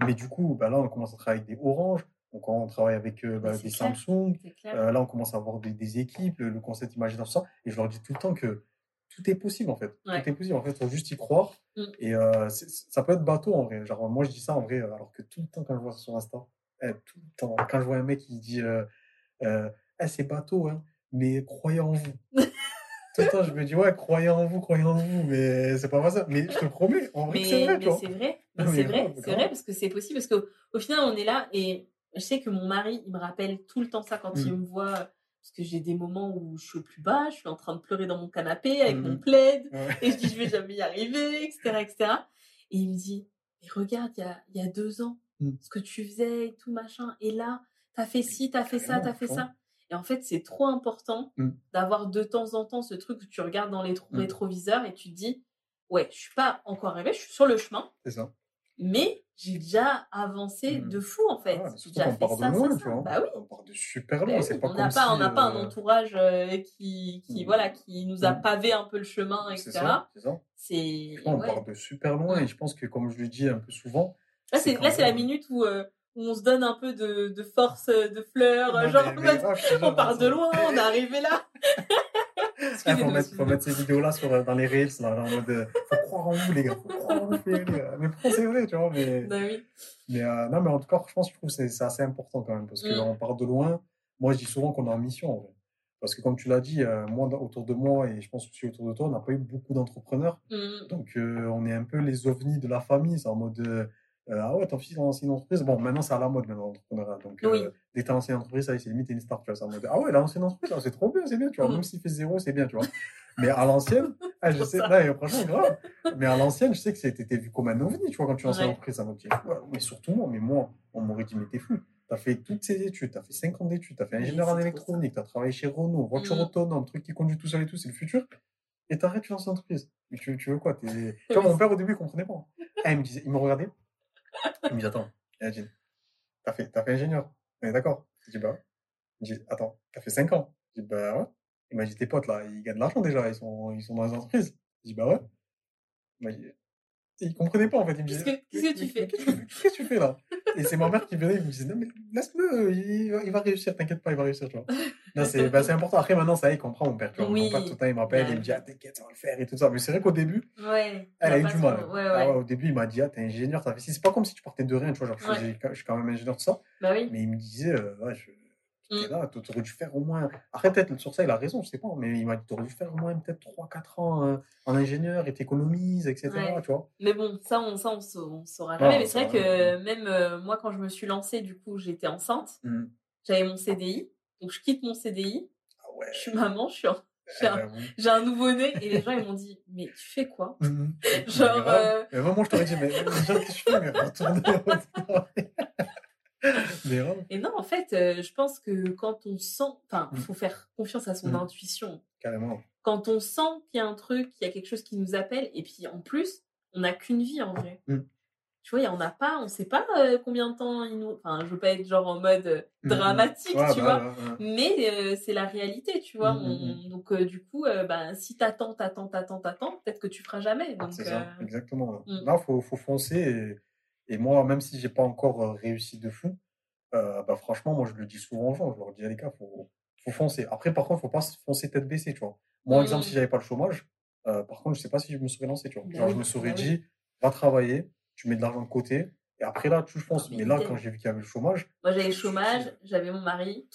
Mais du coup, bah, là, on commence à travailler avec des Orange, donc on travaille avec bah, des Samsung. là, on commence à avoir des, des équipes, le, concept imaginaire, tout ça. Et je leur dis tout le temps que tout est possible en fait. Tout est possible en fait, faut juste y croire. Mm. Et euh, ça peut être bateau en vrai. Genre moi je dis ça en vrai, alors que tout le temps quand je vois ça sur Insta, eh, tout le temps quand je vois un mec qui dit euh, euh, eh, c'est bateau hein, mais croyez en vous. tout le temps, je me dis, ouais, croyez en vous, croyez en vous, mais c'est pas ça. Mais je te promets, en vrai, c'est vrai, mais c'est vrai, mais c'est vrai, c'est vrai, parce que c'est possible, parce qu'au final, on est là, et je sais que mon mari, il me rappelle tout le temps ça quand il mm. me voit, parce que j'ai des moments où je suis au plus bas, je suis en train de pleurer dans mon canapé avec mon mm. plaid, et je dis, je vais jamais y arriver, etc., etc. Et il me dit, mais regarde, il y a, y a deux ans, mm. ce que tu faisais et tout, machin, et là, t'as fait ci, t'as fait ça, t'as fait ça. Et en fait, c'est trop important mmh. d'avoir de temps en temps ce truc où tu regardes dans les mmh. rétroviseurs et tu te dis, ouais, je suis pas encore arrivé, je suis sur le chemin. C'est ça. Mais j'ai déjà avancé mmh. de fou en fait. j'ai déjà fait ça, de loin, ça, ça. Bah oui. On part de super loin. Bah on n'a pas, on n'a pas un euh, entourage euh, qui, qui voilà, qui nous a pavé un peu le chemin, etc. C'est ça. C'est. On part de super loin et je pense que comme je le dis un peu souvent. Là, c'est là, c'est la minute où euh, où on se donne un peu de, de force, de fleurs, genre on part de loin, on est arrivé là. Il faut, mettre, faut mettre ces vidéos-là sur, dans les reels, là, genre en mode, euh, faut croire en vous, les gars, faut croire en vous, les gars. Mais pourquoi c'est vrai, tu vois, mais, bah oui. mais, euh, non, mais en tout cas, je pense, je trouve que c'est assez important quand même, parce qu'on mm. part de loin. Moi, je dis souvent qu'on est en mission, en fait. Parce que comme tu l'as dit, euh, moi, autour de moi, et je pense aussi autour de toi, on n'a pas eu beaucoup d'entrepreneurs. Mm. Donc, euh, on est un peu les ovnis de la famille. C'est en mode, euh, ah ouais, ton fils a lancé une entreprise. Bon, maintenant, c'est à la mode, maintenant, l'entrepreneuriat. Donc, oui. euh, dès que tu as lancé une entreprise, ça c'est limite une start, tu vois. mode, ah ouais, il a lancé une entreprise, c'est trop bien, c'est bien, tu vois. Mm. Même s'il fait zéro, c'est bien, tu vois. Mais à l'ancienne, ah, je sais, là, franchement, grave. Mais à l'ancienne, je sais que c'était vu comme un ovni, tu vois, quand tu lances une entreprise, ça m'a dit, mais surtout moi, mais moi, on m'aurait dit, mais t'es fou. Tu as fait toutes ces études, tu as fait 5 ans d'études, tu as fait ingénieur en électronique, tu as travaillé chez Renault, voiture mm. autonome, truc qui conduit tout seul et tout, c'est le futur. Et t'arrêtes, tu lances une entreprise. Mais tu, tu veux quoi? Tu vois, mon père, au début, il comprenait pas. Ah, il me disait, il me regardait, dit, attends, dit, t'as fait, t'as fait ingénieur. On est d'accord Je dis, bah me dit, attends, t'as fait 5 ans. Je dis, bah ouais. Il m'a dit, tes potes, là, ils gagnent de l'argent déjà, ils sont, ils sont dans les entreprises. Je dis, bah ouais. Il m'a dit, il comprenait pas en fait. Qu'est-ce que, tu fais? Qu'est-ce que tu fais? Là? Et c'est ma mère qui venait, il me disait non mais laisse-le, il, va réussir, t'inquiète pas, il va réussir, tu vois. Non, c'est bah, important. Après maintenant ça y est, il comprend mon père, tu vois. Oui. Mon père tout le temps il m'appelle, il me dit ah t'inquiète, ça va le faire et tout ça. Mais c'est vrai qu'au début, ouais, elle a eu du mal. Ah ouais, au début il m'a dit ah t'es ingénieur, t'as fait C'est pas comme si tu partais de rien, tu vois. Genre je, suis quand même ingénieur de ça. Bah oui. Mais il me disait euh, je Mmh. là, tu aurais dû faire au moins. Après, peut-être sur ça, il a raison, je sais pas, mais il m'a dit tu aurais dû faire au moins peut-être 3-4 ans euh, en ingénieur et t'économises, etc. Tu vois mais bon, ça, on, ça, on, saura jamais. mais c'est vrai que même euh, moi, quand je me suis lancée, du coup, j'étais enceinte, mmh. j'avais mon CDI, donc je quitte mon CDI, ah ouais. je suis maman, je suis eh ben J'ai un, nouveau-né et les gens ils m'ont dit mais tu fais quoi? Mmh Genre euh... mais je t'aurais dit mais déjà que tu fais? Mais Et non, en fait, euh, je pense que quand on sent, enfin, il mmh. faut faire confiance à son mmh. intuition. Carrément. Quand on sent qu'il y a un truc, qu'il y a quelque chose qui nous appelle, et puis en plus, on n'a qu'une vie en vrai. Mmh. Tu vois, il n'y en a pas, on ne sait pas euh, combien de temps il nous. Enfin, je veux pas être genre en mode euh, dramatique, tu bah, vois, mais c'est la réalité, tu vois. donc, du coup, bah, si t'attends, t'attends, t'attends, t'attends, peut-être que tu feras jamais. c'est ça, exactement. Là, il faut, faut foncer et et moi, même si j'ai pas encore réussi de fou, euh, bah, franchement, moi, je le dis souvent aux gens. Je leur dis, les gars, faut, faut foncer. Après, par contre, faut pas foncer tête baissée, tu vois. Moi, par exemple, si j'avais pas le chômage, euh, par contre, je sais pas si je me serais lancé, tu vois. Bah Genre, je me serais bah dit, va travailler, tu mets de l'argent de côté, et après, là, tu fonces. Mais, là, quand j'ai vu qu'il y avait le chômage. Moi, j'avais le chômage, j'avais mon mari.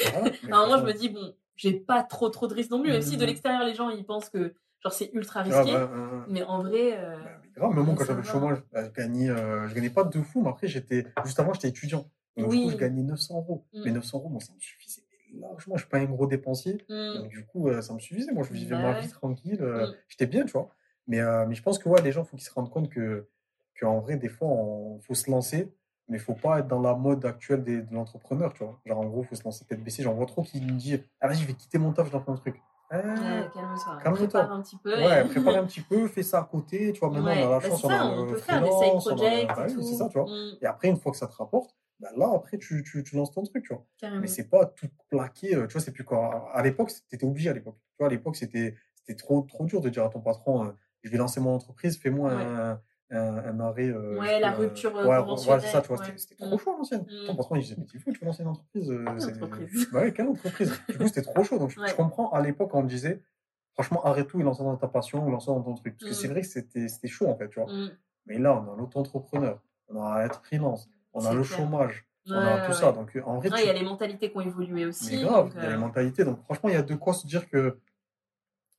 Voilà, à un moment, je me dis, bon, j'ai pas trop, trop de risques non plus. Même si de mmh. l'extérieur, les gens, ils pensent que Genre, c'est ultra ah, risqué. Bah, mais en vrai. Euh, bah, grave, mais moi, quand j'avais le chômage, bah, je gagnais, euh, je gagnais pas de fou, mais après, j'étais, juste avant, j'étais étudiant. Donc, du coup, je gagnais 900 euros. Mais 900 mmh. euros, moi, ça me suffisait largement. Je suis pas un gros dépensier. Mmh. Donc, du coup, euh, ça me suffisait. Moi, je vivais ma vie tranquille. Mmh. J'étais bien, tu vois. Mais, mais je pense que, ouais, les gens, faut qu'ils se rendent compte que, qu'en vrai, des fois, il faut se lancer mais il faut pas être dans la mode actuelle de l'entrepreneur, tu vois. Genre, en gros, il faut se lancer tête baissée. J'en vois trop qui me disent, ah, vas-y, je vais quitter mon taf, je lance un truc. Ah, calme-toi. Prépare un petit peu. Ouais, prépare un petit peu, fais ça à côté. Tu vois, maintenant, on a la bah, chance, on, a on peut faire des side projects. Bah, oui, c'est ça, tu vois. Mm. Et après, une fois que ça te rapporte, bah, là, après, tu, tu, tu, lances ton truc, tu vois. Carrément. Mais c'est pas tout plaqué. Euh, tu vois, c'est plus quoi. À l'époque, t'étais obligé à l'époque. Tu vois, à l'époque, c'était trop, trop dur de dire à ton patron, euh, je vais lancer mon entreprise, fais-moi un un, arrêt. Euh, ouais, la rupture euh, ouais, ça, tu vois, c'était trop mm. chaud à l'ancienne. Mm. Ton patron, il disait, mais tu fou, tu veux lancer une entreprise euh, entreprise. Bah ouais, quelle entreprise Du coup, c'était trop chaud. Donc, je, comprends, à l'époque, on me disait, franchement, arrête tout et lance dans ta passion ou lance dans ton truc. Parce que c'est mm. vrai que c'était chaud, en fait, tu vois. Mais là, on a l'auto-entrepreneur, on a à être freelance, on a le chômage. on a tout ça. Donc, en vrai, il y a les mentalités qui ont évolué aussi. Mais grave, il y a les mentalités. Donc, franchement, il y a de quoi se dire que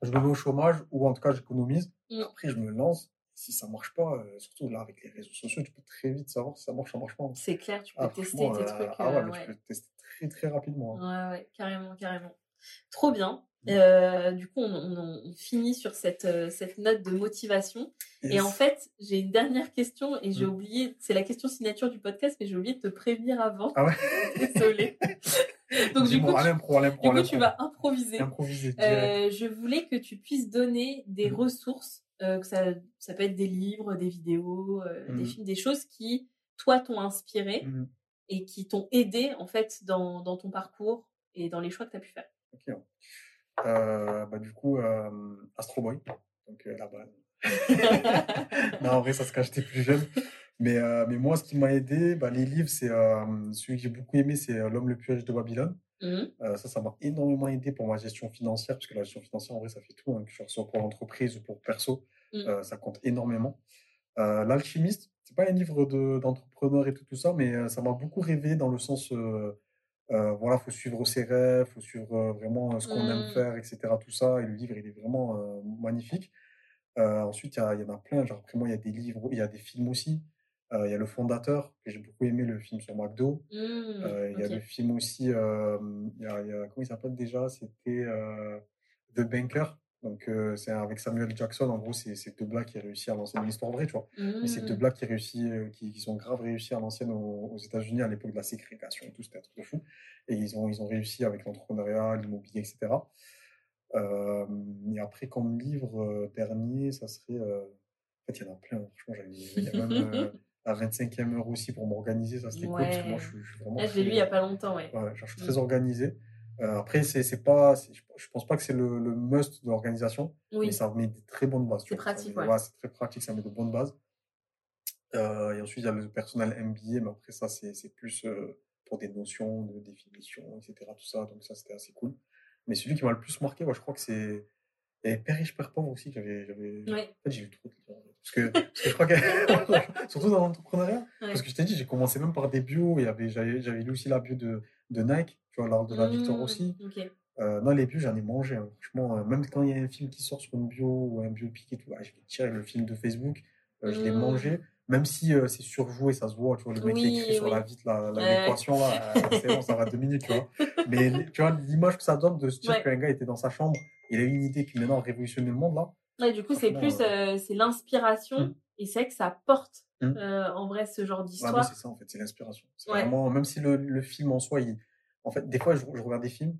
je me mets au chômage ou en tout cas j'économise. Mm. Après, je me lance. Si ça marche pas, euh, surtout là avec les réseaux sociaux, tu peux très vite savoir si ça marche ou ça marche pas. C'est clair, tu peux Ah, tester tes euh, trucs. ah ouais, euh, ouais. tu peux tester très très rapidement. hein. Ouais, ouais, carrément, carrément. Trop bien. Mm. Euh, du coup, on, on- on finit sur cette, cette note de motivation. Et en fait, j'ai une dernière question et j'ai Mm. oublié, c'est la question signature du podcast, mais j'ai oublié de te prévenir avant. Ah ouais? Désolée. Donc du coup, tu, du coup, vas improviser. Euh, je voulais que tu puisses donner des Mhm. ressources, euh, que ça, ça peut être des livres, des vidéos, euh, des Mhm. films, des choses qui, toi, t'ont inspiré Mhm. et qui t'ont aidé, en fait, dans, dans ton parcours et dans les choix que tu as pu faire. Ok. Euh, bah, du coup, Astro Boy. Donc base. non, en vrai, ça se cache, j'étais plus jeune. Mais, mais moi, ce qui m'a aidé, bah, les livres, c'est celui que j'ai beaucoup aimé, c'est L'homme le plus riche de Babylone. Mhm. Euh, ça, ça m'a énormément aidé pour ma gestion financière, parce que la gestion financière, en vrai, ça fait tout, hein, que ce soit pour l'entreprise ou pour perso, Mm. euh, ça compte énormément. Euh, L'alchimiste, c'est pas un livre de- d'entrepreneur et tout, tout ça, mais euh, ça m'a beaucoup rêvé dans le sens, voilà, faut suivre ses rêves, faut suivre vraiment ce qu'on aime Mm. faire, etc. Tout ça, et le livre, il est vraiment magnifique. Ensuite, il y, y en a plein, genre après moi, il y a des livres, il y a des films aussi. Euh, il y a Le Fondateur, que j'ai beaucoup aimé, le film sur McDo. Mhm. Euh, il y a le film aussi, euh, il y a, il y a- comment il s'appelle déjà? C'était The Banker. Donc, euh, c'est avec Samuel Jackson. En gros, c'est deux blagues qui réussi à lancer une histoire vraie, tu vois. Mais c'est deux Mhm. blagues qui, réussi, euh, qui, qui sont grave réussi à l'ancienne aux, aux États-Unis à l'époque de la ségrégation tout, c'était un truc de fou. Et ils ont, ils ont réussi avec l'entrepreneuriat, l'immobilier, etc. Euh, et après, comme livre dernier, ça serait. En fait, il y en a plein. Franchement, il y a même la 25e heure aussi pour m'organiser. Ça, c'était cool parce que moi, je, suis- je suis vraiment. Je l'ai lu il très- y a pas longtemps, ouais. Ouais, genre, je suis Mm. très organisé. Euh, après, c'est c'est pas, c'est- je pense pas que c'est le, le must de l'organisation, mais ça met des très bonnes bases. C'est pratique, ouais. c'est très pratique, ça met de bonnes bases. Euh, et ensuite, il y a le personnel MBA, mais après, ça, c'est c'est plus euh, pour des notions de définition, etc. Tout ça, donc ça, c'était assez cool. Mais celui qui m'a le plus marqué, ouais, je crois que c'est. Il y avait Père riche, Père pauvre aussi, que j'avais. Ouais. En fait, j'ai trop de livres. fait. Parce que, parce que je crois que. Surtout dans l'entrepreneuriat. Ouais. Parce que je t'ai dit, j'ai commencé même par des bios. J'avais lu aussi la bio de, de Nike, tu vois, l'art de la victoire Mhm. aussi. Ok. Euh, non, les bios, j'en ai mangé. hein. Franchement, euh, même quand il y a un film qui sort sur une bio ou un biopic et tout, ah, je vais tirer le film de Facebook, euh, je l'ai Mhm. mangé. Même si euh, c'est surjoué, ça se voit, tu vois, le mec qui Oui, écrit sur la vitre la- la- Ouais. l'équation, là, euh, c'est bon, ça va deux minutes, tu vois. Mais tu vois, l'image que ça donne de se dire Ouais. qu'un gars était dans sa chambre, il a eu une idée qui maintenant a révolutionné le monde, là. Ouais, du coup, c'est plus euh, c'est l'inspiration Mm. et c'est vrai que ça porte euh, en vrai ce genre Ouais, d'histoire. c'est ça, en fait, c'est l'inspiration. C'est Ouais. vraiment, même si le, le film en soi, il, en fait, des fois, je, je regarde des films,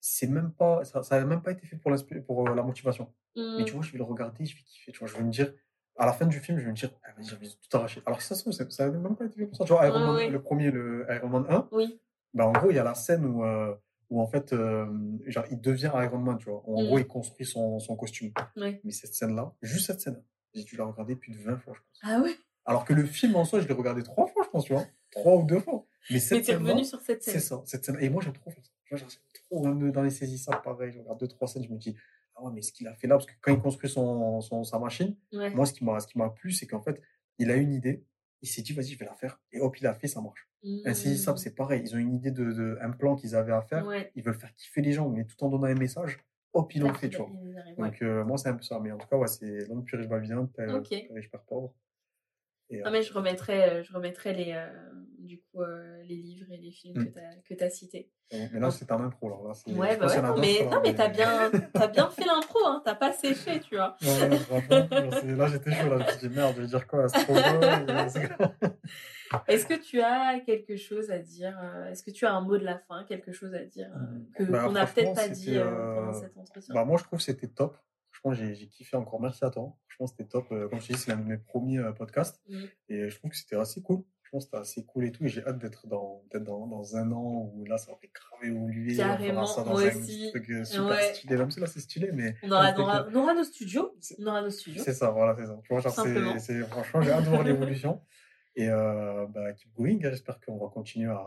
c'est même pas, ça, ça a même pas été fait pour, pour euh, la motivation. Mais tu Mm. vois, je vais le regarder, je vais kiffer, tu vois, je vais me dire, à la fin du film, je vais me dire, ah, vas-y, j'ai envie de tout arracher. Alors que ça se trouve, c'est- ça n'a même pas été fait pour ça. Tu vois, Iron Man, le premier, le Iron Man 1, Oui. bah, en gros, il y a la scène où, euh, où en fait, euh, genre, il devient Iron Man, tu vois. où En Mm. gros, il construit son, son costume. Ouais. Mais cette scène-là, juste cette scène, j'ai dû la regarder plus de 20 fois, je pense. Ah ouais? Alors que le film en soi, je l'ai regardé trois fois, je pense, tu vois. Trois ou deux fois. Mais cette t'es revenu sur cette c'est scène. ça, cette scène. Et moi, j'aime trop faire ça. J'aime trop, même dans les saisissables, pareil. Je regarde deux, trois scènes, je me dis, ah ouais, mais ce qu'il a fait là, parce que quand il construit son, son, sa machine, Ouais. moi, ce qui m'a, ce qui m'a plu, c'est qu'en fait, il a une idée, il s'est dit, vas-y, je vais la faire. Et hop, il l'a fait, ça marche. Un saisissable, Mm. c'est pareil. Ils ont une idée de, de un plan qu'ils avaient à faire. Ouais. Ils veulent faire kiffer les gens, mais tout en donnant un message. Hop, ils l'ont fait, tu vois. Donc, euh, moi, c'est un peu ça. Mais en tout cas, ouais, c'est l'homme plus riche babylone, père, Ok. père riche, pauvre. Et, Ah, mais je remettrai, euh, je remettrai les, euh, du coup, euh, les livres et les films Mm. que t'as que t'as cités. euh, mais là, c'est un impro. Là, Ouais, bah ouais, non, mais, non, t'as bien, t'as bien fait l'impro, hein, t'as pas séché, tu vois. Ouais, là, j'étais chaud. Là, je me suis dit, merde, je vais dire quoi Est-ce que tu as quelque chose à dire euh, Est-ce que tu as un mot de la fin, quelque chose à dire euh, que Bah, qu'on n'a peut-être pas dit euh, pendant euh, cet entretien? Bah, moi, je trouve que c'était top. Franchement, j'ai kiffé encore. Merci à toi. Franchement, c'était top. Euh, Comme je dit, c'est l'un de mes premiers euh, podcasts. Mm. Et je trouve que c'était assez cool. Je pense que c'était assez cool et tout. Et j'ai hâte d'être dans, dans, dans un an où là, ça va grave on fera Carrément, ça dans moi un aussi. truc euh, super Ouais. stylé. Même si là, c'est stylé, mais. On aura, c'était on aura- cool. on aura nos studios. C'est- On aura nos studios. C'est ça, voilà, c'est ça. Tu vois, genre, Simplement. c'est, c'est- franchement, j'ai hâte de voir l'évolution. Et euh, bah, keep going. hein. J'espère qu'on va continuer à,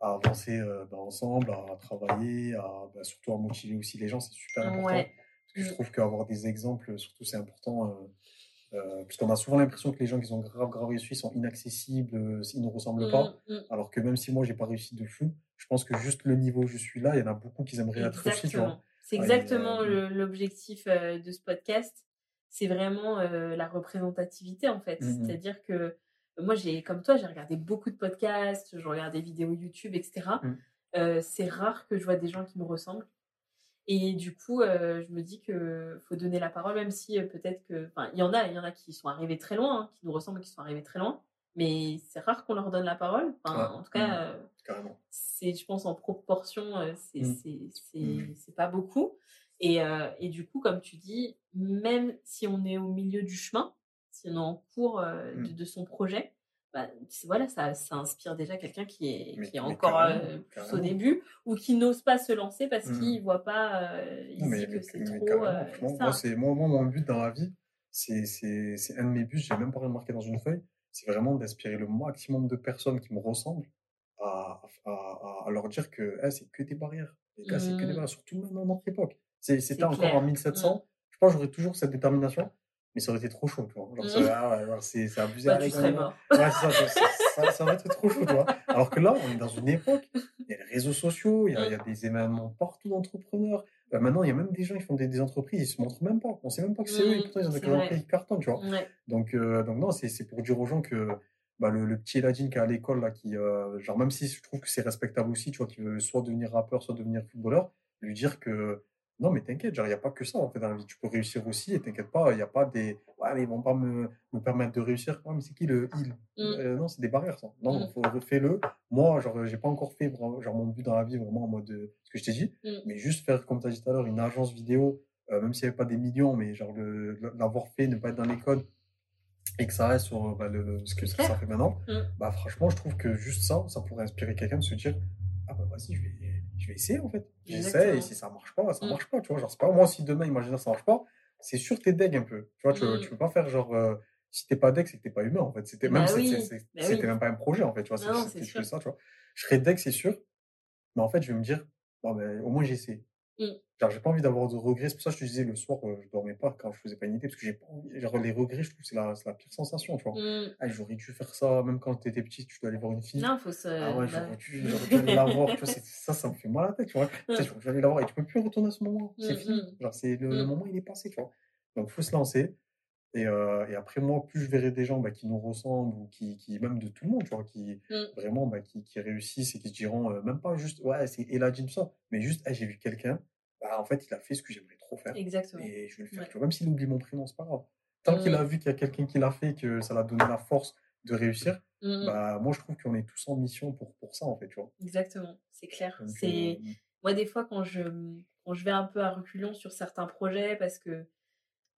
à avancer euh, bah, ensemble, à travailler, à, bah, surtout à motiver aussi les gens. C'est super important. Ouais. Je Mm. trouve qu'avoir des exemples, surtout, c'est important. Euh, euh, parce qu'on a souvent l'impression que les gens qui ont grave, grave réussi sont inaccessibles, euh, ils ne ressemblent pas. Mm, mm. Alors que même si moi, j'ai pas réussi de fou, je pense que juste le niveau où je suis là, il y en a beaucoup qui aimeraient être aussi, tu vois. Exactement. C'est exactement l'objectif de ce podcast. C'est vraiment la représentativité en fait. Mmh C'est-à-dire que moi, j'ai, comme toi, j'ai regardé beaucoup de podcasts, je regarde des vidéos YouTube, etc. Mmh. c'est rare que je vois des gens qui me ressemblent. Et du coup, je me dis que faut donner la parole, même si peut-être que, enfin, il y en a, il y en a qui sont arrivés très loin, hein, qui nous ressemblent, qui sont arrivés très loin. Mais c'est rare qu'on leur donne la parole. en tout cas, mmh. c'est, je pense, en proportion, c'est, mmh. c'est, pas beaucoup. Et, et, du coup, comme tu dis, même si on est au milieu du chemin, si on est en cours de, de, son projet, bah, voilà, ça, ça, inspire déjà quelqu'un qui est, qui est encore plus au début ou qui n'ose pas se lancer parce qu'il ne voit pas ici que c'est trop. moi, c'est, moi, moi, mon but dans la vie, c'est, un de mes buts, j'ai même pas remarqué dans une feuille, c'est vraiment d'inspirer le maximum de personnes qui me ressemblent à, à, à leur dire que eh, c'est que des barrières. Les gars, c'est que des mmh. barrières, surtout maintenant dans notre époque. C'était encore en 1700. Mmh. Je pense que j'aurais toujours cette détermination mais ça aurait été trop chaud, tu vois. Genre, ah c'est abusé. Bah, tu serais mort. Ouais, ça, ça, ça, aurait été trop chaud, tu vois. Alors que là, on est dans une époque, il y a les réseaux sociaux, il y a, il y a des événements partout d'entrepreneurs. Bah, maintenant, il y a même des gens qui font des, des, entreprises, ils se montrent même pas. On sait même pas que c'est eux, et pourtant, ils ont des entreprises qui cartonnent, tu vois. Donc, euh, donc, non, c'est pour dire aux gens que bah, le, le petit Eladine qui est à l'école, là, qui, euh, genre, même si je trouve que c'est respectable aussi, tu vois, qui veut soit devenir rappeur, soit devenir footballeur, lui dire que non, mais t'inquiète, genre, il n'y a pas que ça en fait dans la vie. Tu peux réussir aussi et t'inquiète pas, il n'y a pas des. Ouais, mais ils vont pas me, me permettre de réussir. Ouais, mais c'est qui le il mmh. euh, Non, c'est des barrières, ça. Non, mmh. faut refais-le. Moi, genre, j'ai pas encore fait genre, mon but dans la vie vraiment en mode euh, ce que je t'ai dit, mmh. mais juste faire, comme tu as dit tout à l'heure, une agence vidéo, euh, même s'il n'y avait pas des millions, mais genre l'avoir fait, ne pas être dans les codes et que ça reste sur bah, le, ce que ça, fait maintenant, bah franchement, je trouve que juste ça, ça pourrait inspirer quelqu'un de se dire Ah bah vas-y, je vais je vais essayer en fait. J'essaie et si ça marche pas, ça mmh. marche pas, tu vois. Genre, c'est pas moi si demain, imagine ça marche pas, c'est sûr t'es deg un peu. Tu vois, tu, mmh. tu peux pas faire genre, euh, si t'es pas deg, c'est que t'es pas humain en fait. C'était même, bah bah même pas un projet en fait, tu vois. C'est ça, tu vois. Je serais deg, c'est sûr, mais en fait, je vais me dire, bon, ben, au moins j'ai Genre, j'ai pas envie d'avoir de regrets. C'est pour ça que je te disais le soir, euh, je dormais pas quand je faisais pas une idée, parce que j'ai pas envie. Genre, les regrets, je trouve que c'est la, la, pire sensation, tu vois. Mmh. Ah, j'aurais dû faire ça, même quand t'étais petit, tu dois aller voir une fille. Non, faut se. Ah ouais, j'aurais dû, aller la voir, tu vois. Ça, ça me fait mal à la tête, tu vois. Sais, je vais aller la voir et tu peux plus retourner à ce moment. C'est fini. Genre, c'est le, le, moment, il est passé, tu vois. Donc, faut se lancer. Et, euh, et, après, moi, plus je verrai des gens bah, qui nous ressemblent, ou qui, qui, même de tout le monde, tu vois, qui vraiment bah, qui, qui réussissent et qui se diront, euh, même pas juste, ouais, c'est Eladine, ça, mais juste, j'ai vu quelqu'un bah, en fait, il a fait ce que j'aimerais trop faire. Exactement. Et je vais le faire. Même s'il oublie mon prénom, c'est pas grave. Tant qu'il a mmh. vu qu'il y a quelqu'un qui l'a fait, que ça l'a donné la force de réussir, mmh. bah, moi, je trouve qu'on est tous en mission pour, pour ça, en fait, tu vois. Exactement, c'est clair. c'est euh, Moi, des fois, quand je, quand je vais un peu à reculons sur certains projets, parce que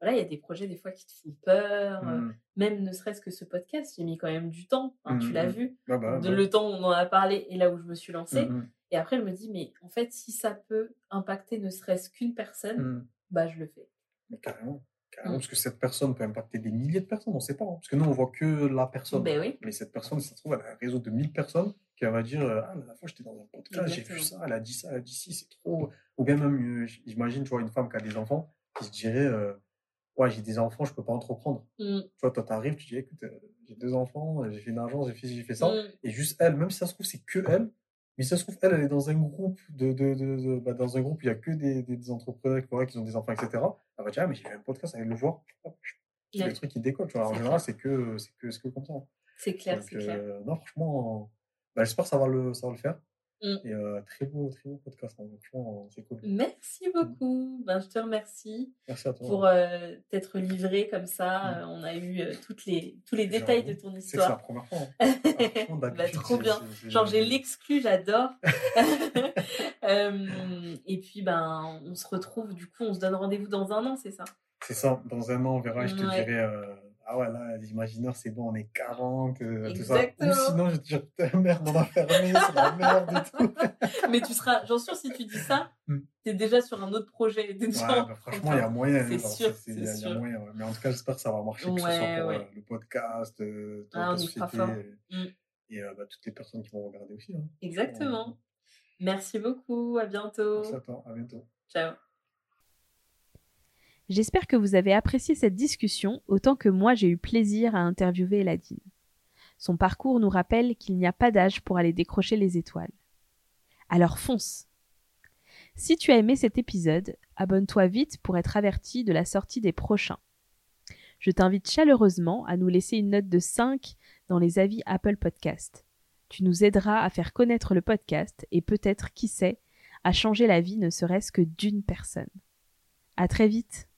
voilà, il y a des projets des fois qui te font peur, euh, mmh. même ne serait-ce que ce podcast, j'ai mis quand même du temps, tu l'as vu, ah bah, de, bah. le temps où on en a parlé et là où je me suis lancée. Et après, je me dis, mais en fait, si ça peut impacter ne serait-ce qu'une personne, mmh. bah, je le fais. Mais carrément. Carrément, mmh. parce que cette personne peut impacter des milliers de personnes, on ne sait pas. Hein. parce que nous, on voit que la personne. Ben oui. Mais cette personne, ça se trouve, elle a un réseau de 1000 personnes qui va dire euh, Ah, la fois, j'étais dans un podcast, j'ai vu ça, elle a dit ça, elle a dit ci, c'est trop. Ou bien même, euh, j'imagine, tu vois, une femme qui a des enfants qui se dirait euh, Ouais, j'ai des enfants, je peux pas entreprendre. Mmh. Tu vois, toi, tu arrives, tu dis Écoute, j'ai deux enfants, j'ai fait une agence, j'ai fait, j'ai fait ça. Et juste elle, même si ça se trouve, c'est que elle, mais ça se trouve, elle, elle est dans un groupe de, de, de, bah, dans un groupe, il y a que des, des, entrepreneurs qui ont des enfants, etc. Elle va dire, ah, mais j'ai fait un podcast, avec le voir. C'est des trucs qui décollent, tu vois. En général, c'est que, c'est que, que comme ça. C'est clair, c'est clair. Euh, non, franchement, bah, j'espère que ça va le, ça va le faire. Mmh. Et euh, très beau, très beau podcast. Hein. Franchement, c'est cool. Merci mmh. beaucoup. Ben, je te remercie. Merci à toi. Pour euh, t'être livré comme ça. Mmh. on a eu euh, toutes les, tous les détails de ton histoire. C'est la première fois. Hein. bah, trop bien. Genre, j'ai l'exclu, j'adore. et puis, ben, on se retrouve. Du coup, on se donne rendez-vous dans un an, c'est ça? C'est ça. Dans un an, on verra. Je te dirai ah ouais, là, l'imaginaire, c'est bon, on est 40, euh, tout ça. Ou sinon, je te dis, merde, on a fermé, c'est la merde et tout. Mais tu seras, j'en sûr, si tu dis ça, hmm. tu es déjà sur un autre projet. Ouais, bah, franchement, il y a moyen. C'est sûr, Il y, a moyen, Mais en tout cas, j'espère que ça va marcher, que ce soit pour euh, le podcast, euh, ah, la société, et, hmm. bah, toutes les personnes qui vont regarder aussi. Hein. Exactement. Merci beaucoup, à bientôt. Merci à toi, à bientôt. Ciao. J'espère que vous avez apprécié cette discussion autant que moi j'ai eu plaisir à interviewer Eladine. Son parcours nous rappelle qu'il n'y a pas d'âge pour aller décrocher les étoiles. Alors fonce Si tu as aimé cet épisode, abonne-toi vite pour être averti de la sortie des prochains. Je t'invite chaleureusement à nous laisser une note de 5 dans les avis Apple Podcast. Tu nous aideras à faire connaître le podcast et peut-être, qui sait, à changer la vie ne serait-ce que d'une personne. À très vite!